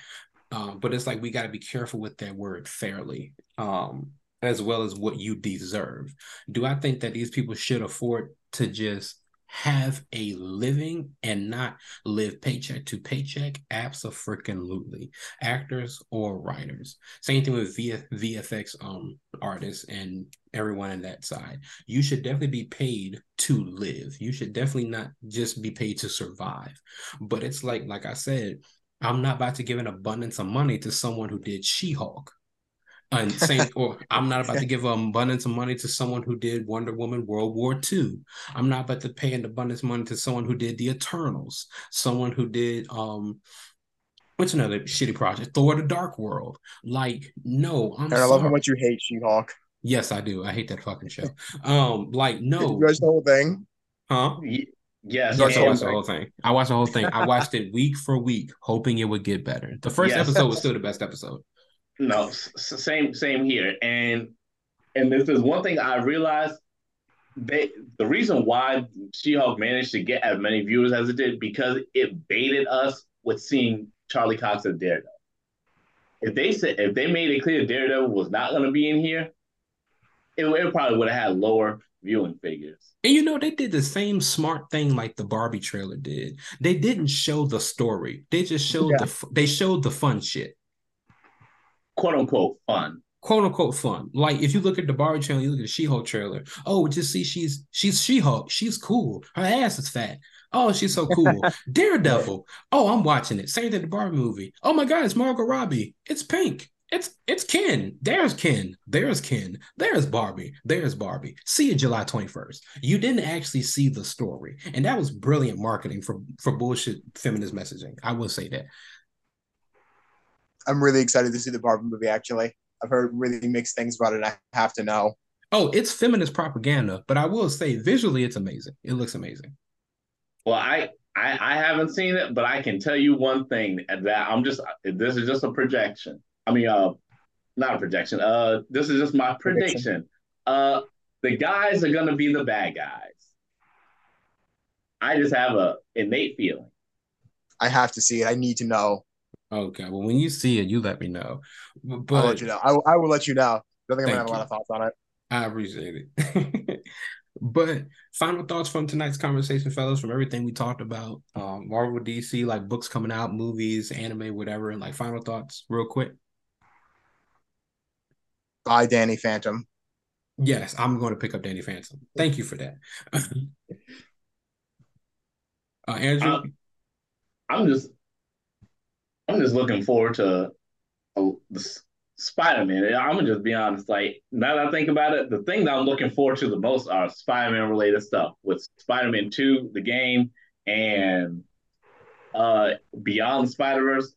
uh, but it's like we got to be careful with that word fairly, um, as well as what you deserve. Do I think that these people should afford to just have a living and not live paycheck to paycheck? Absolutely. Actors or writers. Same thing with VFX um artists and everyone on that side. You should definitely be paid to live. You should definitely not just be paid to survive. But it's like, like I said, I'm not about to give an abundance of money to someone who did She-Hulk and same, or I'm not about to give an abundance of money to someone who did Wonder Woman World War II. I'm not about to pay an abundance of money to someone who did The Eternals, someone who did um what's another shitty project? Thor the Dark World. Like, no, I'm and I love how much you hate She-Hulk. Yes, I do. I hate that fucking show. Um, like, no. Did you watch the whole thing? Huh? Yes, yes, I watched the whole thing. I watched the whole thing. I watched it week for week, hoping it would get better. The first yes. episode was still the best episode. No, same same here. And and this is one thing I realized. They the reason why She-Hulk managed to get as many viewers as it did because it baited us with seeing Charlie Cox as Daredevil. If they said if they made it clear Daredevil was not going to be in here, it, it probably would have had lower viewing figures. And you know, they did the same smart thing like the Barbie trailer did. They didn't show the story. They just showed yeah. the they showed the fun shit quote unquote fun. Quote unquote fun. Like if you look at the Barbie trailer, you look at the She-Hulk trailer. Oh, just see she's she's She-Hulk. She's cool. Her ass is fat. Oh, she's so cool. Daredevil. Oh, I'm watching it. Same thing the Barbie movie. Oh my God, it's Margot Robbie. It's pink. It's it's Ken. There's Ken. There's Ken. There's Barbie. There's Barbie. See you July 21st. You didn't actually see the story. And that was brilliant marketing for for bullshit feminist messaging. I will say that. I'm really excited to see the Barbie movie. Actually, I've heard really mixed things about it. I have to know. Oh, it's feminist propaganda, but I will say visually, it's amazing. It looks amazing. Well, I, I I haven't seen it, but I can tell you one thing that I'm just this is just a projection. I mean, uh, not a projection. Uh, this is just my prediction. prediction. Uh, the guys are gonna be the bad guys. I just have a innate feeling. I have to see it. I need to know. Okay. Well, when you see it, you let me know. But I'll let you know. I, I will let you know. I think I'm gonna have a lot of thoughts on it. I appreciate it. but final thoughts from tonight's conversation, fellas, from everything we talked about, um, Marvel, DC, like books coming out, movies, anime, whatever, and like final thoughts, real quick. Bye, Danny Phantom. Yes, I'm going to pick up Danny Phantom. Thank you for that. uh, Andrew, I'm, I'm just, I'm just looking forward to uh, the Spider-Man. I'm gonna just be honest. Like now that I think about it, the thing that I'm looking forward to the most are Spider-Man related stuff with Spider-Man 2, the game, and uh Beyond Spider-Verse.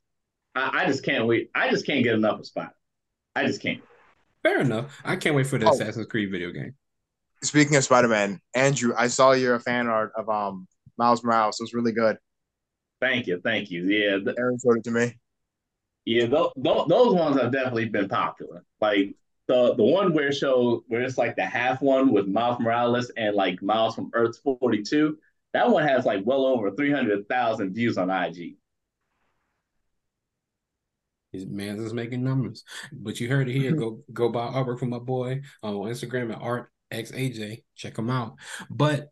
I, I just can't wait. I just can't get enough of Spider. I just can't. Fair enough. I can't wait for the oh. Assassin's Creed video game. Speaking of Spider-Man, Andrew, I saw your fan art of um Miles Morales. It was really good. Thank you, thank you. Yeah, the, Aaron showed it to me. Yeah, those, those ones have definitely been popular. Like the the one where show where it's like the half one with Miles Morales and like Miles from Earth 42. That one has like well over 300,000 views on IG. His man's is making numbers. But you heard it here. Mm-hmm. go go buy artwork from my boy on Instagram at art xaj. Check him out. But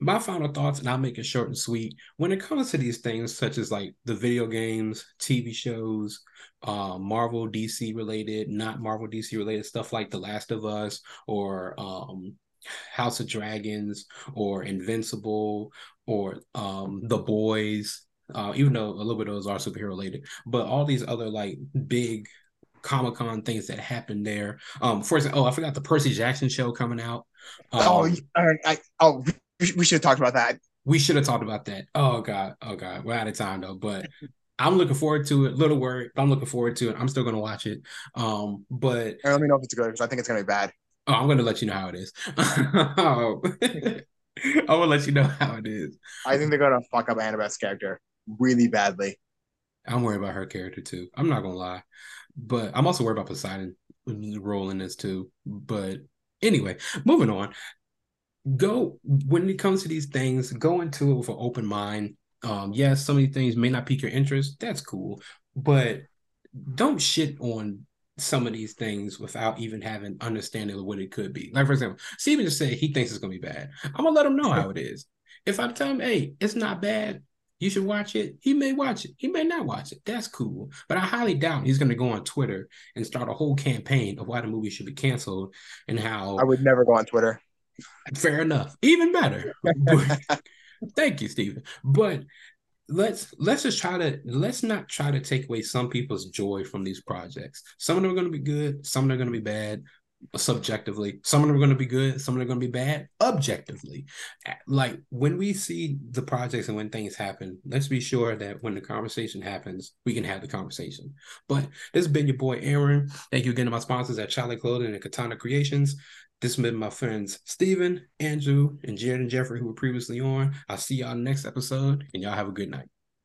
my final thoughts, and I'll make it short and sweet. When it comes to these things, such as like the video games, TV shows, uh, Marvel, DC related, not Marvel, DC related stuff like The Last of Us or um, House of Dragons or Invincible or um, The Boys, uh, even though a little bit of those are superhero related, but all these other like big Comic Con things that happened there. Um, for example, oh, I forgot the Percy Jackson show coming out. Oh, um, oh, I, I, oh, we should have talked about that. We should have talked about that. Oh god, oh god, we're out of time though. But I'm looking forward to it. Little worried, but I'm looking forward to it. I'm still gonna watch it. Um, but let me know if it's good because I think it's gonna be bad. Oh, I'm gonna let you know how it is. oh. I will let you know how it is. I think they're gonna fuck up Annabeth's character really badly. I'm worried about her character too. I'm not gonna lie, but I'm also worried about Poseidon role in this too. But anyway, moving on go when it comes to these things, go into it with an open mind. Um, yes, some of these things may not pique your interest. That's cool, but don't shit on some of these things without even having understanding of what it could be. Like for example, Steven just said he thinks it's gonna be bad. I'm gonna let him know how it is. If I tell him, hey, it's not bad, you should watch it. He may watch it. He may not watch it. That's cool. But I highly doubt he's going to go on Twitter and start a whole campaign of why the movie should be canceled and how. I would never go on Twitter. Fair enough. Even better. thank you, Stephen. But let's let's just try to let's not try to take away some people's joy from these projects. Some of them are going to be good. Some of them are going to be bad subjectively. Some of them are going to be good. Some of them are going to be bad objectively. Like when we see the projects and when things happen, let's be sure that when the conversation happens, we can have the conversation. But this has been your boy Aaron. Thank you again to my sponsors at Chale Clothing and Katana Creations. This has been my friends Steven, Andrew, and Jared and Jeffrey, who were previously on. I'll see y'all next episode, and y'all have a good night.